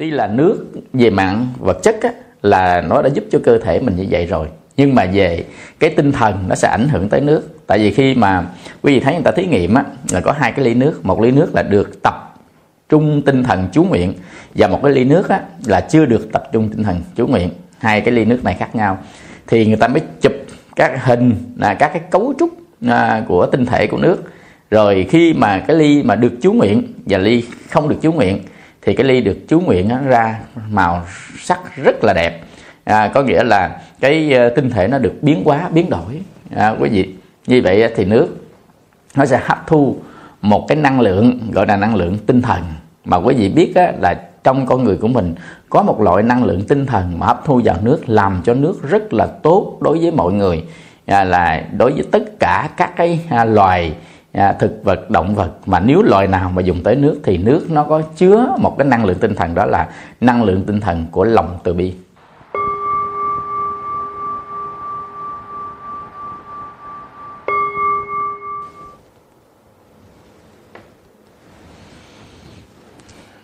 tuy là nước về mặn vật chất á, là nó đã giúp cho cơ thể mình như vậy rồi. Nhưng mà về cái tinh thần nó sẽ ảnh hưởng tới nước. Tại vì khi mà quý vị thấy người ta thí nghiệm á là có hai cái ly nước. Một ly nước là được tập trung tinh thần chú nguyện và một cái ly nước á là chưa được tập trung tinh thần chú nguyện. Hai cái ly nước này khác nhau. Thì người ta mới chụp các hình là các cái cấu trúc à, của tinh thể của nước. Rồi khi mà cái ly mà được chú nguyện và ly không được chú nguyện thì cái ly được chú nguyện nó ra màu sắc rất là đẹp. À, có nghĩa là cái ờ, tinh thể nó được biến hóa biến đổi. À, quý vị như vậy thì nước nó sẽ hấp thu một cái năng lượng gọi là năng lượng tinh thần. Mà quý vị biết á, là trong con người của mình có một loại năng lượng tinh thần mà hấp thu vào nước làm cho nước rất là tốt đối với mọi người. À, là đối với tất cả các cái à, loài à, thực vật động vật mà nếu loài nào mà dùng tới nước thì nước nó có chứa một cái năng lượng tinh thần đó là năng lượng tinh thần của lòng từ bi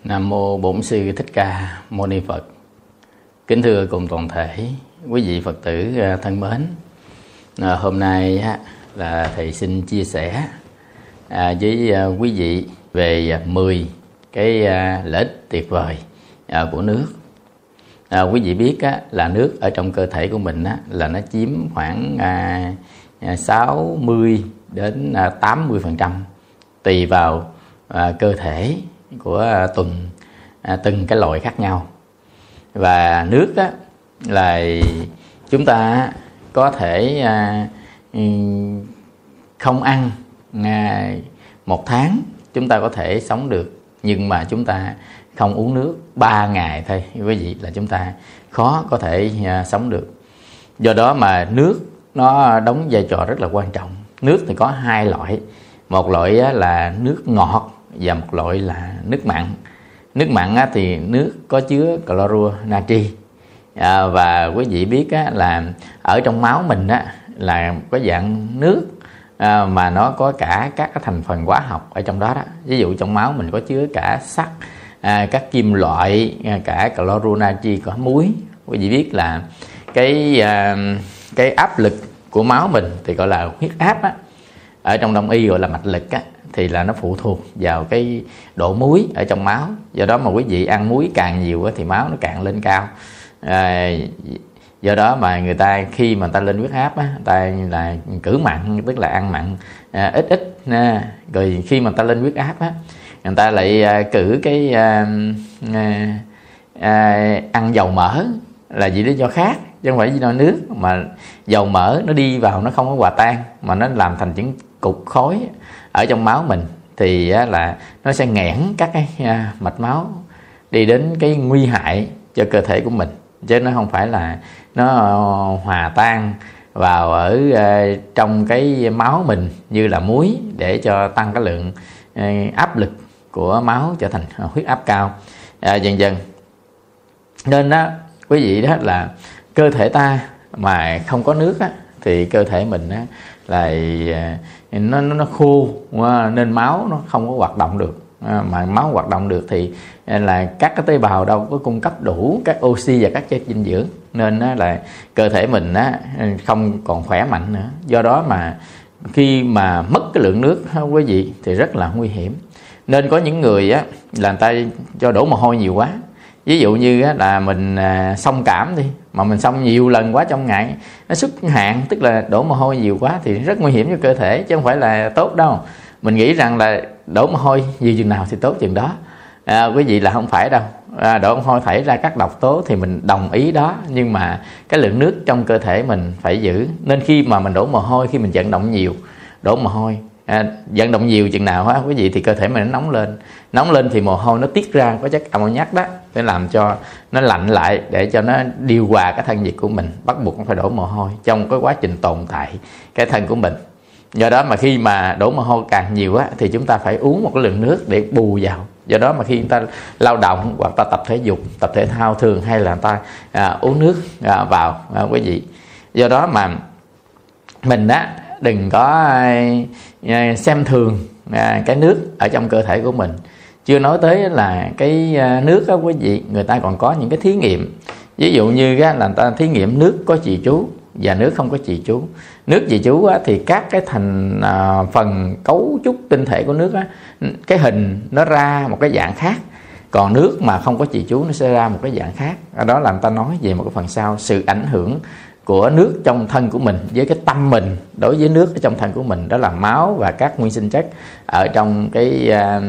Nam mô Bổn sư Thích Ca Mâu Ni Phật. Kính thưa cùng toàn thể quý vị Phật tử à, thân mến. À, hôm nay là thầy xin chia sẻ à, với à, quý vị về à, 10 cái à, lợi ích tuyệt vời à, của nước. À, quý vị biết á, là nước ở trong cơ thể của mình á, là nó chiếm khoảng à, à 60 đến à, 80 phần trăm tùy vào à, cơ thể của à, tuần à, từng cái loại khác nhau và nước á, là chúng ta có thể à, ừ, không ăn một tháng chúng ta có thể sống được. Nhưng mà chúng ta không uống nước 3 ngày thôi. Quý vị là chúng ta khó có thể à, sống được. Do đó mà nước nó đóng vai trò rất là quan trọng. Nước thì có hai loại. Một loại là nước ngọt và một loại là nước mặn. Nước mặn á, thì nước có chứa clorua natri. À, và quý vị biết là ở trong máu mình á, là có dạng nước à, mà nó có cả các cái thành phần hóa học ở trong đó đó. Ví dụ trong máu mình có chứa cả sắt à, các kim loại à, cả clorua natri có muối. Quý vị biết là cái à, cái áp lực của máu mình thì gọi là huyết áp á. Ở trong đông y gọi là mạch lực á thì là nó phụ thuộc vào cái độ muối ở trong máu. Do đó mà quý vị ăn muối càng nhiều thì máu nó càng lên cao. À, do đó mà người ta khi mà người ta lên huyết áp á ta là cử mặn tức là ăn mặn à, ít ít à, rồi khi mà người ta lên huyết áp á người ta lại à, cử cái à, à, à, ăn dầu mỡ là vì lý do khác chứ không phải vì nó nước mà dầu mỡ nó đi vào nó không có hòa tan mà nó làm thành những cục khối ở trong máu mình thì là nó sẽ nghẽn các cái à, mạch máu đi đến cái nguy hại cho cơ thể của mình chứ nó không phải là nó ờ, hòa tan vào ở ờ, trong cái máu mình như là muối để cho tăng cái lượng ờ, áp lực của máu trở thành huyết áp cao. À, dần dần. Nên đó quý vị đó là cơ thể ta mà không có nước á, thì cơ thể mình á, là nó nó khô nên máu nó không có hoạt động được à, mà máu hoạt động được thì à, là các cái tế bào đâu có cung cấp đủ các oxy và các chất dinh dưỡng. Nên là cơ thể mình không còn khỏe mạnh nữa. Do đó mà khi mà mất cái lượng nước quý vị thì rất là nguy hiểm. Nên có những người á là người ta cho đổ mồ hôi nhiều quá. Ví dụ như là mình à, xông cảm đi mà mình xông nhiều lần quá trong ngày nó xuất hạn tức là đổ mồ hôi nhiều quá thì rất nguy hiểm cho cơ thể chứ không phải là tốt đâu. Mình nghĩ rằng là đổ mồ hôi nhiều chừng nào thì tốt chừng đó. À, quý vị là không phải đâu. À, đổ mồ hôi thải ra các độc tố thì mình đồng ý đó. Nhưng mà cái lượng nước trong cơ thể mình phải giữ. Nên khi mà mình đổ mồ hôi khi mình vận động nhiều đổ mồ hôi à, vận động nhiều chừng nào á quý vị thì cơ thể mình nó nóng lên. Nóng lên thì mồ hôi nó tiết ra có chất ammoniac đó. Để làm cho nó lạnh lại để cho nó điều hòa cái thân nhiệt của mình. Bắt buộc nó phải đổ mồ hôi trong cái quá trình tồn tại cái thân của mình do đó mà khi mà đổ mồ hôi càng nhiều á thì chúng ta phải uống một cái lượng nước để bù vào. Do đó mà khi người ta lao động hoặc ta tập thể dục tập thể thao thường hay là ta à, uống nước à, vào à, quý vị. Do đó mà mình á đừng có à, xem thường à, cái nước ở trong cơ thể của mình. Chưa nói tới là cái à, nước đó quý vị người ta còn có những cái thí nghiệm. Ví dụ như là người ta thí nghiệm nước có trì chú và nước không có trì chú. Nước trì chú á, thì các cái thành à, phần cấu trúc tinh thể của nước á, cái hình nó ra một cái dạng khác. Còn nước mà không có trì chú nó sẽ ra một cái dạng khác. Đó là người ta nói về một cái phần sau sự ảnh hưởng của nước trong thân của mình với cái tâm mình. Đối với nước ở trong thân của mình đó là máu và các nguyên sinh chất ở trong cái à,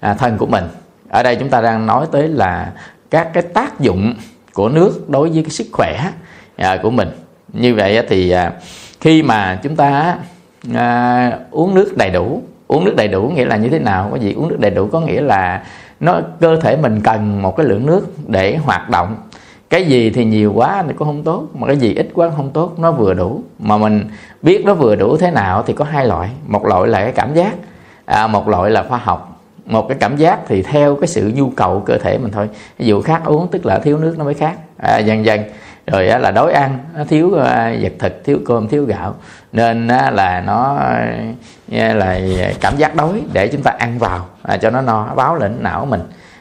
à, thân của mình. Ở đây chúng ta đang nói tới là các cái tác dụng của nước đối với cái sức khỏe à, của mình như vậy thì à, khi mà chúng ta à, uống nước đầy đủ uống nước đầy đủ nghĩa là như thế nào? Có gì uống nước đầy đủ có nghĩa là nó cơ thể mình cần một cái lượng nước để hoạt động. Cái gì thì nhiều quá thì cũng không tốt mà cái gì ít quá không tốt nó vừa đủ. Mà mình biết nó vừa đủ thế nào thì có hai loại. Một loại là cái cảm giác à, một loại là khoa học. Một cái cảm giác thì theo cái sự nhu cầu cơ thể mình thôi. Ví dụ khát uống tức là thiếu nước nó mới khác. À, dần dần rồi là đói ăn nó thiếu ờ, vật thực thiếu cơm thiếu gạo. Nên là nó ờ, là cảm giác đói để chúng ta ăn vào à, cho nó no báo lên não mình.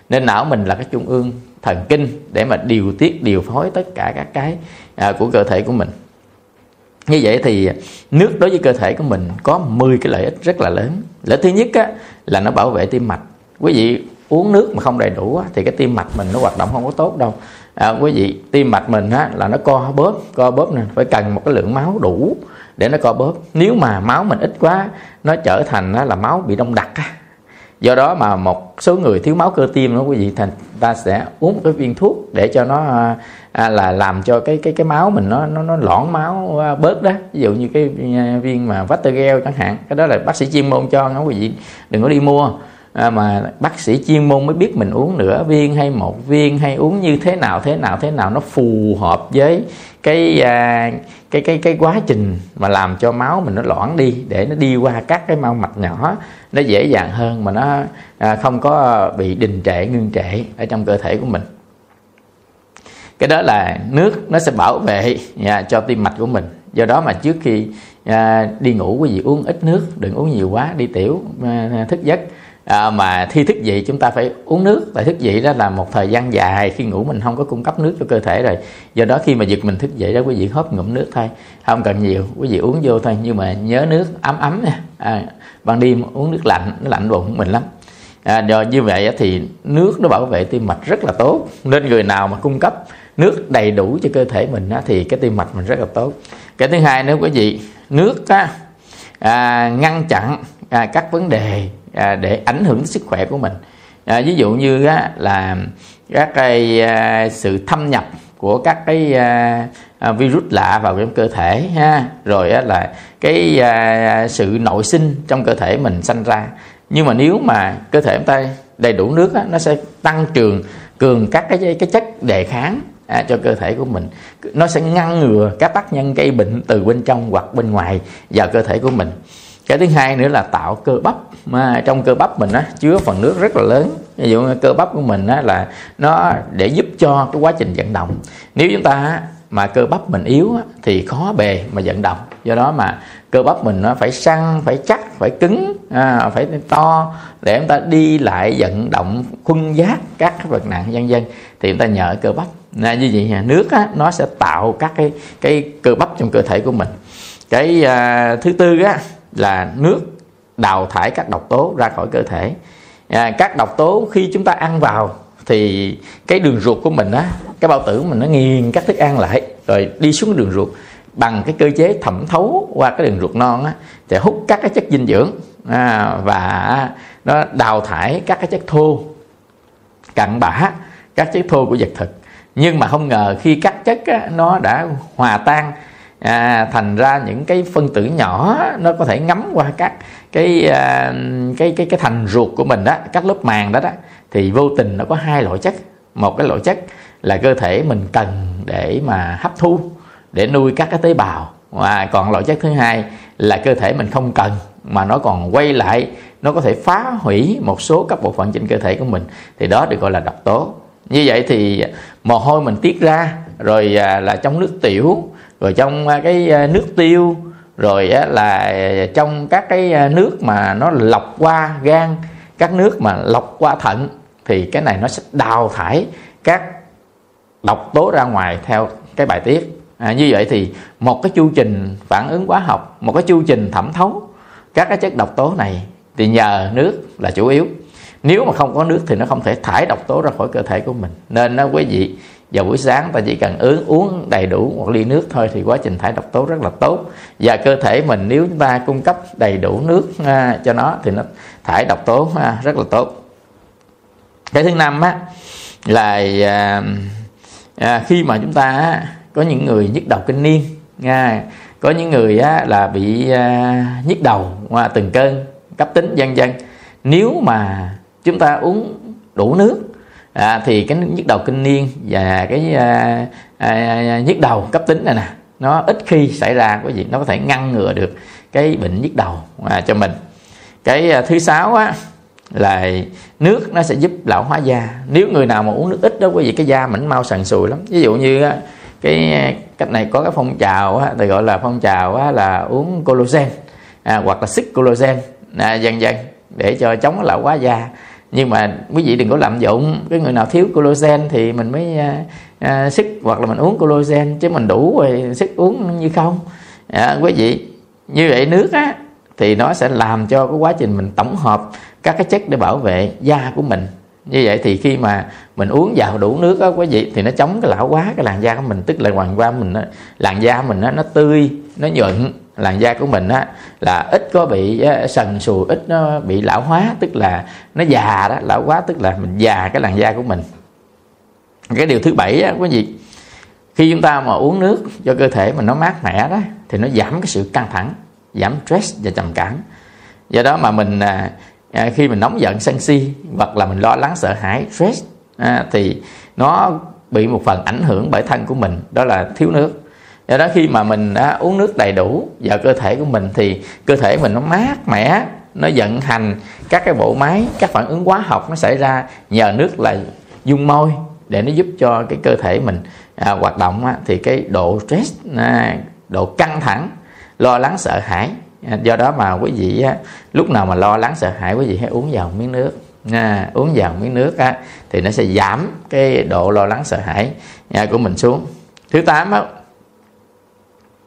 Nên não mình là cái trung ương thần kinh để mà điều tiết điều phối tất cả các cái à, của cơ thể của mình. Như vậy thì nước đối với cơ thể của mình có 10 cái lợi ích rất là lớn. Lợi thứ nhất á, là nó bảo vệ tim mạch. Quý vị uống nước mà không đầy đủ á, thì cái tim mạch mình nó hoạt động không có tốt đâu à, quý vị tim mạch mình á, là nó co bóp co bóp nè phải cần một cái lượng máu đủ để nó co bóp. Nếu mà máu mình ít quá nó trở thành á, là máu bị đông đặc á, do đó mà một số người thiếu máu cơ tim đó quý vị thành ta sẽ uống một cái viên thuốc để cho nó à, à là làm cho cái cái cái máu mình nó nó nó loãng máu à, bớt đó. Ví dụ như cái à, viên mà Vatergel chẳng hạn cái đó là bác sĩ chuyên môn cho nó quý vị đừng có đi mua à, mà bác sĩ chuyên môn mới biết mình uống nửa viên hay một viên hay uống như thế nào thế nào thế nào nó phù hợp với cái à, cái cái cái quá trình mà làm cho máu mình nó loãng đi để nó đi qua các cái mau mạch nhỏ nó dễ dàng hơn mà nó à, không có bị đình trệ ngưng trệ ở trong cơ thể của mình. Cái đó là nước nó sẽ bảo vệ à, cho tim mạch của mình. Do đó mà trước khi à, đi ngủ quý vị uống ít nước đừng uống nhiều quá đi tiểu à, thức giấc à, mà khi thức dậy chúng ta phải uống nước. Tại thức dậy đó là một thời gian dài khi ngủ mình không có cung cấp nước cho cơ thể rồi. Do đó khi mà giật mình thức dậy đó quý vị hớp ngụm nước thôi. Không cần nhiều quý vị uống vô thôi. Nhưng mà nhớ nước ấm ấm nha. À, ban đêm uống nước lạnh nó lạnh bụng mình lắm. À, do như vậy thì nước nó bảo vệ tim mạch rất là tốt. Nên người nào mà cung cấp nước đầy đủ cho cơ thể mình á, thì cái tim mạch mình rất là tốt. Cái thứ hai nếu quý vị nước á, à, ngăn chặn à, các vấn đề à, để ảnh hưởng đến sức khỏe của mình. À, ví dụ như á, là các cái à, sự thâm nhập của các cái à, à, virus lạ vào trong cơ thể ha. Rồi á, là cái à, sự nội sinh trong cơ thể mình sanh ra. Nhưng mà nếu mà cơ thể chúng ta đầy đủ nước á, nó sẽ tăng trường cường các cái cái chất đề kháng à, cho cơ thể của mình. Nó sẽ ngăn ngừa các tác nhân gây bệnh từ bên trong hoặc bên ngoài vào cơ thể của mình cái thứ hai nữa là tạo cơ bắp. Mà trong cơ bắp mình á chứa phần nước rất là lớn. Ví dụ cơ bắp của mình á là nó để giúp cho cái quá trình vận động. Nếu chúng ta mà cơ bắp mình yếu á, thì khó bề mà vận động. Do đó mà cơ bắp mình nó phải săn phải chắc phải cứng à, phải to để chúng ta đi lại vận động khuân giác các cái vật nặng vân vân thì chúng ta nhờ cơ bắp. Là như vậy nhà nước á, nó sẽ tạo các cái cái cơ bắp trong cơ thể của mình. Cái à, thứ tư á là nước đào thải các độc tố ra khỏi cơ thể. À, các độc tố khi chúng ta ăn vào thì cái đường ruột của mình á cái bao tử mình nó nghiền các thức ăn lại rồi đi xuống đường ruột. Bằng cái cơ chế thẩm thấu qua cái đường ruột non á thì hút các cái chất dinh dưỡng à, và nó đào thải các cái chất thô cặn bã các chất thô của vật thực. Nhưng mà không ngờ khi các chất á, nó đã hòa tan à, thành ra những cái phân tử nhỏ nó có thể ngấm qua các cái à, cái cái cái thành ruột của mình đó các lớp màng đó đó thì vô tình nó có hai loại chất. Một cái loại chất là cơ thể mình cần để mà hấp thu để nuôi các cái tế bào. Và còn loại chất thứ hai là cơ thể mình không cần mà nó còn quay lại nó có thể phá hủy một số các bộ phận trên cơ thể của mình thì đó được gọi là độc tố. Như vậy thì mồ hôi mình tiết ra rồi à, là trong nước tiểu rồi trong à, cái à, nước tiêu rồi là trong các cái à, nước mà nó lọc qua gan các nước mà lọc qua thận thì cái này nó sẽ đào thải các độc tố ra ngoài theo cái bài tiết. À, như vậy thì một cái chu trình phản ứng hóa học một cái chu trình thẩm thấu các cái chất độc tố này thì nhờ nước là chủ yếu. Nếu mà không có nước thì nó không thể thải độc tố ra khỏi cơ thể của mình. Nên đó quý vị vào buổi sáng ta chỉ cần uống uống đầy đủ một ly nước thôi thì quá trình thải độc tố rất là tốt. Và cơ thể mình nếu chúng ta cung cấp đầy đủ nước à, cho nó thì nó thải độc tố à, rất là tốt. Cái thứ năm á là à, à, khi mà chúng ta á, có những người nhức đầu kinh niên à, có những người á, là bị à, nhức đầu à, từng cơn cấp tính vân vân. Nếu mà chúng ta uống đủ nước à, thì cái nhức đầu kinh niên và cái à, à, à, nhức đầu cấp tính này nè nó ít khi xảy ra quý vị nó có thể ngăn ngừa được cái bệnh nhức đầu à, cho mình. Cái à, thứ sáu á là nước nó sẽ giúp lão hóa da. Nếu người nào mà uống nước ít đó quý vị cái da mình mau sần sùi lắm. Ví dụ như á, cái cách này có cái phong trào á, thì gọi là phong trào á, là uống collagen à, hoặc là xích collagen à, dần dần để cho chống lão hóa da nhưng mà quý vị đừng có lạm dụng cái người nào thiếu collagen thì mình mới à, à, sức hoặc là mình uống collagen chứ mình đủ rồi sức uống như không. À, quý vị như vậy nước á thì nó sẽ làm cho cái quá trình mình tổng hợp các cái chất để bảo vệ da của mình. Như vậy thì khi mà mình uống vào đủ nước á quý vị thì nó chống cái lão hóa cái làn da của mình tức là hoàng qua mình nó, làn da mình nó, nó tươi nó nhuận làn da của mình á là ít có bị sần sùi ít nó bị lão hóa tức là nó già đó lão hóa tức là mình già cái làn da của mình. Cái điều thứ bảy á quý vị khi chúng ta mà uống nước cho cơ thể mình nó mát mẻ đó thì nó giảm cái sự căng thẳng giảm stress và trầm cảm. Do đó mà mình à, à khi mình nóng giận sân si hoặc là mình lo lắng sợ hãi stress à, thì nó bị một phần ảnh hưởng bởi thân của mình đó là thiếu nước do đó khi mà mình đã uống nước đầy đủ vào cơ thể của mình thì cơ thể mình nó mát mẻ nó vận hành các cái bộ máy các phản ứng hóa học nó xảy ra nhờ nước là dung môi để nó giúp cho cái cơ thể mình à, hoạt động á, thì cái độ stress à, độ căng thẳng lo lắng sợ hãi à, do đó mà quý vị á, lúc nào mà lo lắng sợ hãi quý vị hãy uống vào miếng nước à, uống vào miếng nước á, thì nó sẽ giảm cái độ lo lắng sợ hãi à, của mình xuống. Thứ tám á,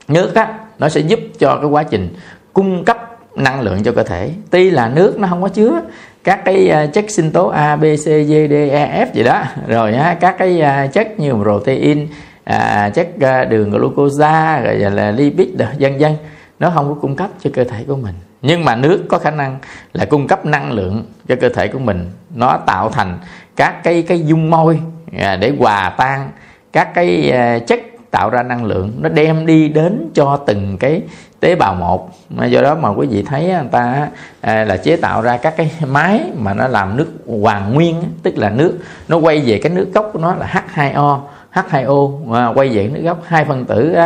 nước á nó sẽ giúp cho cái quá trình cung cấp năng lượng cho cơ thể. Tuy là nước nó không có chứa các cái à, chất sinh tố A, B, C, D, D, E, F gì đó. Rồi á, các cái à, chất như protein à, chất à, đường glucose rồi là lipid vân vân. Nó không có cung cấp cho cơ thể của mình. Nhưng mà nước có khả năng là cung cấp năng lượng cho cơ thể của mình. Nó tạo thành các cái cái dung môi để hòa tan các cái chất tạo ra năng lượng, nó đem đi đến cho từng cái tế bào một. Do đó mà quý vị thấy người ta à, là chế tạo ra các cái máy mà nó làm nước hoàn nguyên tức là nước, nó quay về cái nước gốc của nó là H2O H2O à, quay về nước gốc. Hai phân tử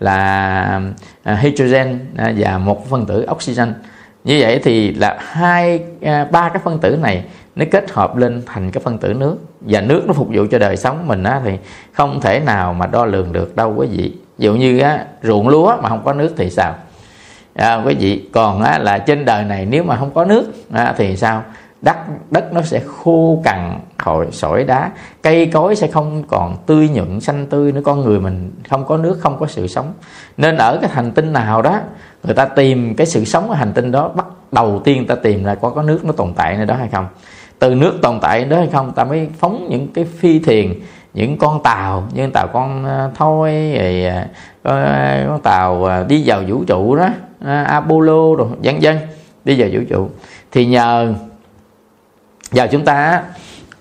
là à, hydrogen và một phân tử oxygen. Như vậy thì là hai ba cái phân tử này nó kết hợp lên thành cái phân tử nước. Và nước nó phục vụ cho đời sống mình á, thì không thể nào mà đo lường được đâu quý vị. Ví dụ như á, ruộng lúa mà không có nước thì sao? À, quý vị còn á, là trên đời này nếu mà không có nước á, thì sao? Đất đất nó sẽ khô cằn khỏi sỏi đá. Cây cối sẽ không còn tươi nhuận xanh tươi nữa. Con người mình không có nước không có sự sống. Nên ở cái hành tinh nào đó người ta tìm cái sự sống ở hành tinh đó bắt đầu tiên ta tìm là có có nước nó tồn tại nơi đó hay không? Từ nước tồn tại đó hay không ta mới phóng những cái phi thuyền những con tàu như tàu con à, thôi rồi à, con, con tàu à, đi vào vũ trụ đó Apollo rồi vân vân đi vào vũ trụ. Thì nhờ vào chúng ta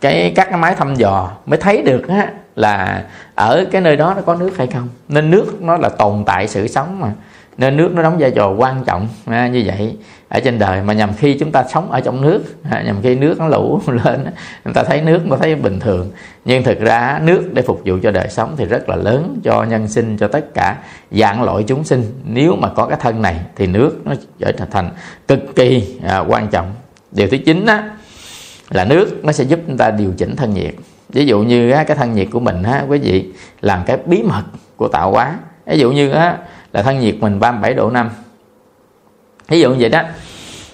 cái các cái máy thăm dò mới thấy được á, là ở cái nơi đó nó có nước hay không. Nên nước nó là tồn tại sự sống mà nên nước nó đóng vai trò quan trọng à, như vậy ở trên đời mà nhằm khi chúng ta sống ở trong nước à, nhằm khi nước nó lũ lên chúng ta thấy nước mà thấy bình thường. Nhưng thực ra nước để phục vụ cho đời sống thì rất là lớn cho nhân sinh cho tất cả dạng loại chúng sinh. Nếu mà có cái thân này thì nước nó trở thành cực kỳ à, quan trọng. Điều thứ chín á, là nước nó sẽ giúp chúng ta điều chỉnh thân nhiệt. Ví dụ như á, cái thân nhiệt của mình á, quý vị làm cái bí mật của tạo hóa. Ví dụ như á, là thân nhiệt mình 37 độ 5 ví dụ như vậy đó.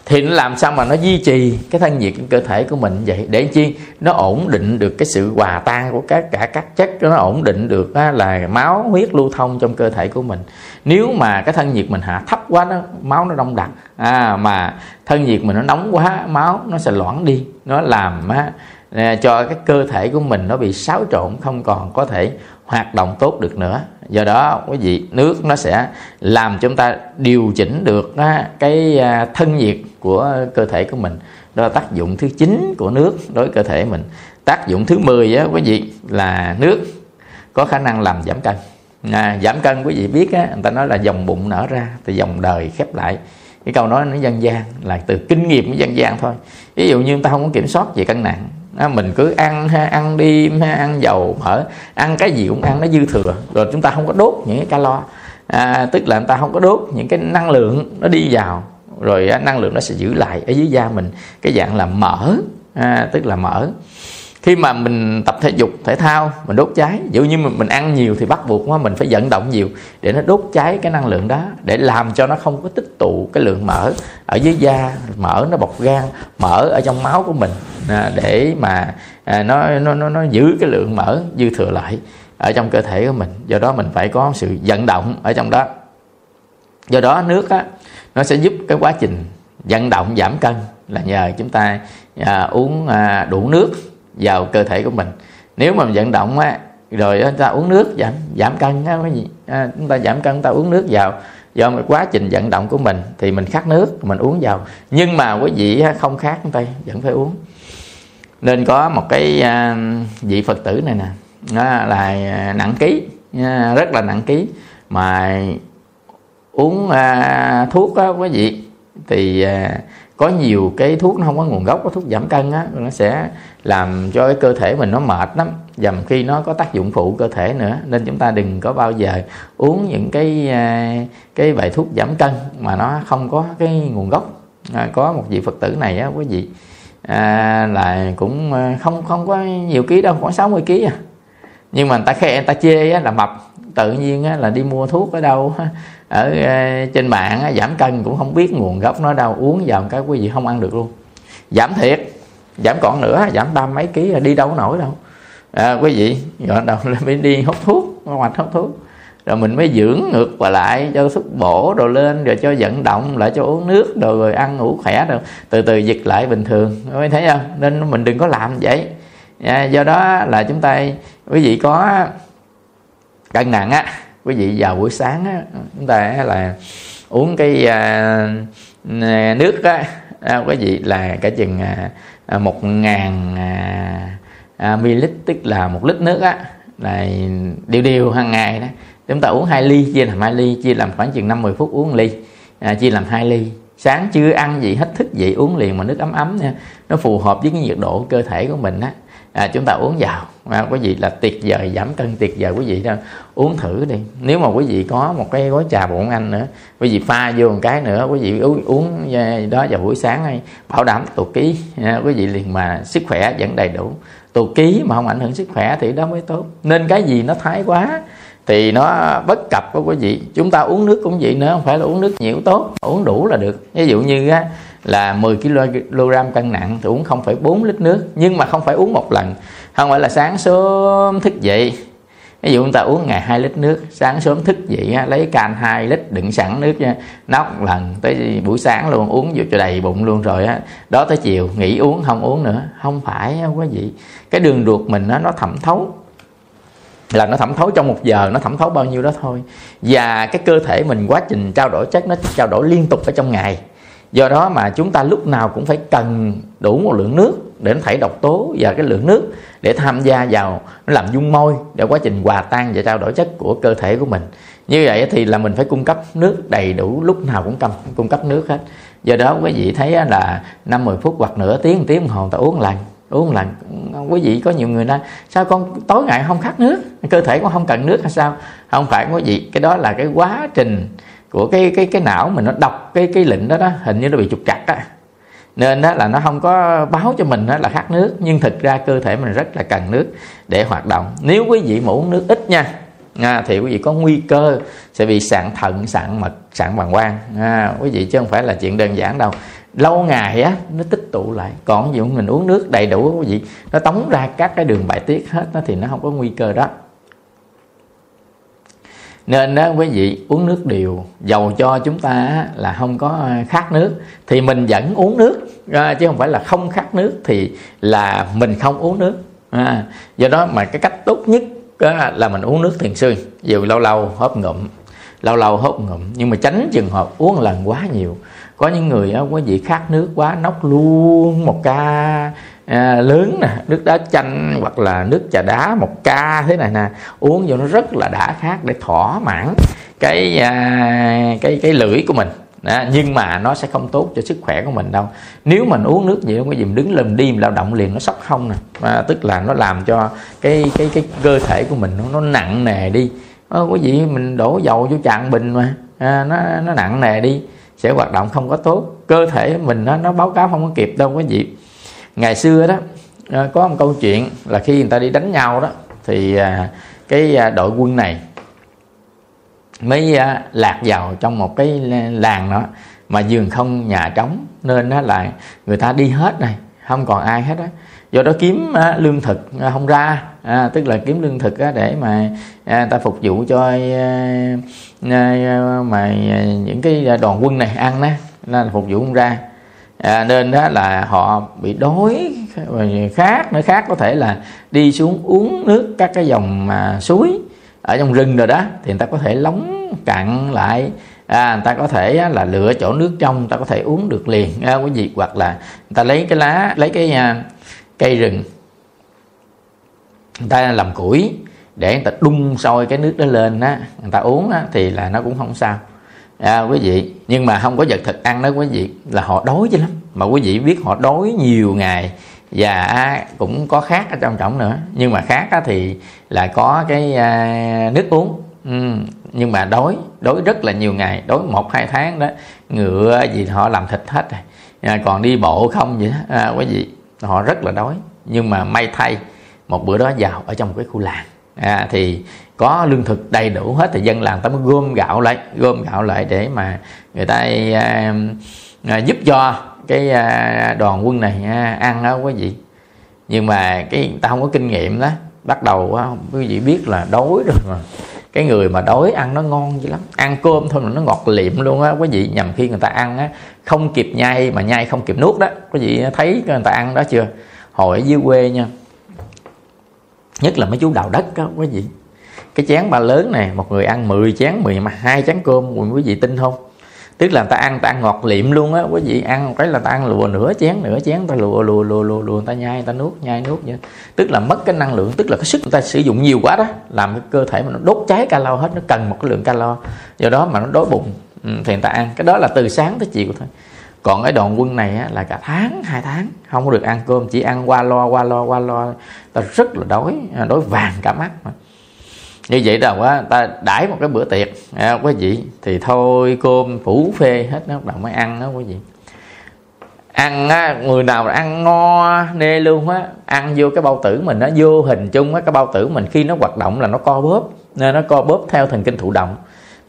Thì nó làm sao mà nó duy trì cái thân nhiệt của cơ thể của mình vậy? Để chi? Nó ổn định được cái sự hòa tan của các cả các chất nó ổn định được á, là máu huyết lưu thông trong cơ thể của mình. Nếu mà cái thân nhiệt mình hạ thấp quá nó máu nó đông đặc à, mà thân nhiệt mình nó nóng quá máu nó sẽ loãng đi. Nó làm á, cho cái cơ thể của mình nó bị xáo trộn không còn có thể hoạt động tốt được nữa. Do đó quý vị nước nó sẽ làm chúng ta điều chỉnh được cái à, thân nhiệt của cơ thể của mình. Đó là tác dụng thứ chín của nước đối với cơ thể mình. Tác dụng thứ 10 á quý vị là nước có khả năng làm giảm cân. À, giảm cân quý vị biết á người ta nói là dòng bụng nở ra thì dòng đời khép lại. Cái câu nói nó dân gian là từ kinh nghiệm của dân gian thôi. Ví dụ như người ta không có kiểm soát về cân nặng à, mình cứ ăn ha, ăn đi ha, ăn dầu mỡ. Ăn cái gì cũng ăn nó dư thừa. Rồi chúng ta không có đốt những cái calo. À, tức là người ta không có đốt những cái năng lượng nó đi vào. Rồi à, năng lượng nó sẽ giữ lại ở dưới da mình. Cái dạng là mỡ. À, tức là mỡ khi mà mình tập thể dục thể thao mình đốt cháy dụ như mình, mình ăn nhiều thì bắt buộc mình phải vận động nhiều để nó đốt cháy cái năng lượng đó để làm cho nó không có tích tụ cái lượng mỡ ở dưới da mỡ nó bọc gan mỡ ở trong máu của mình à, để mà à, nó, nó nó nó giữ cái lượng mỡ dư thừa lại ở trong cơ thể của mình. Do đó mình phải có sự vận động ở trong đó. Do đó nước á nó sẽ giúp cái quá trình vận động giảm cân là nhờ chúng ta à, uống à, đủ nước vào cơ thể của mình. Nếu mà vận động á rồi chúng ta uống nước giảm giảm cân á cái gì à, chúng ta giảm cân chúng ta uống nước vào. Do một quá trình vận động của mình thì mình khát nước mình uống vào. Nhưng mà quý vị không khát chúng ta vẫn phải uống. Nên có một cái à, vị phật tử này nè là à, nặng ký à, rất là nặng ký. Mà uống à, thuốc á quý vị thì à, có nhiều cái thuốc nó không có nguồn gốc có thuốc giảm cân á nó sẽ làm cho cái cơ thể mình nó mệt lắm. Dầm khi nó có tác dụng phụ cơ thể nữa nên chúng ta đừng có bao giờ uống những cái à, cái bài thuốc giảm cân mà nó không có cái nguồn gốc. À, có một vị phật tử này á quý vị à, là cũng à, không không có nhiều ký đâu khoảng 60 ký à. Nhưng mà người ta khe người ta chê á, là mập tự nhiên á, là đi mua thuốc ở đâu ở ờ, trên mạng giảm cân cũng không biết nguồn gốc nó đâu uống vào cái quý vị không ăn được luôn. Giảm thiệt giảm còn nữa giảm ba mấy ký ờ, đi đâu nổi đâu. À, quý vị rồi đầu là mới đi hút thuốc hoạch hút thuốc. Rồi mình mới dưỡng ngược và lại cho thuốc bổ đồ lên rồi cho vận động lại cho uống nước rồi, rồi ăn ngủ khỏe rồi từ từ dịch lại bình thường mới thấy không? Nên mình đừng có làm vậy. À, do đó là chúng ta quý vị có cân nặng á. Quý vị vào buổi sáng á, chúng ta là uống cái à, nước á. À, quý vị là cả chừng à, à, một ngàn à, à, ml tức là một lít nước á là đều đều hàng ngày đó. Chúng ta uống hai ly chia làm hai ly chia làm khoảng chừng 50 phút uống ly. À, chia làm hai ly. Sáng chưa ăn gì hết thức dậy uống liền mà nước ấm ấm nha. Nó phù hợp với cái nhiệt độ cơ thể của mình á à, chúng ta uống vào. À, quý vị là tuyệt vời giảm cân tuyệt vời quý vị đó. Uống thử đi. Nếu mà quý vị có một cái gói trà bụng anh nữa quý vị pha vô một cái nữa quý vị uống, uống à, đó vào buổi sáng hay bảo đảm tụt ký. À, quý vị liền mà sức khỏe vẫn đầy đủ. Tụt ký mà không ảnh hưởng sức khỏe thì đó mới tốt. Nên cái gì nó thái quá thì nó bất cập của quý vị. Chúng ta uống nước cũng vậy nữa không phải là uống nước nhiều tốt uống đủ là được. Ví dụ như á, là 10 kg cân nặng thì uống 0,4 lít nước nhưng mà không phải uống một lần. Không phải là sáng sớm thức dậy. Ví dụ chúng ta uống ngày 2 lít nước sáng sớm thức dậy lấy can 2 lít đựng sẵn nước nha nóc lần tới buổi sáng luôn uống vô cho đầy bụng luôn rồi á. Đó tới chiều nghỉ uống không uống nữa. Không phải không có gì. Cái đường ruột mình nó nó thẩm thấu. Là nó thẩm thấu trong một giờ nó thẩm thấu bao nhiêu đó thôi. Và cái cơ thể mình quá trình trao đổi chất nó trao đổi liên tục ở trong ngày do đó mà chúng ta lúc nào cũng phải cần đủ một lượng nước để nó thải độc tố và cái lượng nước để tham gia vào nó làm dung môi để quá trình hòa tan và trao đổi chất của cơ thể của mình. Như vậy thì là mình phải cung cấp nước đầy đủ lúc nào cũng cần cung cấp nước hết. Do đó quý vị thấy là năm 10 phút hoặc nửa tiếng một tiếng một hồ ta uống lần uống lần. Quý vị có nhiều người nói, sao con tối ngày không khát nước? Cơ thể con không cần nước hay sao? Không phải quý vị, cái đó là cái quá trình của cái cái cái não mình nó đọc cái cái lệnh đó đó hình như nó bị trục trặc á. Nên đó là nó không có báo cho mình đó là khát nước nhưng thực ra cơ thể mình rất là cần nước để hoạt động. Nếu quý vị mà uống nước ít nha à, thì quý vị có nguy cơ sẽ bị sạn thận sạn mật sạn bàng quang. À, quý vị chứ không phải là chuyện đơn giản đâu. Lâu ngày á nó tích tụ lại. Còn ví dụ mình uống nước đầy đủ quý vị nó tống ra các cái đường bài tiết hết nó thì nó không có nguy cơ đó nên đó quý vị uống nước điều dầu cho chúng ta là không có ờ, khát nước. Thì mình vẫn uống nước à, chứ không phải là không khát nước thì là mình không uống nước. À, do đó mà cái cách tốt nhất là mình uống nước thường xuyên. Dù lâu lâu hớp ngụm lâu lâu hớp ngụm. Nhưng mà tránh trường hợp uống lần quá nhiều. Có những người đó quý vị khát nước quá nốc luôn một ca à, lớn nè nước đá chanh hoặc là nước trà đá một ca thế này nè uống vô nó rất là đã khát để thỏa mãn cái à, cái cái lưỡi của mình. Đó, nhưng mà nó sẽ không tốt cho sức khỏe của mình đâu. Nếu mình uống nước gì không có gì mình đứng lên đi mình lao động liền nó sốc không nè. À, tức là nó làm cho cái cái cái cơ thể của mình nó, nó nặng nề đi. À, quý vị mình đổ dầu vô tràn bình mà. À, nó nó nặng nề đi sẽ hoạt động không có tốt. Cơ thể mình nó, nó báo cáo không có kịp đâu quý vị ngày xưa đó ờ, có một câu chuyện là khi người ta đi đánh nhau đó thì à, cái à, đội quân này mới à, lạc vào trong một cái làng đó mà giường không nhà trống nên đó là người ta đi hết này không còn ai hết á. Do đó kiếm lương thực không ra à, tức là kiếm lương thực để mà à, ta phục vụ cho mà những cái đoàn quân này ăn đó nên phục vụ không ra à, nên đó là họ bị đói. Khác nữa khác có thể là đi xuống uống nước các cái dòng mà suối ở trong rừng rồi đó thì người ta có thể lóng cặn lại. À, người ta có thể là lựa chỗ nước trong người ta có thể uống được liền. À, quý vị hoặc là người ta lấy cái lá lấy cái à, cây rừng người ta làm củi để người ta đun sôi cái nước đó lên á người ta uống á, thì là nó cũng không sao à, quý vị nhưng mà không có vật thực ăn đó quý vị là họ đói chứ lắm. Mà quý vị biết họ đói nhiều ngày và cũng có khác ở trong trọng nữa. Nhưng mà khác thì là có cái à, nước uống. Ừ. nhưng mà đói đói rất là nhiều ngày đói một hai tháng đó ngựa gì họ làm thịt hết rồi. À, còn đi bộ không vậy đó. À, quý vị họ rất là đói. Nhưng mà may thay một bữa đó vào ở trong một cái khu làng à, thì có lương thực đầy đủ hết thì dân làng ta mới gom gạo lại gom gạo lại để mà người ta à, à, giúp cho cái à, đoàn quân này à, ăn đó quý vị. Nhưng mà cái ta không có kinh nghiệm đó bắt đầu á quý vị biết là đói rồi mà. Cái người mà đói ăn nó ngon dữ lắm. Ăn cơm thôi mà nó ngọt liệm luôn á quý vị nhầm khi người ta ăn á không kịp nhai mà nhai không kịp nuốt đó quý vị thấy người ta ăn đó chưa? Hồi ở dưới quê nha nhất là mấy chú đào đất đó quý vị. Cái chén ba lớn này một người ăn 10 chén 12 chén cơm, quý vị tin không? Tức là ta ăn ta ăn ngọt liệm luôn á, quý vị ăn cái là ta ăn lùa nửa chén nửa chén ta lùa lùa lùa lùa lùa ta nhai ta nuốt, nhai, nuốt vậy. Tức là mất cái năng lượng, tức là cái sức người ta sử dụng nhiều quá đó, làm cái cơ thể mà nó đốt cháy calo hết, nó cần một cái lượng calo. Do đó mà nó đói bụng ừ, thì người ta ăn. Cái đó là từ sáng tới chiều thôi còn cái đoàn quân này á, là cả tháng hai tháng không có được ăn cơm chỉ ăn qua lo qua lo qua lo ta rất là đói đói vàng cả mắt mà. Như vậy đâu quá ta đãi một cái bữa tiệc. À, quý vị thì thôi cơm phủ phê hết nó bắt đầu mới ăn đó quý vị. Ăn á, người nào ăn ngo nê luôn á ăn vô cái bao tử mình nó vô hình chung á cái bao tử mình khi nó hoạt động là nó co bóp nên nó co bóp theo thần kinh thụ động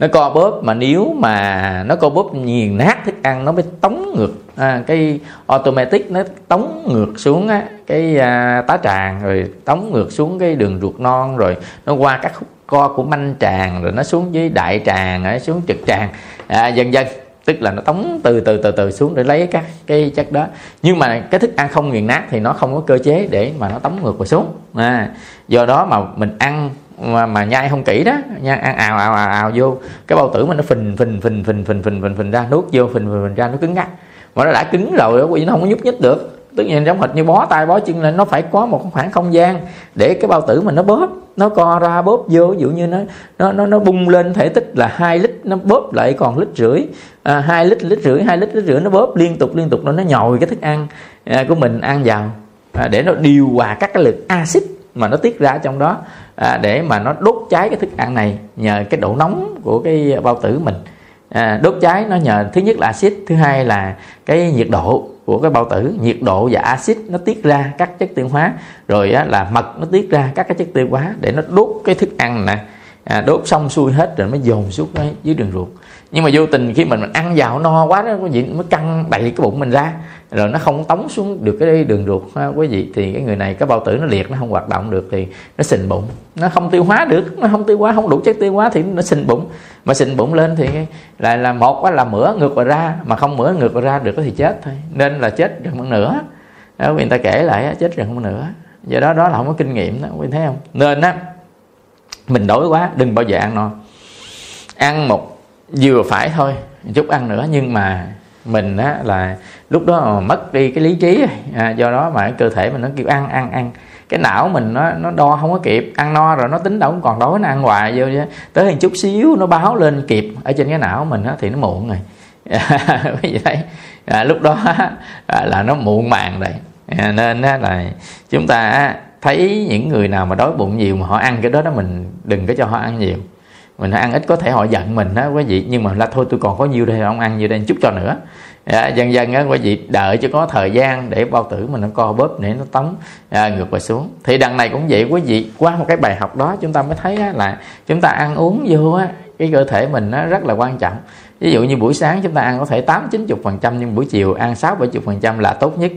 nó co bóp mà nếu mà nó co bóp nghiền nát thức ăn nó mới tống ngược. À, cái automatic nó tống ngược xuống á, cái à, tá tràng rồi tống ngược xuống cái đường ruột non rồi nó qua các khúc co của manh tràng rồi nó xuống dưới đại tràng rồi xuống trực tràng. À, dần dần tức là nó tống từ từ từ từ xuống để lấy các cái chất đó. Nhưng mà cái thức ăn không nghiền nát thì nó không có cơ chế để mà nó tống ngược vào xuống. À, do đó mà mình ăn mà, mà nhai không kỹ đó nhai ăn ào ào ào, ào vô. Cái bao tử mình nó phình phình phình phình phình phình phình phình ra nuốt vô phình phình, phình ra nó cứng ngắc. Mà nó đã cứng rồi quý nó không có nhúc nhích được. Tất nhiên giống hệt như bó tay bó chân lên nó phải có một khoảng không gian để cái bao tử mình nó bóp nó co ra bóp vô. Ví dụ như nó nó nó, nó bung lên thể tích là hai lít nó bóp lại còn lít rưỡi. À, 2 lít lít rưỡi hai lít lít rưỡi nó bóp liên tục liên tục nó nó nhồi cái thức ăn à, của mình ăn vào. À, để nó điều hòa các cái lực axit mà nó tiết ra trong đó à, để mà nó đốt cháy cái thức ăn này nhờ cái độ nóng của cái bao tử mình. À, đốt cháy nó nhờ thứ nhất là axit thứ hai là cái nhiệt độ của cái bao tử. Nhiệt độ và axit nó tiết ra các chất tiêu hóa. Rồi á, là mật nó tiết ra các cái chất tiêu hóa để nó đốt cái thức ăn nè. À, đốt xong xuôi hết rồi mới dồn xuống dưới đường ruột. Nhưng mà vô tình khi mình, mình ăn vào no quá đó có gì mới căng đầy cái bụng mình ra rồi nó không tống xuống được cái đường ruột ha, quý vị thì cái người này cái bao tử nó liệt nó không hoạt động được thì nó sình bụng. Nó không tiêu hóa được nó không tiêu hóa không đủ chất tiêu hóa thì nó sình bụng. Mà sình bụng lên thì lại là một là mửa ngược vào ra mà không mửa ngược vào ra được thì chết thôi. Nên là chết gần một nửa. Đó, người ta kể lại chết gần một nửa. Do đó đó là không có kinh nghiệm đó quý thấy không? Nên á mình đói quá đừng bao giờ ăn no. Ăn một vừa phải thôi chút ăn nữa nhưng mà mình á là lúc đó mất đi cái lý trí à, do đó mà cơ thể mình nó kêu ăn ăn ăn. Cái não mình nó nó đo không có kịp ăn no rồi nó tính đâu cũng còn đói nó ăn hoài vô tới hình chút xíu nó báo lên kịp ở trên cái não mình á thì nó muộn rồi. Quý vị thấy à, lúc đó à, là nó muộn màng rồi. À, nên á, là chúng ta thấy những người nào mà đói bụng nhiều mà họ ăn cái đó đó mình đừng có cho họ ăn nhiều mình ăn ít có thể họ giận mình đó quý vị. Nhưng mà là thôi tôi còn có nhiêu đây ông ăn nhiêu đây chút cho nữa. À, dần dần á quý vị đợi cho có thời gian để bao tử mình nó co bóp để nó tống à, ngược lại xuống. Thì đằng này cũng vậy quý vị. Qua một cái bài học đó chúng ta mới thấy á, là chúng ta ăn uống vô á cái cơ thể mình nó rất là quan trọng. Ví dụ như buổi sáng chúng ta ăn có thể tám chín chục phần trăm nhưng buổi chiều ăn sáu bảy chục phần trăm là tốt nhất.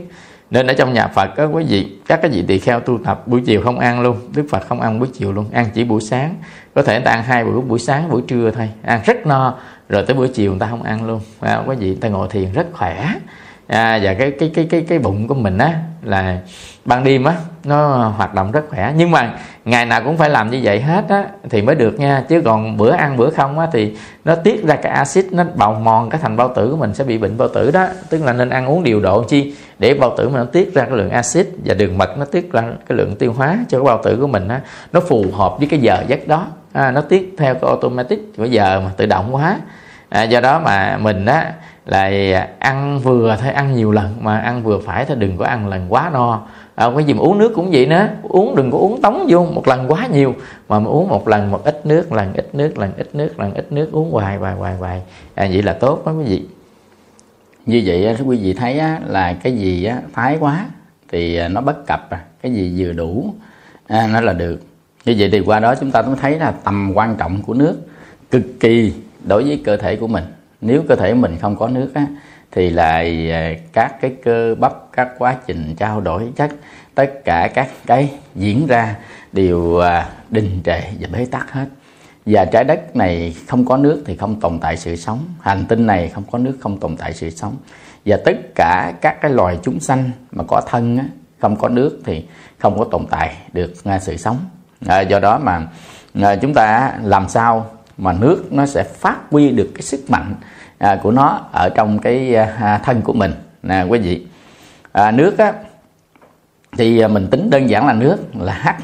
Nên ở trong nhà Phật có quý vị các cái vị tỳ kheo tu tập buổi chiều không ăn luôn Đức Phật không ăn buổi chiều luôn ăn chỉ buổi sáng có thể người ta ăn hai bữa buổi sáng buổi trưa thôi. Ăn rất no rồi tới buổi chiều người ta không ăn luôn. À, quý vị người ta ngồi thiền rất khỏe. À, và cái cái cái cái cái bụng của mình á là ban đêm á nó hoạt động rất khỏe. Nhưng mà ngày nào cũng phải làm như vậy hết á thì mới được nha. Chứ còn bữa ăn bữa không á thì nó tiết ra cái axit nó bào mòn cái thành bao tử của mình sẽ bị bệnh bao tử đó. Tức là nên ăn uống điều độ chi để bao tử mình nó tiết ra cái lượng axit và đường mật nó tiết ra cái lượng tiêu hóa cho cái bao tử của mình á. Nó phù hợp với cái giờ giấc đó à, nó tiết theo cái automatic bây giờ mà tự động quá. À, do đó mà mình á là ăn vừa thôi ăn nhiều lần mà ăn vừa phải thôi đừng có ăn lần quá no. À, cái gì mà uống nước cũng vậy nữa. Uống đừng có uống tống vô một lần quá nhiều mà mà uống một lần một ít nước lần ít nước lần ít nước lần ít nước uống hoài hoài hoài hoài. À, vậy là tốt đó quý vị. Như vậy quý vị thấy á, là cái gì á, thái quá thì à, nó bất cập à. cái gì vừa đủ à, nó là được như vậy thì qua đó chúng ta cũng thấy là tầm quan trọng của nước cực kỳ đối với cơ thể của mình. Nếu cơ thể mình không có nước á, thì là các cái cơ bắp các quá trình trao đổi chất tất cả các cái diễn ra đều à, đình trệ và bế tắc hết. Và trái đất này không có nước thì không tồn tại sự sống. Hành tinh này không có nước không tồn tại sự sống. Và tất cả các cái loài chúng sanh mà có thân á, không có nước thì không có tồn tại được à, sự sống à, do đó mà à, chúng ta làm sao mà nước nó sẽ phát huy được cái sức mạnh à, của nó ở trong cái à, thân của mình. Nè quý vị à, nước á thì à, mình tính đơn giản là nước là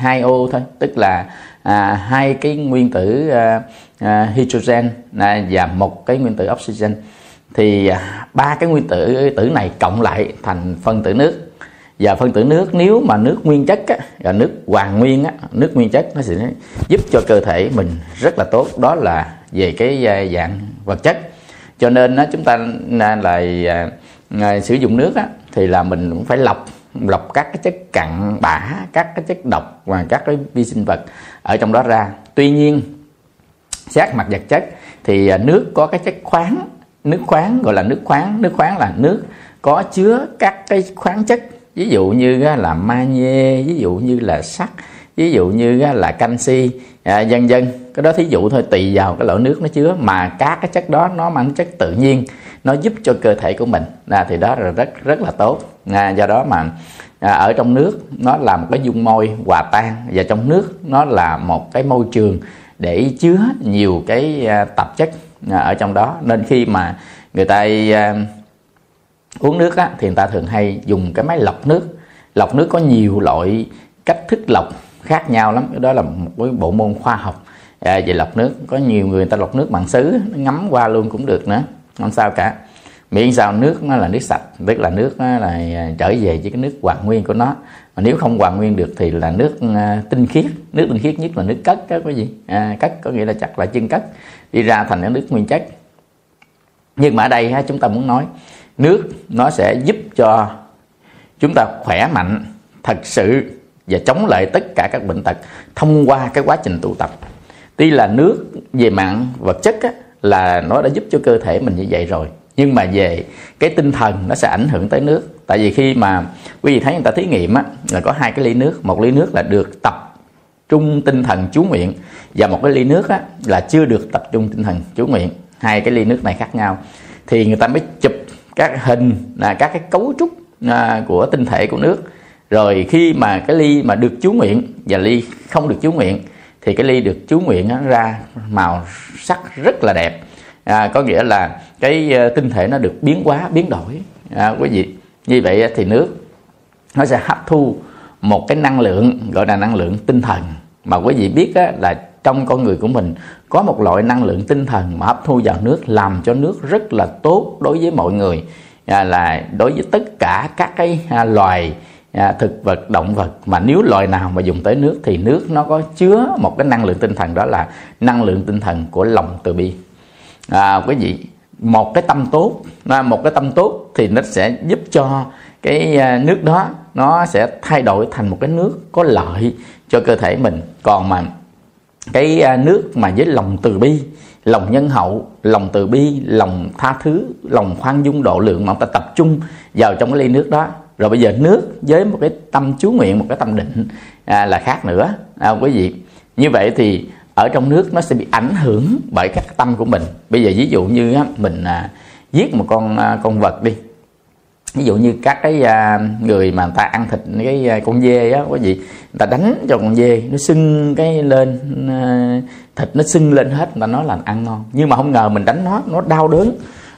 H2O à, thôi tức là à, hai cái nguyên tử à, à, hydrogen à, và một cái nguyên tử oxygen. Thì à, ba cái nguyên tử tử này cộng lại thành phân tử nước và phân tử nước nếu mà nước nguyên chất á, và nước hoàn nguyên á, nước nguyên chất nó sẽ giúp cho cơ thể mình rất là tốt. Đó là về cái à, dạng vật chất. Cho nên á, chúng ta là à, à, sử dụng nước á, thì là mình cũng phải lọc lọc các cái chất cặn bã các cái chất độc và các cái vi sinh vật ở trong đó ra. Tuy nhiên xét mặt vật chất thì à, nước có cái chất khoáng. Nước khoáng gọi là nước khoáng. Nước khoáng là nước có chứa các cái khoáng chất ví dụ như là magie ví dụ như là sắt ví dụ như là canxi à, vân. cái đó thí dụ thôi tùy vào cái loại nước nó chứa. Mà các cái chất đó nó mang chất tự nhiên nó giúp cho cơ thể của mình. À, thì đó là rất rất là tốt. À, do đó mà à, ở trong nước nó là một cái dung môi hòa tan. Và trong nước nó là một cái môi trường để chứa nhiều cái à, tạp chất à, ở trong đó. Nên khi mà người ta à, uống nước á, thì người ta thường hay dùng cái máy lọc nước. Lọc nước có nhiều loại cách thức lọc khác nhau lắm. Đó là một cái bộ môn khoa học. À, về lọc nước có nhiều người, người ta lọc nước bằng sứ ngắm qua luôn cũng được nữa không sao cả. Miễn sao nước nó là nước sạch tức là nước nó là à, trở về với cái nước hoàn nguyên của nó. Mà nếu không hoàn nguyên được thì là nước à, tinh khiết. Nước tinh khiết nhất là nước cất đó quý vị. À, cất có nghĩa là chắc là chân cất đi ra thành cái nước nguyên chất. Nhưng mà ở đây ha, chúng ta muốn nói nước nó sẽ giúp cho chúng ta khỏe mạnh thật sự và chống lại tất cả các bệnh tật thông qua cái quá trình tụ tập. Tuy là nước về mạng vật chất á, là nó đã giúp cho cơ thể mình như vậy rồi nhưng mà về cái tinh thần nó sẽ ảnh hưởng tới nước. Tại vì khi mà quý vị thấy người ta thí nghiệm á là có hai cái ly nước một ly nước là được tập trung tinh thần chú nguyện và một cái ly nước á là chưa được tập trung tinh thần chú nguyện. Hai cái ly nước này khác nhau. Thì người ta mới chụp các hình là các cái cấu trúc à, của tinh thể của nước. Rồi khi mà cái ly mà được chú nguyện và ly không được chú nguyện thì cái ly được chú nguyện nó ra màu sắc rất là đẹp. À, có nghĩa là cái ờ, tinh thể nó được biến hóa biến đổi. À, quý vị như vậy thì nước nó sẽ hấp thu một cái năng lượng gọi là năng lượng tinh thần. Mà quý vị biết á, là trong con người của mình có một loại năng lượng tinh thần mà hấp thu vào nước làm cho nước rất là tốt đối với mọi người. À, là đối với tất cả các cái à, loài à, thực vật động vật. Mà nếu loài nào mà dùng tới nước thì nước nó có chứa một cái năng lượng tinh thần đó là năng lượng tinh thần của lòng từ bi. À, quý vị một cái tâm tốt à, một cái tâm tốt thì nó sẽ giúp cho cái à, nước đó nó sẽ thay đổi thành một cái nước có lợi cho cơ thể mình. Còn mà cái à, nước mà với lòng từ bi lòng nhân hậu lòng từ bi lòng tha thứ lòng khoan dung độ lượng mà ta tập trung vào trong cái ly nước đó. Rồi bây giờ nước với một cái tâm chú nguyện một cái tâm định à, là khác nữa. À, quý vị như vậy thì ở trong nước nó sẽ bị ảnh hưởng bởi các tâm của mình. Bây giờ ví dụ như á, mình à, giết một con à, con vật đi ví dụ như các cái à, người mà người ta ăn thịt cái à, con dê á quý vị người ta đánh cho con dê nó sưng cái lên à, thịt nó sưng lên hết người ta nói là ăn ngon. Nhưng mà không ngờ mình đánh nó nó đau đớn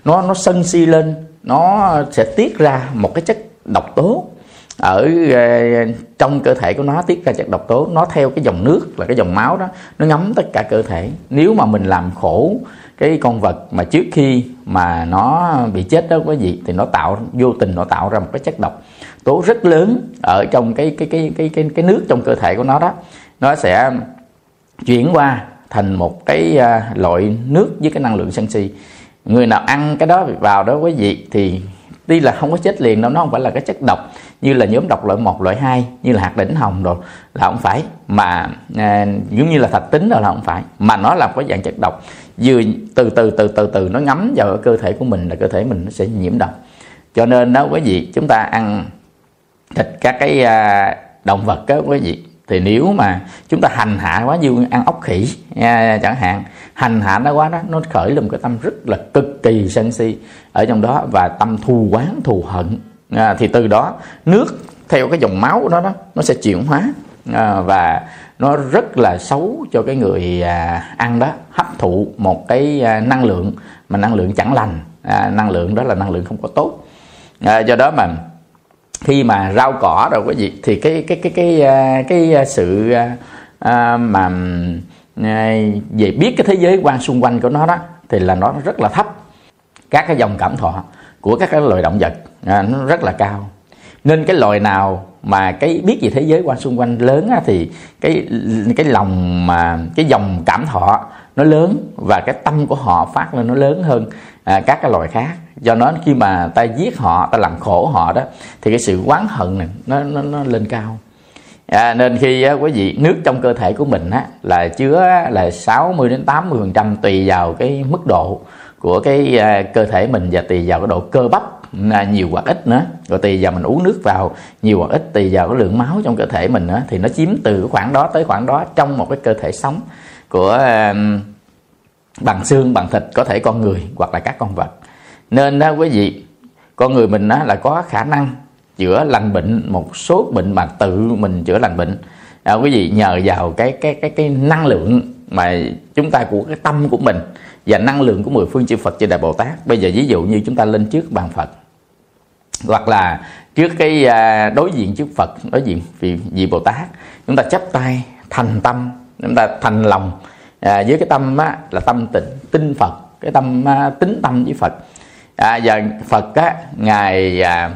nó nó sân si lên nó sẽ tiết ra một cái chất độc tố ở à, trong cơ thể của nó tiết ra chất độc tố. Nó theo cái dòng nước là cái dòng máu đó nó ngấm tất cả cơ thể. Nếu mà mình làm khổ cái con vật mà trước khi mà nó bị chết đó quý vị thì nó tạo vô tình nó tạo ra một cái chất độc tố rất lớn ở trong cái cái cái cái cái cái nước trong cơ thể của nó đó. Nó sẽ chuyển qua thành một cái à, loại nước với cái năng lượng sân si người nào ăn cái đó vào đó quý vị thì tuy là không có chết liền đâu nó không phải là cái chất độc như là nhóm độc loại 1, loại 2 như là hạt đỉnh hồng rồi là không phải. Mà à, giống như là thạch tính rồi là không phải. Mà nó là cái dạng chất độc vừa từ từ từ từ từ nó ngấm vào cơ thể của mình là cơ thể mình nó sẽ nhiễm độc. Cho nên đó quý vị chúng ta ăn thịt các cái à, động vật đó quý vị. Thì nếu mà chúng ta hành hạ quá như ăn ốc khỉ à, chẳng hạn hành hạ nó quá đó nó khởi lên một cái tâm rất là cực kỳ sân si ở trong đó và tâm thù quán thù hận. À, thì từ đó nước theo cái dòng máu của nó đó nó sẽ chuyển hóa à, và nó rất là xấu cho cái người à, ăn đó hấp thụ một cái à, năng lượng mà năng lượng chẳng lành. À, năng lượng đó là năng lượng không có tốt. À, do đó mà khi mà rau cỏ rồi cái gì thì cái cái cái cái à, cái, cái sự à, mà về biết cái thế giới quan xung quanh của nó đó thì là nó rất là thấp. Các cái dòng cảm thọ của các cái loài động vật à, nó rất là cao. Nên cái loài nào mà cái biết về thế giới quan xung quanh lớn á, thì cái cái lòng mà cái dòng cảm thọ nó lớn và cái tâm của họ phát lên nó lớn hơn à, các cái loài khác. Do đó khi mà ta giết họ ta làm khổ họ đó thì cái sự oán hận này nó nó, nó lên cao. À, nên khi á, quý vị nước trong cơ thể của mình á, là chứa là 60 đến 80 phần trăm tùy vào cái mức độ của cái à, cơ thể mình và tùy vào cái độ cơ bắp nhiều hoặc ít nữa. Rồi tùy vào mình uống nước vào nhiều hoặc ít tùy vào cái lượng máu trong cơ thể mình nữa thì nó chiếm từ khoảng đó tới khoảng đó trong một cái cơ thể sống của bằng xương bằng thịt có thể con người hoặc là các con vật. Nên đó quý vị con người mình đó là có khả năng chữa lành bệnh một số bệnh mà tự mình chữa lành bệnh. À, quý vị nhờ vào cái cái cái cái năng lượng mà chúng ta của cái tâm của mình và năng lượng của mười phương chư Phật trên đại Bồ Tát. Bây giờ ví dụ như chúng ta lên trước bàn Phật hoặc là trước cái à, đối diện trước Phật đối diện vì vị Bồ Tát chúng ta chấp tay thành tâm chúng ta thành lòng à, với cái tâm á, là tâm tịnh tinh Phật cái tâm á, tính tâm với Phật. À, và Phật á, ngài à,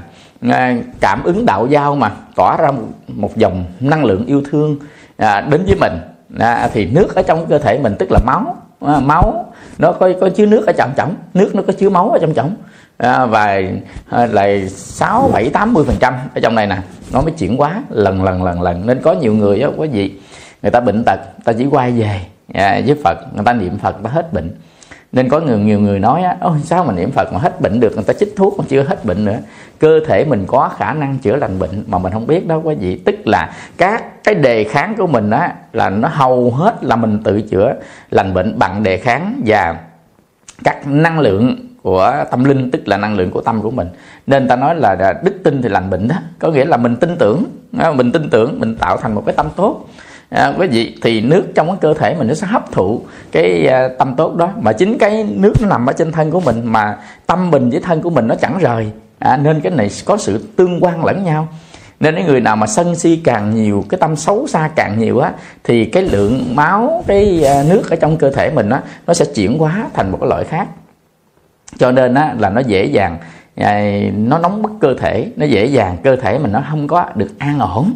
à, cảm ứng đạo giao mà tỏa ra một, một dòng năng lượng yêu thương à, đến với mình à, thì nước ở trong cơ thể mình tức là máu à, máu nó có có chứa nước ở trong chổng nước nó có chứa máu ở trong chổng à, và à, là sáu bảy tám mươi phần trăm ở trong này nè nó mới chuyển hóa lần lần lần lần. Nên có nhiều người á quý vị người ta bệnh tật ta chỉ quay về à, với phật người ta niệm phật ta hết bệnh nên có nhiều, nhiều người nói á ôi sao mà niệm phật mà hết bệnh được người ta chích thuốc mà chưa hết bệnh nữa? Cơ thể mình có khả năng chữa lành bệnh mà mình không biết đó quý vị. Tức là các cái đề kháng của mình á là nó hầu hết là mình tự chữa lành bệnh bằng đề kháng và các năng lượng của tâm linh tức là năng lượng của tâm của mình. Nên ta nói là đức tin thì lành bệnh đó. Có nghĩa là mình tin tưởng à, mình tin tưởng mình tạo thành một cái tâm tốt à, quý vị thì nước trong cái cơ thể mình nó sẽ hấp thụ cái à, tâm tốt đó. Mà chính cái nước nó nằm ở trên thân của mình mà tâm mình với thân của mình nó chẳng rời. À, nên cái này có sự tương quan lẫn nhau. Nên cái người nào mà sân si càng nhiều cái tâm xấu xa càng nhiều á thì cái lượng máu cái à, nước ở trong cơ thể mình á nó sẽ chuyển hóa thành một cái loại khác. Cho nên á là nó dễ dàng à, nó nóng bức cơ thể nó dễ dàng cơ thể mình nó không có được an ổn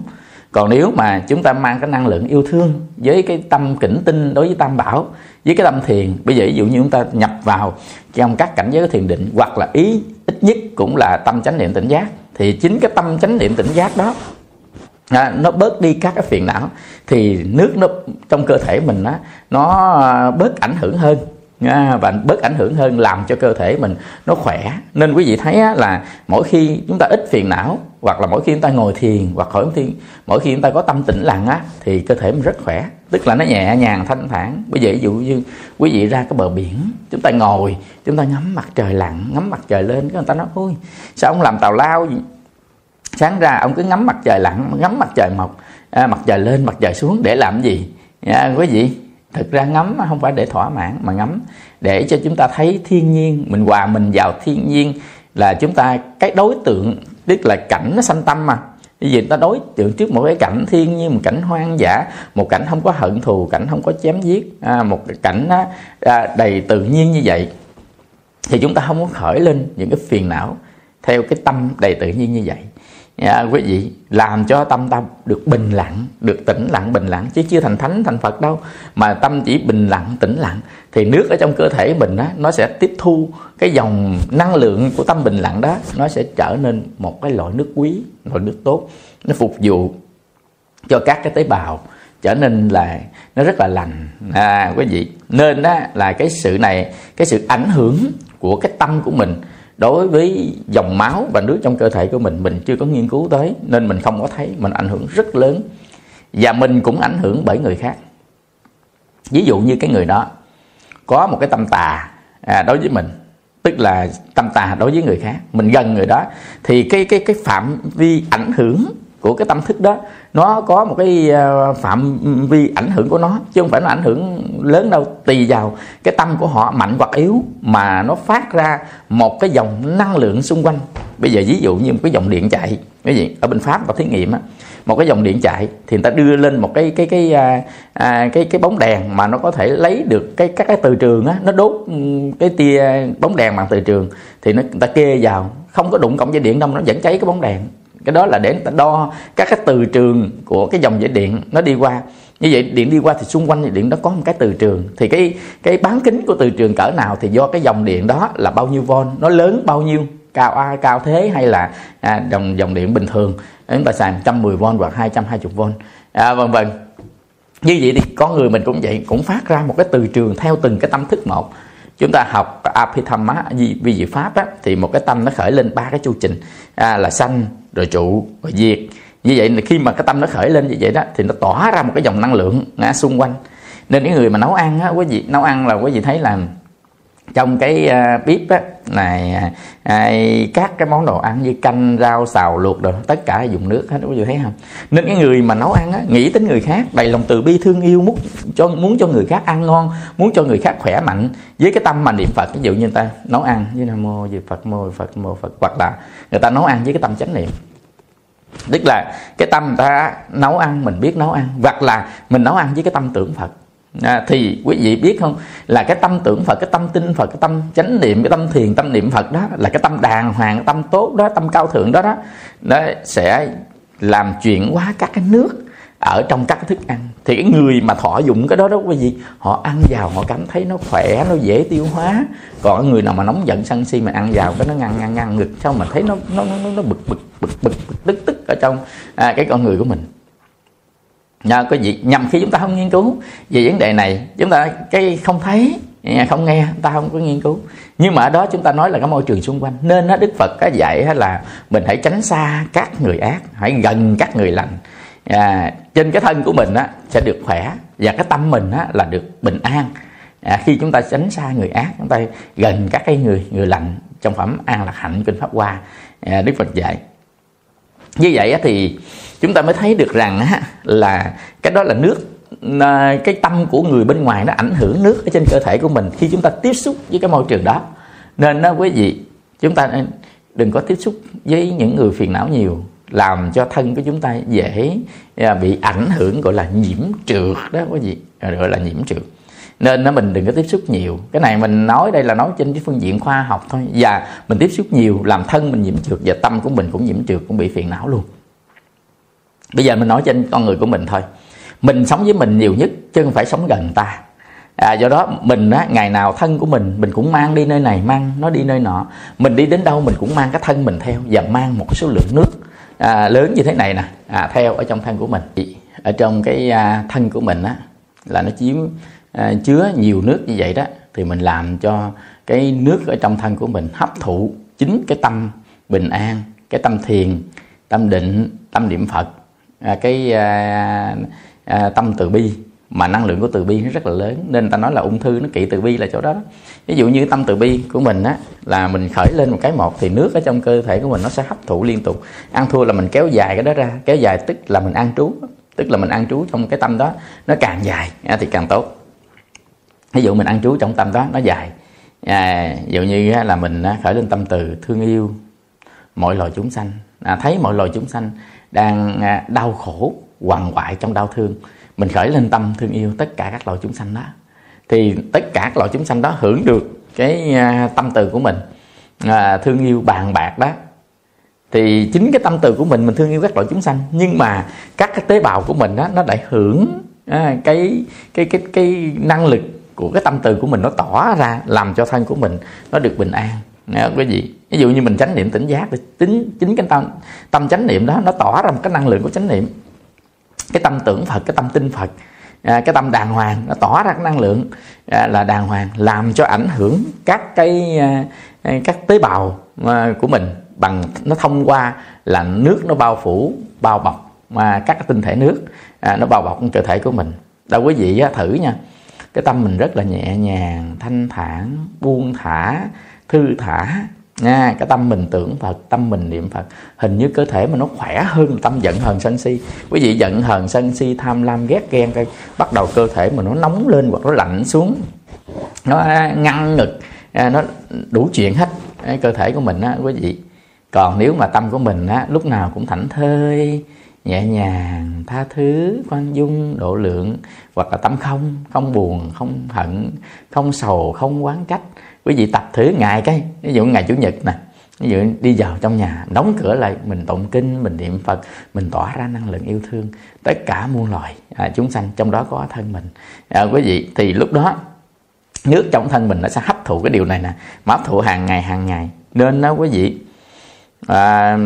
còn nếu mà chúng ta mang cái năng lượng yêu thương với cái tâm kỉnh tinh đối với tam bảo với cái tâm thiền bây giờ ví dụ như chúng ta nhập vào trong các cảnh giới thiền định hoặc là ý ít nhất cũng là tâm chánh niệm tỉnh giác thì chính cái tâm chánh niệm tỉnh giác đó à, nó bớt đi các cái phiền não thì nước nó trong cơ thể mình á nó à, bớt ảnh hưởng hơn và bớt ảnh hưởng hơn làm cho cơ thể mình nó khỏe. Nên quý vị thấy là mỗi khi chúng ta ít phiền não hoặc là mỗi khi chúng ta ngồi thiền hoặc khỏi thiền mỗi khi chúng ta có tâm tĩnh lặng á thì cơ thể mình rất khỏe. Tức là nó nhẹ nhàng thanh thản. Bây giờ ví dụ như quý vị ra cái bờ biển chúng ta ngồi chúng ta ngắm mặt trời lặn ngắm mặt trời lên cái người ta nói ôi sao ông làm tào lao gì sáng ra ông cứ ngắm mặt trời lặn ngắm mặt trời mọc à, mặt trời lên mặt trời xuống để làm gì? À, quý vị thực ra ngắm không phải để thỏa mãn mà ngắm để cho chúng ta thấy thiên nhiên mình hòa mình vào thiên nhiên là chúng ta cái đối tượng tức là cảnh nó sanh tâm mà. Vì vậy ta đối tượng trước một cái cảnh thiên nhiên một cảnh hoang dã một cảnh không có hận thù cảnh không có chém giết à, một cái cảnh à, đầy tự nhiên như vậy thì chúng ta không có khởi lên những cái phiền não theo cái tâm đầy tự nhiên như vậy à, quý vị làm cho tâm ta được bình lặng được tĩnh lặng bình lặng. Chứ chưa thành thánh thành phật đâu. Mà tâm chỉ bình lặng tĩnh lặng. Thì nước ở trong cơ thể mình á nó sẽ tiếp thu cái dòng năng lượng của tâm bình lặng đó. Nó sẽ trở nên một cái loại nước quý loại nước tốt. Nó phục vụ cho các cái tế bào trở nên là nó rất là lành. À quý vị nên đó là cái sự này cái sự ảnh hưởng của cái tâm của mình đối với dòng máu và nước trong cơ thể của mình mình chưa có nghiên cứu tới nên mình không có thấy mình ảnh hưởng rất lớn. Và mình cũng ảnh hưởng bởi người khác. Ví dụ như cái người đó có một cái tâm tà à, đối với mình tức là tâm tà đối với người khác mình gần người đó thì cái cái cái phạm vi ảnh hưởng của cái tâm thức đó nó có một cái ờ, phạm vi ảnh hưởng của nó chứ không phải nó ảnh hưởng lớn đâu tùy vào cái tâm của họ mạnh hoặc yếu mà nó phát ra một cái dòng năng lượng xung quanh. Bây giờ ví dụ như một cái dòng điện chạy cái gì ở bên pháp và thí nghiệm á một cái dòng điện chạy thì người ta đưa lên một cái cái cái à, à, cái cái bóng đèn mà nó có thể lấy được cái các cái từ trường á nó đốt ừ, cái tia bóng đèn bằng từ trường thì nó người ta kê vào không có đụng cộng dây điện đâu nó vẫn cháy cái bóng đèn cái đó là để người ta đo các cái từ trường của cái dòng dây điện nó đi qua. Như vậy điện đi qua thì xung quanh điện đó có một cái từ trường. Thì cái cái bán kính của từ trường cỡ nào thì do cái dòng điện đó là bao nhiêu volt nó lớn bao nhiêu cao a cao thế hay là à, dòng dòng điện bình thường. Chúng ta xài 110 v hoặc 220 v à, vân vân. Như vậy thì con người mình cũng vậy cũng phát ra một cái từ trường theo từng cái tâm thức một chúng ta học Abhidhamma vi diệu pháp á, thì một cái tâm nó khởi lên ba cái chu trình. À, là sanh rồi trụ rồi diệt. Như vậy là khi mà cái tâm nó khởi lên như vậy đó thì nó tỏa ra một cái dòng năng lượng à, xung quanh. Nên những người mà nấu ăn á quý vị nấu ăn là quý vị thấy là trong cái uh, bếp á này à, các cái món đồ ăn như canh rau xào luộc rồi tất cả dùng nước hết quý vị thấy không? Nên cái người mà nấu ăn á nghĩ đến người khác đầy lòng từ bi thương yêu muốn cho muốn cho người khác ăn ngon muốn cho người khác khỏe mạnh với cái tâm mà niệm phật ví dụ như người ta nấu ăn với nam mô di phật mô phật mô phật hoặc là người ta nấu ăn với cái tâm chánh niệm. Tức là cái tâm ta nấu ăn mình biết nấu ăn hoặc là mình nấu ăn với cái tâm tưởng phật à, thì quý vị biết không? Là cái tâm tưởng phật cái tâm tin phật cái tâm chánh niệm cái tâm thiền tâm niệm phật đó là cái tâm đàng hoàng tâm tốt đó tâm cao thượng đó đó nó sẽ làm chuyển hóa các cái nước ở trong các cái thức ăn. Thì cái người mà thọ dụng cái đó đó quý vị họ ăn vào họ cảm thấy nó khỏe nó dễ tiêu hóa. Còn người nào mà nóng giận sân si mà ăn vào cái nó ngăn ngăn ngăn ngực sao mà thấy nó nó nó, nó bực bực bực bực, bực tức tức ở trong à, cái con người của mình nhờ có gì nhằm khi chúng ta không nghiên cứu về vấn đề này chúng ta cái không thấy không nghe ta không có nghiên cứu. Nhưng mà ở đó chúng ta nói là cái môi trường xung quanh nên đó, đức phật có dạy là mình hãy tránh xa các người ác hãy gần các người lành. À, trên cái thân của mình á, sẽ được khỏe và cái tâm mình á, là được bình an. À, khi chúng ta tránh xa người ác chúng ta gần các cái người người lành trong phẩm an lạc hạnh kinh pháp hoa. À, đức phật dạy. Như vậy á, thì chúng ta mới thấy được rằng á, là cái đó là nước à, cái tâm của người bên ngoài nó ảnh hưởng nước ở trên cơ thể của mình khi chúng ta tiếp xúc với cái môi trường đó. Nên đó quý vị chúng ta đừng có tiếp xúc với những người phiền não nhiều làm cho thân của chúng ta dễ à, bị ảnh hưởng gọi là nhiễm trượt đó quý vị à, gọi là nhiễm trượt. Nên nó mình đừng có tiếp xúc nhiều. Cái này mình nói đây là nói trên cái phương diện khoa học thôi. Và mình tiếp xúc nhiều làm thân mình nhiễm trượt và tâm của mình cũng nhiễm trượt cũng bị phiền não luôn bây giờ mình nói trên con người của mình thôi. Mình sống với mình nhiều nhất chứ không phải sống gần ta. À, do đó mình á, ngày nào thân của mình mình cũng mang đi nơi này mang nó đi nơi nọ. Mình đi đến đâu mình cũng mang cái thân mình theo và mang một số lượng nước à, lớn như thế này nè à, theo ở trong thân của mình. Ở trong cái à, thân của mình á là nó chiếm à, chứa nhiều nước như vậy đó thì mình làm cho cái nước ở trong thân của mình hấp thụ chính cái tâm bình an cái tâm thiền tâm định tâm niệm phật. À, cái à, à, tâm từ bi mà năng lượng của từ bi nó rất là lớn. Nên ta nói là ung thư nó kỵ từ bi là chỗ đó, ví dụ như tâm từ bi của mình á là mình khởi lên một cái một thì nước ở trong cơ thể của mình nó sẽ hấp thụ liên tục. Ăn thua là mình kéo dài cái đó ra. Kéo dài tức là mình ăn trú tức là mình ăn trú trong cái tâm đó. Nó càng dài thì càng tốt. Ví dụ mình ăn trú trong tâm đó nó dài. À, ví dụ như là mình khởi lên tâm từ thương yêu mọi loài chúng sanh. À, thấy mọi loài chúng sanh đang à, đau khổ hoàng hoại trong đau thương. Mình khởi lên tâm thương yêu tất cả các loại chúng sanh đó. Thì tất cả các loại chúng sanh đó hưởng được cái à, tâm từ của mình à, thương yêu bàn bạc đó. Thì chính cái tâm từ của mình mình thương yêu các loại chúng sanh. Nhưng mà các cái tế bào của mình đó nó lại hưởng à, cái cái cái cái năng lực của cái tâm từ của mình nó tỏ ra làm cho thân của mình nó được bình an. Nè, quý vị ví dụ như mình chánh niệm tỉnh giác thì tính chính cái tâm tâm chánh niệm đó nó tỏ ra một cái năng lượng của chánh niệm. Cái tâm tưởng phật cái tâm tin phật à, cái tâm đàng hoàng nó tỏ ra cái năng lượng à, là đàng hoàng làm cho ảnh hưởng các cái à, à, các tế bào à, của mình bằng nó thông qua là nước nó bao phủ bao bọc mà các cái tinh thể nước à, nó bao bọc cơ thể của mình. Đâu quý vị á, thử nha. Cái tâm mình rất là nhẹ nhàng thanh thản buông thả thư thả. Nha, cái tâm mình tưởng phật, tâm mình niệm phật, hình như cơ thể mà nó khỏe hơn tâm giận hờn sân si. Quý vị giận hờn sân si, tham lam, ghét ghen, cái bắt đầu cơ thể mà nó nóng lên hoặc nó lạnh xuống. Nó à, ngăn ngực à, nó đủ chuyện hết. Cơ thể của mình á, quý vị. Còn nếu mà tâm của mình á, lúc nào cũng thảnh thơi, nhẹ nhàng, tha thứ, khoan dung, độ lượng, hoặc là tâm không không buồn, không hận, không sầu, không quán trách quý vị tập thử ngày cái. Ví dụ ngày chủ nhật nè ví dụ đi vào trong nhà đóng cửa lại mình tụng kinh mình niệm phật mình tỏa ra năng lượng yêu thương. Tất cả muôn loài à, chúng sanh trong đó có thân mình. À, quý vị thì lúc đó nước trong thân mình nó sẽ hấp thụ cái điều này nè mà hấp thụ hàng ngày hàng ngày. Nên đó quý vị à,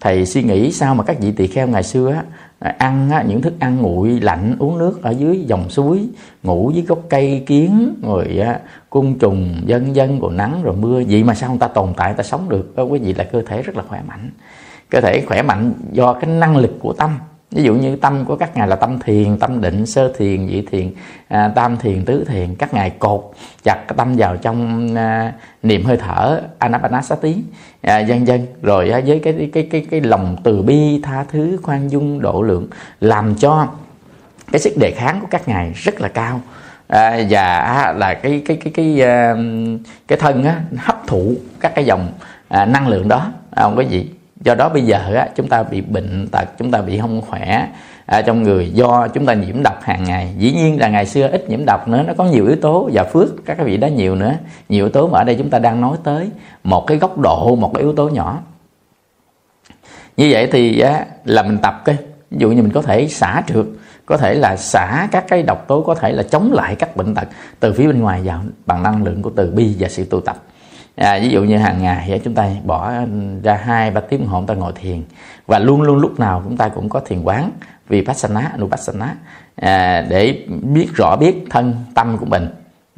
thầy suy nghĩ sao mà các vị tỳ kheo ngày xưa á, À, ăn á, những thức ăn nguội lạnh uống nước ở dưới dòng suối ngủ dưới gốc cây kiến rồi á, côn trùng dân dân rồi nắng rồi mưa. Vậy mà sao người ta tồn tại người ta sống được? Đó quý vị là cơ thể rất là khỏe mạnh. Cơ thể khỏe mạnh do cái năng lực của tâm ví dụ như tâm của các ngài là tâm thiền tâm định sơ thiền vị thiền à, tam thiền tứ thiền. Các ngài cột chặt cái tâm vào trong à, niệm hơi thở anapanasati à, dân dân rồi à, với cái cái cái cái, cái lòng từ bi tha thứ khoan dung độ lượng làm cho cái sức đề kháng của các ngài rất là cao. À, và là cái cái cái cái cái, cái thân á, hấp thụ các cái dòng à, năng lượng đó. Không có gì do đó bây giờ á, chúng ta bị bệnh tật chúng ta bị không khỏe à, trong người do chúng ta nhiễm độc hàng ngày. Dĩ nhiên là ngày xưa ít nhiễm độc nữa nó có nhiều yếu tố và phước các vị đó nhiều nữa. Nhiều yếu tố mà ở đây chúng ta đang nói tới. Một cái góc độ một cái yếu tố nhỏ. Như vậy thì á, là mình tập cái ví dụ như mình có thể xả trượt có thể là xả các cái độc tố có thể là chống lại các bệnh tật từ phía bên ngoài vào bằng năng lượng của từ bi và sự tu tập à, ví dụ như hàng ngày chúng ta bỏ ra hai ba tiếng đồng chúng ta ngồi thiền. Và luôn luôn lúc nào chúng ta cũng có thiền quán vì vipassana nupassana à, để biết rõ biết thân tâm của mình.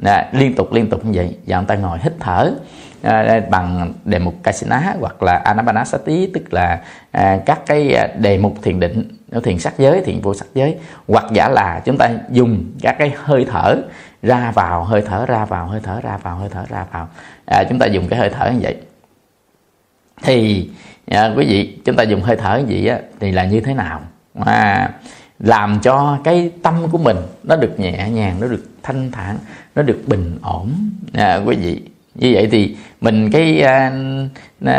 À, liên tục liên tục như vậy và chúng ta ngồi hít thở à, bằng đề mục kasina hoặc là anapanasati tức là à, các cái à, đề mục thiền định thiền sắc giới thiền vô sắc giới. Hoặc giả là chúng ta dùng các cái hơi thở ra vào hơi thở ra vào hơi thở ra vào hơi thở ra vào. À, chúng ta dùng cái hơi thở như vậy. Thì à, quý vị chúng ta dùng hơi thở gì á, thì là như thế nào? À, làm cho cái tâm của mình nó được nhẹ nhàng nó được thanh thản nó được bình ổn. À, quý vị như vậy thì mình cái à,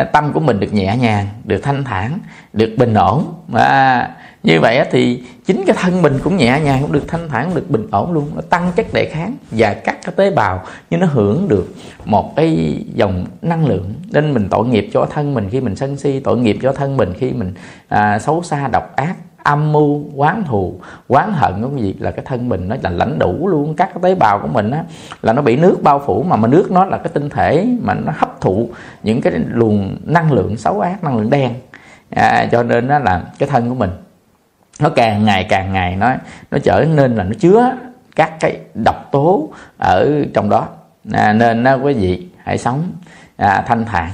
tâm của mình được nhẹ nhàng được thanh thản được bình ổn. À, như vậy thì chính cái thân mình cũng nhẹ nhàng cũng được thanh thản cũng được bình ổn luôn nó tăng chất đề kháng và các cái tế bào như nó hưởng được một cái dòng năng lượng. Nên mình tội nghiệp cho thân mình khi mình sân si tội nghiệp cho thân mình khi mình à, xấu xa độc ác âm mưu quán thù quán hận cái gì? Là cái thân mình nó là lãnh đủ luôn. Các cái tế bào của mình á là nó bị nước bao phủ mà mà nước nó là cái tinh thể mà nó hấp thụ những cái luồng năng lượng xấu ác năng lượng đen. À, cho nên đó là cái thân của mình nó càng ngày càng ngày nó nó trở nên là nó chứa các cái độc tố ở trong đó. À, nên đó, quý vị hãy sống à, thanh thản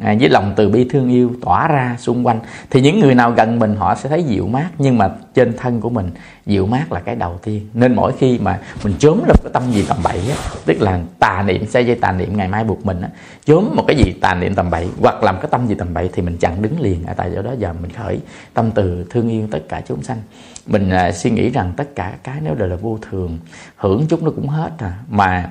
à, với lòng từ bi thương yêu tỏa ra xung quanh thì những người nào gần mình họ sẽ thấy dịu mát nhưng mà trên thân của mình dịu mát là cái đầu tiên. Nên mỗi khi mà mình chớm lên cái tâm gì tầm bậy á tức là tà niệm xe dây tà niệm ngày mai buộc mình á chớm một cái gì tà niệm tầm bậy hoặc làm cái tâm gì tầm bậy thì mình chặn đứng liền ở tại chỗ đó giờ mình khởi tâm từ thương yêu tất cả chúng sanh. Mình à, suy nghĩ rằng tất cả cái nếu đều là vô thường hưởng chút nó cũng hết à. Mà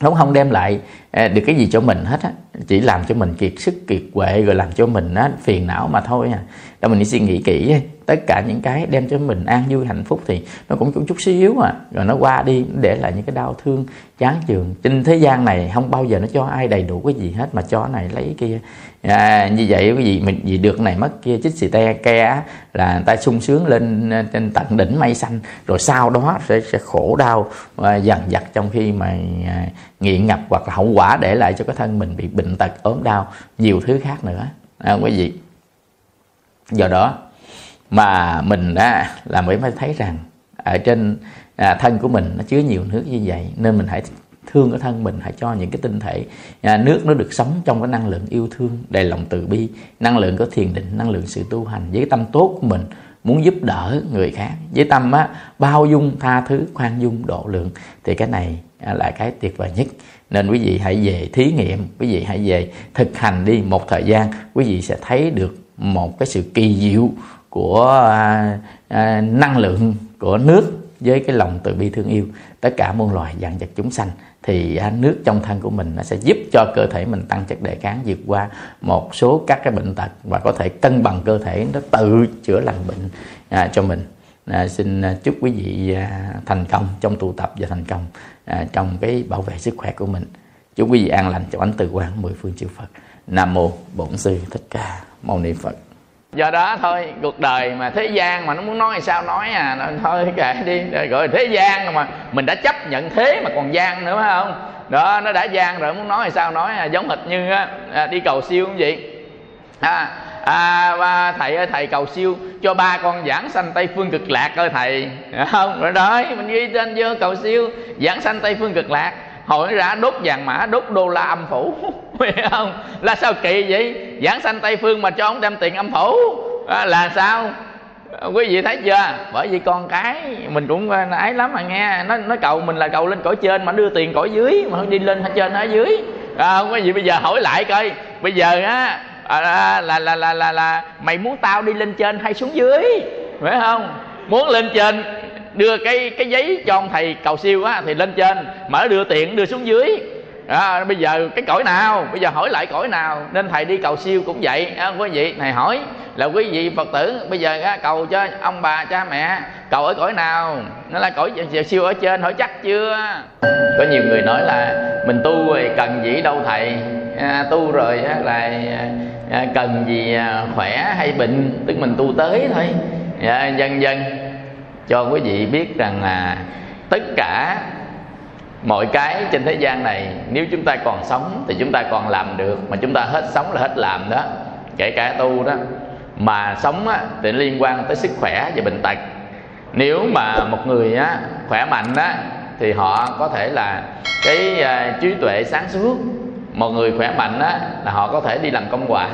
nó không đem lại à, được cái gì cho mình hết á. Chỉ làm cho mình kiệt sức kiệt quệ rồi làm cho mình á, phiền não mà thôi à. Đó mình đi suy nghĩ kỹ tất cả những cái đem cho mình an vui hạnh phúc thì nó cũng chút chút xíu à. Rồi nó qua đi để lại những cái đau thương chán chường. Trên thế gian này không bao giờ nó cho ai đầy đủ cái gì hết mà cho này lấy kia à, như vậy cái gì mình gì được này mất kia chích xì te ke là người ta sung sướng lên trên tận đỉnh mây xanh. Rồi sau đó sẽ, sẽ khổ đau à, dần dặt trong khi mà à, nghiện ngập hoặc là hậu quả để lại cho cái thân mình bị bệnh tật ốm đau nhiều thứ khác nữa. À, quý vị. Do đó mà mình đã là mới mới thấy rằng ở trên à, thân của mình nó chứa nhiều nước như vậy nên mình hãy thương cái thân mình hãy cho những cái tinh thể à, nước nó được sống trong cái năng lượng yêu thương đầy lòng từ bi năng lượng có thiền định năng lượng sự tu hành với tâm tốt của mình muốn giúp đỡ người khác. Với tâm á, bao dung tha thứ khoan dung độ lượng thì cái này à, là cái tuyệt vời nhất. Nên quý vị hãy về thí nghiệm quý vị hãy về thực hành đi một thời gian quý vị sẽ thấy được một cái sự kỳ diệu của à, à, năng lượng của nước với cái lòng từ bi thương yêu. Tất cả muôn loài dạng vật chúng sanh thì nước trong thân của mình nó sẽ giúp cho cơ thể mình tăng chất đề kháng vượt qua một số các cái bệnh tật và có thể cân bằng cơ thể nó tự chữa lành bệnh à, cho mình. À, xin à, chúc quý vị à, thành công trong tu tập và thành công à, trong cái bảo vệ sức khỏe của mình. Chúc quý vị an lành trong ánh từ quang mười phương chư Phật. Nam mô bổn sư thích ca. Mâu ni Phật do đó thôi cuộc đời mà thế gian mà nó muốn nói sao nói à nó, thôi kệ đi gọi thế gian mà mình đã chấp nhận thế mà còn gian nữa phải không? Đó nó đã gian rồi muốn nói sao nói à, giống hệt như á, à, đi cầu siêu cũng vậy. À, à và thầy ơi thầy cầu siêu cho ba con giảng sanh tây phương cực lạc ơi thầy. Không? Rồi đó mình ghi tên vô cầu siêu giảng sanh tây phương cực lạc. Hỏi ra đốt vàng mã đốt đô la âm phủ. Không? Là sao kỳ vậy? Giảng sanh tây phương mà cho ông đem tiền âm phủ. À, là sao? À, quý vị thấy chưa? Bởi vì con cái mình cũng à, ái lắm mà nghe. Nó nó cầu mình là cầu lên cõi trên mà đưa tiền cõi dưới mà không đi lên ở trên ở dưới. À, quý vị bây giờ hỏi lại coi. Bây giờ á à, là, là là là là là mày muốn tao đi lên trên hay xuống dưới? Phải không? Muốn lên trên đưa cái cái giấy cho ông thầy cầu siêu á thì lên trên. Mở đưa tiền đưa xuống dưới à, bây giờ cái cõi nào? Bây giờ hỏi lại cõi nào? Nên thầy đi cầu siêu cũng vậy. À, quý vị thầy hỏi là quý vị phật tử bây giờ á, cầu cho ông bà cha mẹ cầu ở cõi nào? Nó là cõi siêu ở trên hỏi chắc chưa? Có nhiều người nói là mình tu rồi cần gì đâu thầy? À, tu rồi á, là à, à, cần gì à, khỏe hay bệnh? Tức mình tu tới thôi. À, dần dần. Cho quý vị biết rằng là tất cả mọi cái trên thế gian này nếu chúng ta còn sống thì chúng ta còn làm được mà chúng ta hết sống là hết làm đó. Kể cả tu đó. Mà sống á, thì liên quan tới sức khỏe và bệnh tật. Nếu mà một người á, khỏe mạnh á, thì họ có thể là cái à, trí tuệ sáng suốt. Một người khỏe mạnh á, là họ có thể đi làm công quả.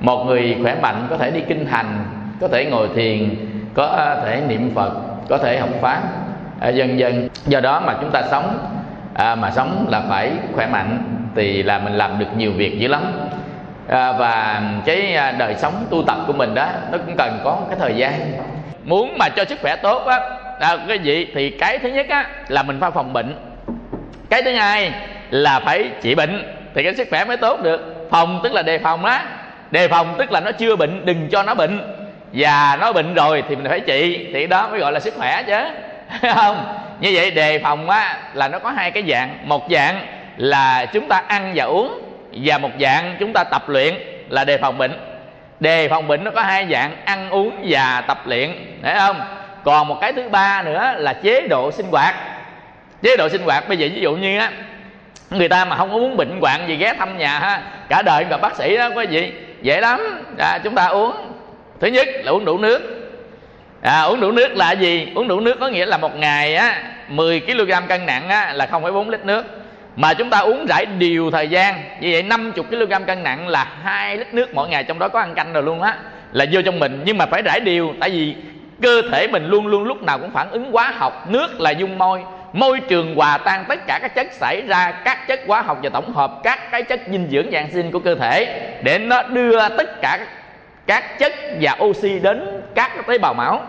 Một người khỏe mạnh có thể đi kinh hành có thể ngồi thiền có thể niệm phật có thể học pháp à, dần dần. Do đó mà chúng ta sống à, mà sống là phải khỏe mạnh thì là mình làm được nhiều việc dữ lắm. À, và cái à, đời sống tu tập của mình đó nó cũng cần có cái thời gian. Muốn mà cho sức khỏe tốt á à, cái gì thì cái thứ nhất á là mình phải phòng bệnh. Cái thứ hai là phải trị bệnh thì cái sức khỏe mới tốt được. Phòng tức là đề phòng á. Đề phòng tức là nó chưa bệnh đừng cho nó bệnh. Và nó bệnh rồi thì mình phải trị thì đó mới gọi là sức khỏe chứ. không như vậy đề phòng á là nó có hai cái dạng. Một dạng là chúng ta ăn và uống và một dạng chúng ta tập luyện là đề phòng bệnh. Đề phòng bệnh nó có hai dạng ăn uống và tập luyện thấy không? Còn một cái thứ ba nữa là chế độ sinh hoạt. Chế độ sinh hoạt bây giờ ví dụ như á người ta mà không có muốn bệnh hoạn gì ghé thăm nhà ha cả đời gặp bác sĩ đó có gì? Dễ lắm. À, chúng ta uống. Thứ nhất là uống đủ nước à, uống đủ nước là gì? Uống đủ nước có nghĩa là một ngày á 10 kg cân nặng á, là không phải 4 lít nước. Mà chúng ta uống rải đều thời gian. Như vậy 50 kg cân nặng là hai lít nước mỗi ngày trong đó có ăn canh rồi luôn á là vô trong mình. Nhưng mà phải rải đều tại vì cơ thể mình luôn luôn lúc nào cũng phản ứng hóa học nước là dung môi. Môi trường hòa tan tất cả các chất xảy ra các chất hóa học và tổng hợp các cái chất dinh dưỡng dạng sinh của cơ thể để nó đưa tất cả các chất và oxy đến các tế bào máu.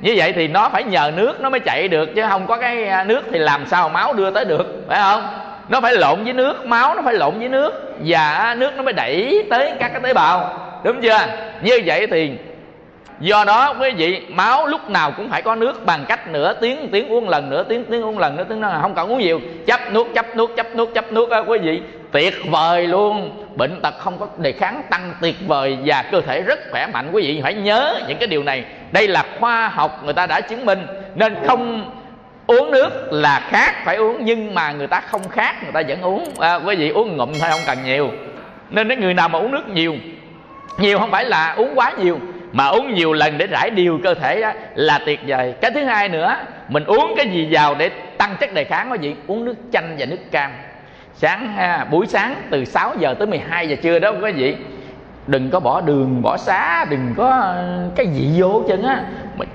Như vậy thì nó phải nhờ nước nó mới chạy được, chứ không có cái à, nước thì làm sao máu đưa tới được, phải không? Nó phải lộn với nước, máu nó phải lộn với nước và à, nước nó mới đẩy tới các cái tế bào, đúng chưa? Như vậy thì do đó quý vị, máu lúc nào cũng phải có nước bằng cách nửa tiếng tiếng uống lần, nửa tiếng tiếng uống lần, nửa tiếng không cần uống nhiều. Chấp nuốt chấp nuốt chấp nuốt chấp nuốt á quý vị tuyệt vời luôn. Bệnh tật không có đề kháng tăng tuyệt vời và cơ thể rất khỏe mạnh. Quý vị phải nhớ những cái điều này. Đây là khoa học người ta đã chứng minh. Nên không uống nước là khác phải uống nhưng mà người ta không khác người ta vẫn uống. À, quý vị uống ngụm thôi không cần nhiều. Nên cái người nào mà uống nước nhiều nhiều không phải là uống quá nhiều mà uống nhiều lần để rải điều cơ thể đó là tuyệt vời. Cái thứ hai nữa mình uống cái gì vào để tăng chất đề kháng quý vị? Uống nước chanh và nước cam sáng ha, buổi sáng từ 6 giờ tới 12 giờ trưa đó quý vị đừng có bỏ đường bỏ xá đừng có ờ, cái gì vô chân á.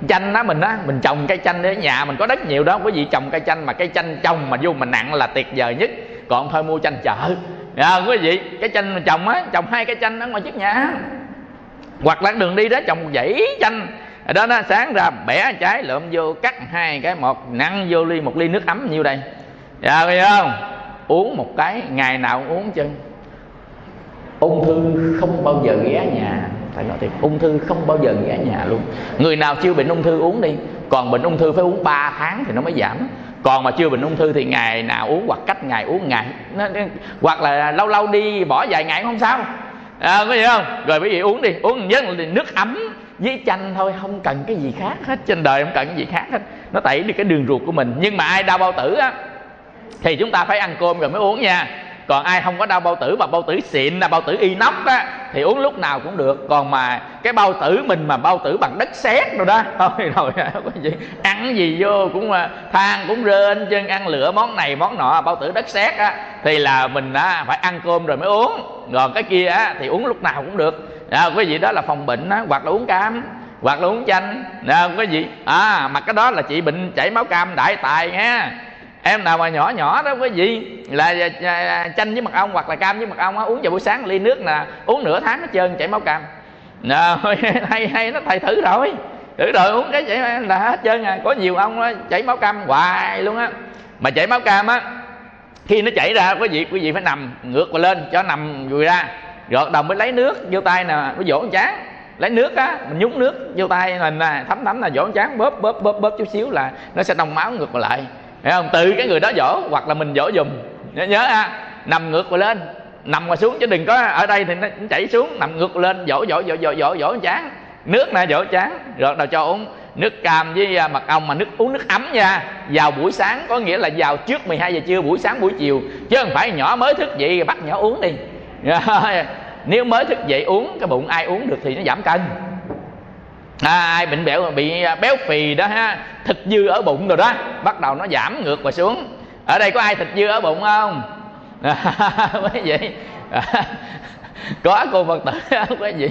Chanh á mình á mình trồng cây chanh ở nhà mình có đất nhiều đó quý vị trồng cây chanh mà cây chanh trồng mà vô mình nặng là tuyệt vời nhất. Còn thôi mua chanh chợ à, quý vị cái chanh mình trồng á trồng hai cây chanh ở ngoài trước nhà. Hoặc là đường đi đó trồng dãy chanh. Ở đó nó sáng ra bẻ trái lượm vô cắt hai cái một nặng vô ly một ly nước ấm nhiêu đây. Dạ thấy không? Uống một cái ngày nào cũng uống chân. Ung thư không bao giờ ghé nhà phải nói thiệt. Ung thư không bao giờ ghé nhà luôn. Người nào chưa bệnh ung thư uống đi còn bệnh ung thư phải uống 3 tháng thì nó mới giảm. Còn mà chưa bệnh ung thư thì ngày nào uống hoặc cách ngày uống ngày. Nó, hoặc là lâu lâu đi bỏ vài ngày không sao. À, có gì không? Rồi quý vị uống đi uống nhất là nước ấm với chanh thôi không cần cái gì khác hết. Trên đời không cần cái gì khác hết. Nó tẩy đi cái đường ruột của mình. Nhưng mà ai đau bao tử á? Thì chúng ta phải ăn cơm rồi mới uống nha. Còn ai không có đau bao tử mà bao tử xịn là bao tử inox á thì uống lúc nào cũng được. Còn mà cái bao tử mình mà bao tử bằng đất sét rồi đó thôi rồi ăn gì vô cũng mà than cũng rên chân ăn lửa món này món nọ bao tử đất sét á thì là mình á phải ăn cơm rồi mới uống. Còn cái kia á thì uống lúc nào cũng được. À, quý vị đó là phòng bệnh á hoặc là uống cam hoặc là uống chanh. À, quý vị à mà cái đó là trị bệnh chảy máu cam đại tài nghe em nào mà nhỏ nhỏ đó quý vị là à, à, à, chanh với mật ong hoặc là cam với mật ong á, uống vào buổi sáng ly nước nè uống nửa tháng hết trơn chảy máu cam. À, hay hay nó thầy thử rồi. Thử rồi uống cái chảy là hết trơn à. Có nhiều ông đó, chảy máu cam hoài luôn á. Mà chảy máu cam á khi nó chảy ra quý vị quý vị phải nằm ngược vào lên cho nằm vùi ra. Gọt đầu mới lấy nước vô tay nè mới vỗ chán. Lấy nước á mình nhúng nước vô tay mình nè thấm thấm là vỗ chán bóp bóp bóp bóp chút xíu là nó sẽ đông máu ngược lại. Thấy không? Từ cái người đó dỗ hoặc là mình dỗ dùm. Nhớ, nhớ ha. Nằm ngược qua lên. Nằm mà xuống chứ đừng có ở đây thì nó chảy xuống. Nằm ngược lên dỗ dỗ dỗ dỗ dỗ dỗ chán. Nước nè dỗ chán. Rồi đầu cho uống nước cam với à, mật ong mà nước uống nước ấm nha. Vào buổi sáng có nghĩa là vào trước 12 giờ trưa buổi sáng buổi chiều. Chứ không phải nhỏ mới thức dậy bắt nhỏ uống đi. Nếu mới thức dậy uống cái bụng ai uống được thì nó giảm cân à, ai bệnh béo bị à, béo phì đó ha thịt dư ở bụng rồi đó bắt đầu nó giảm ngược và xuống. Ở đây có ai thịt dư ở bụng không? À, quý vị. À, có cô phật tử không quý vị.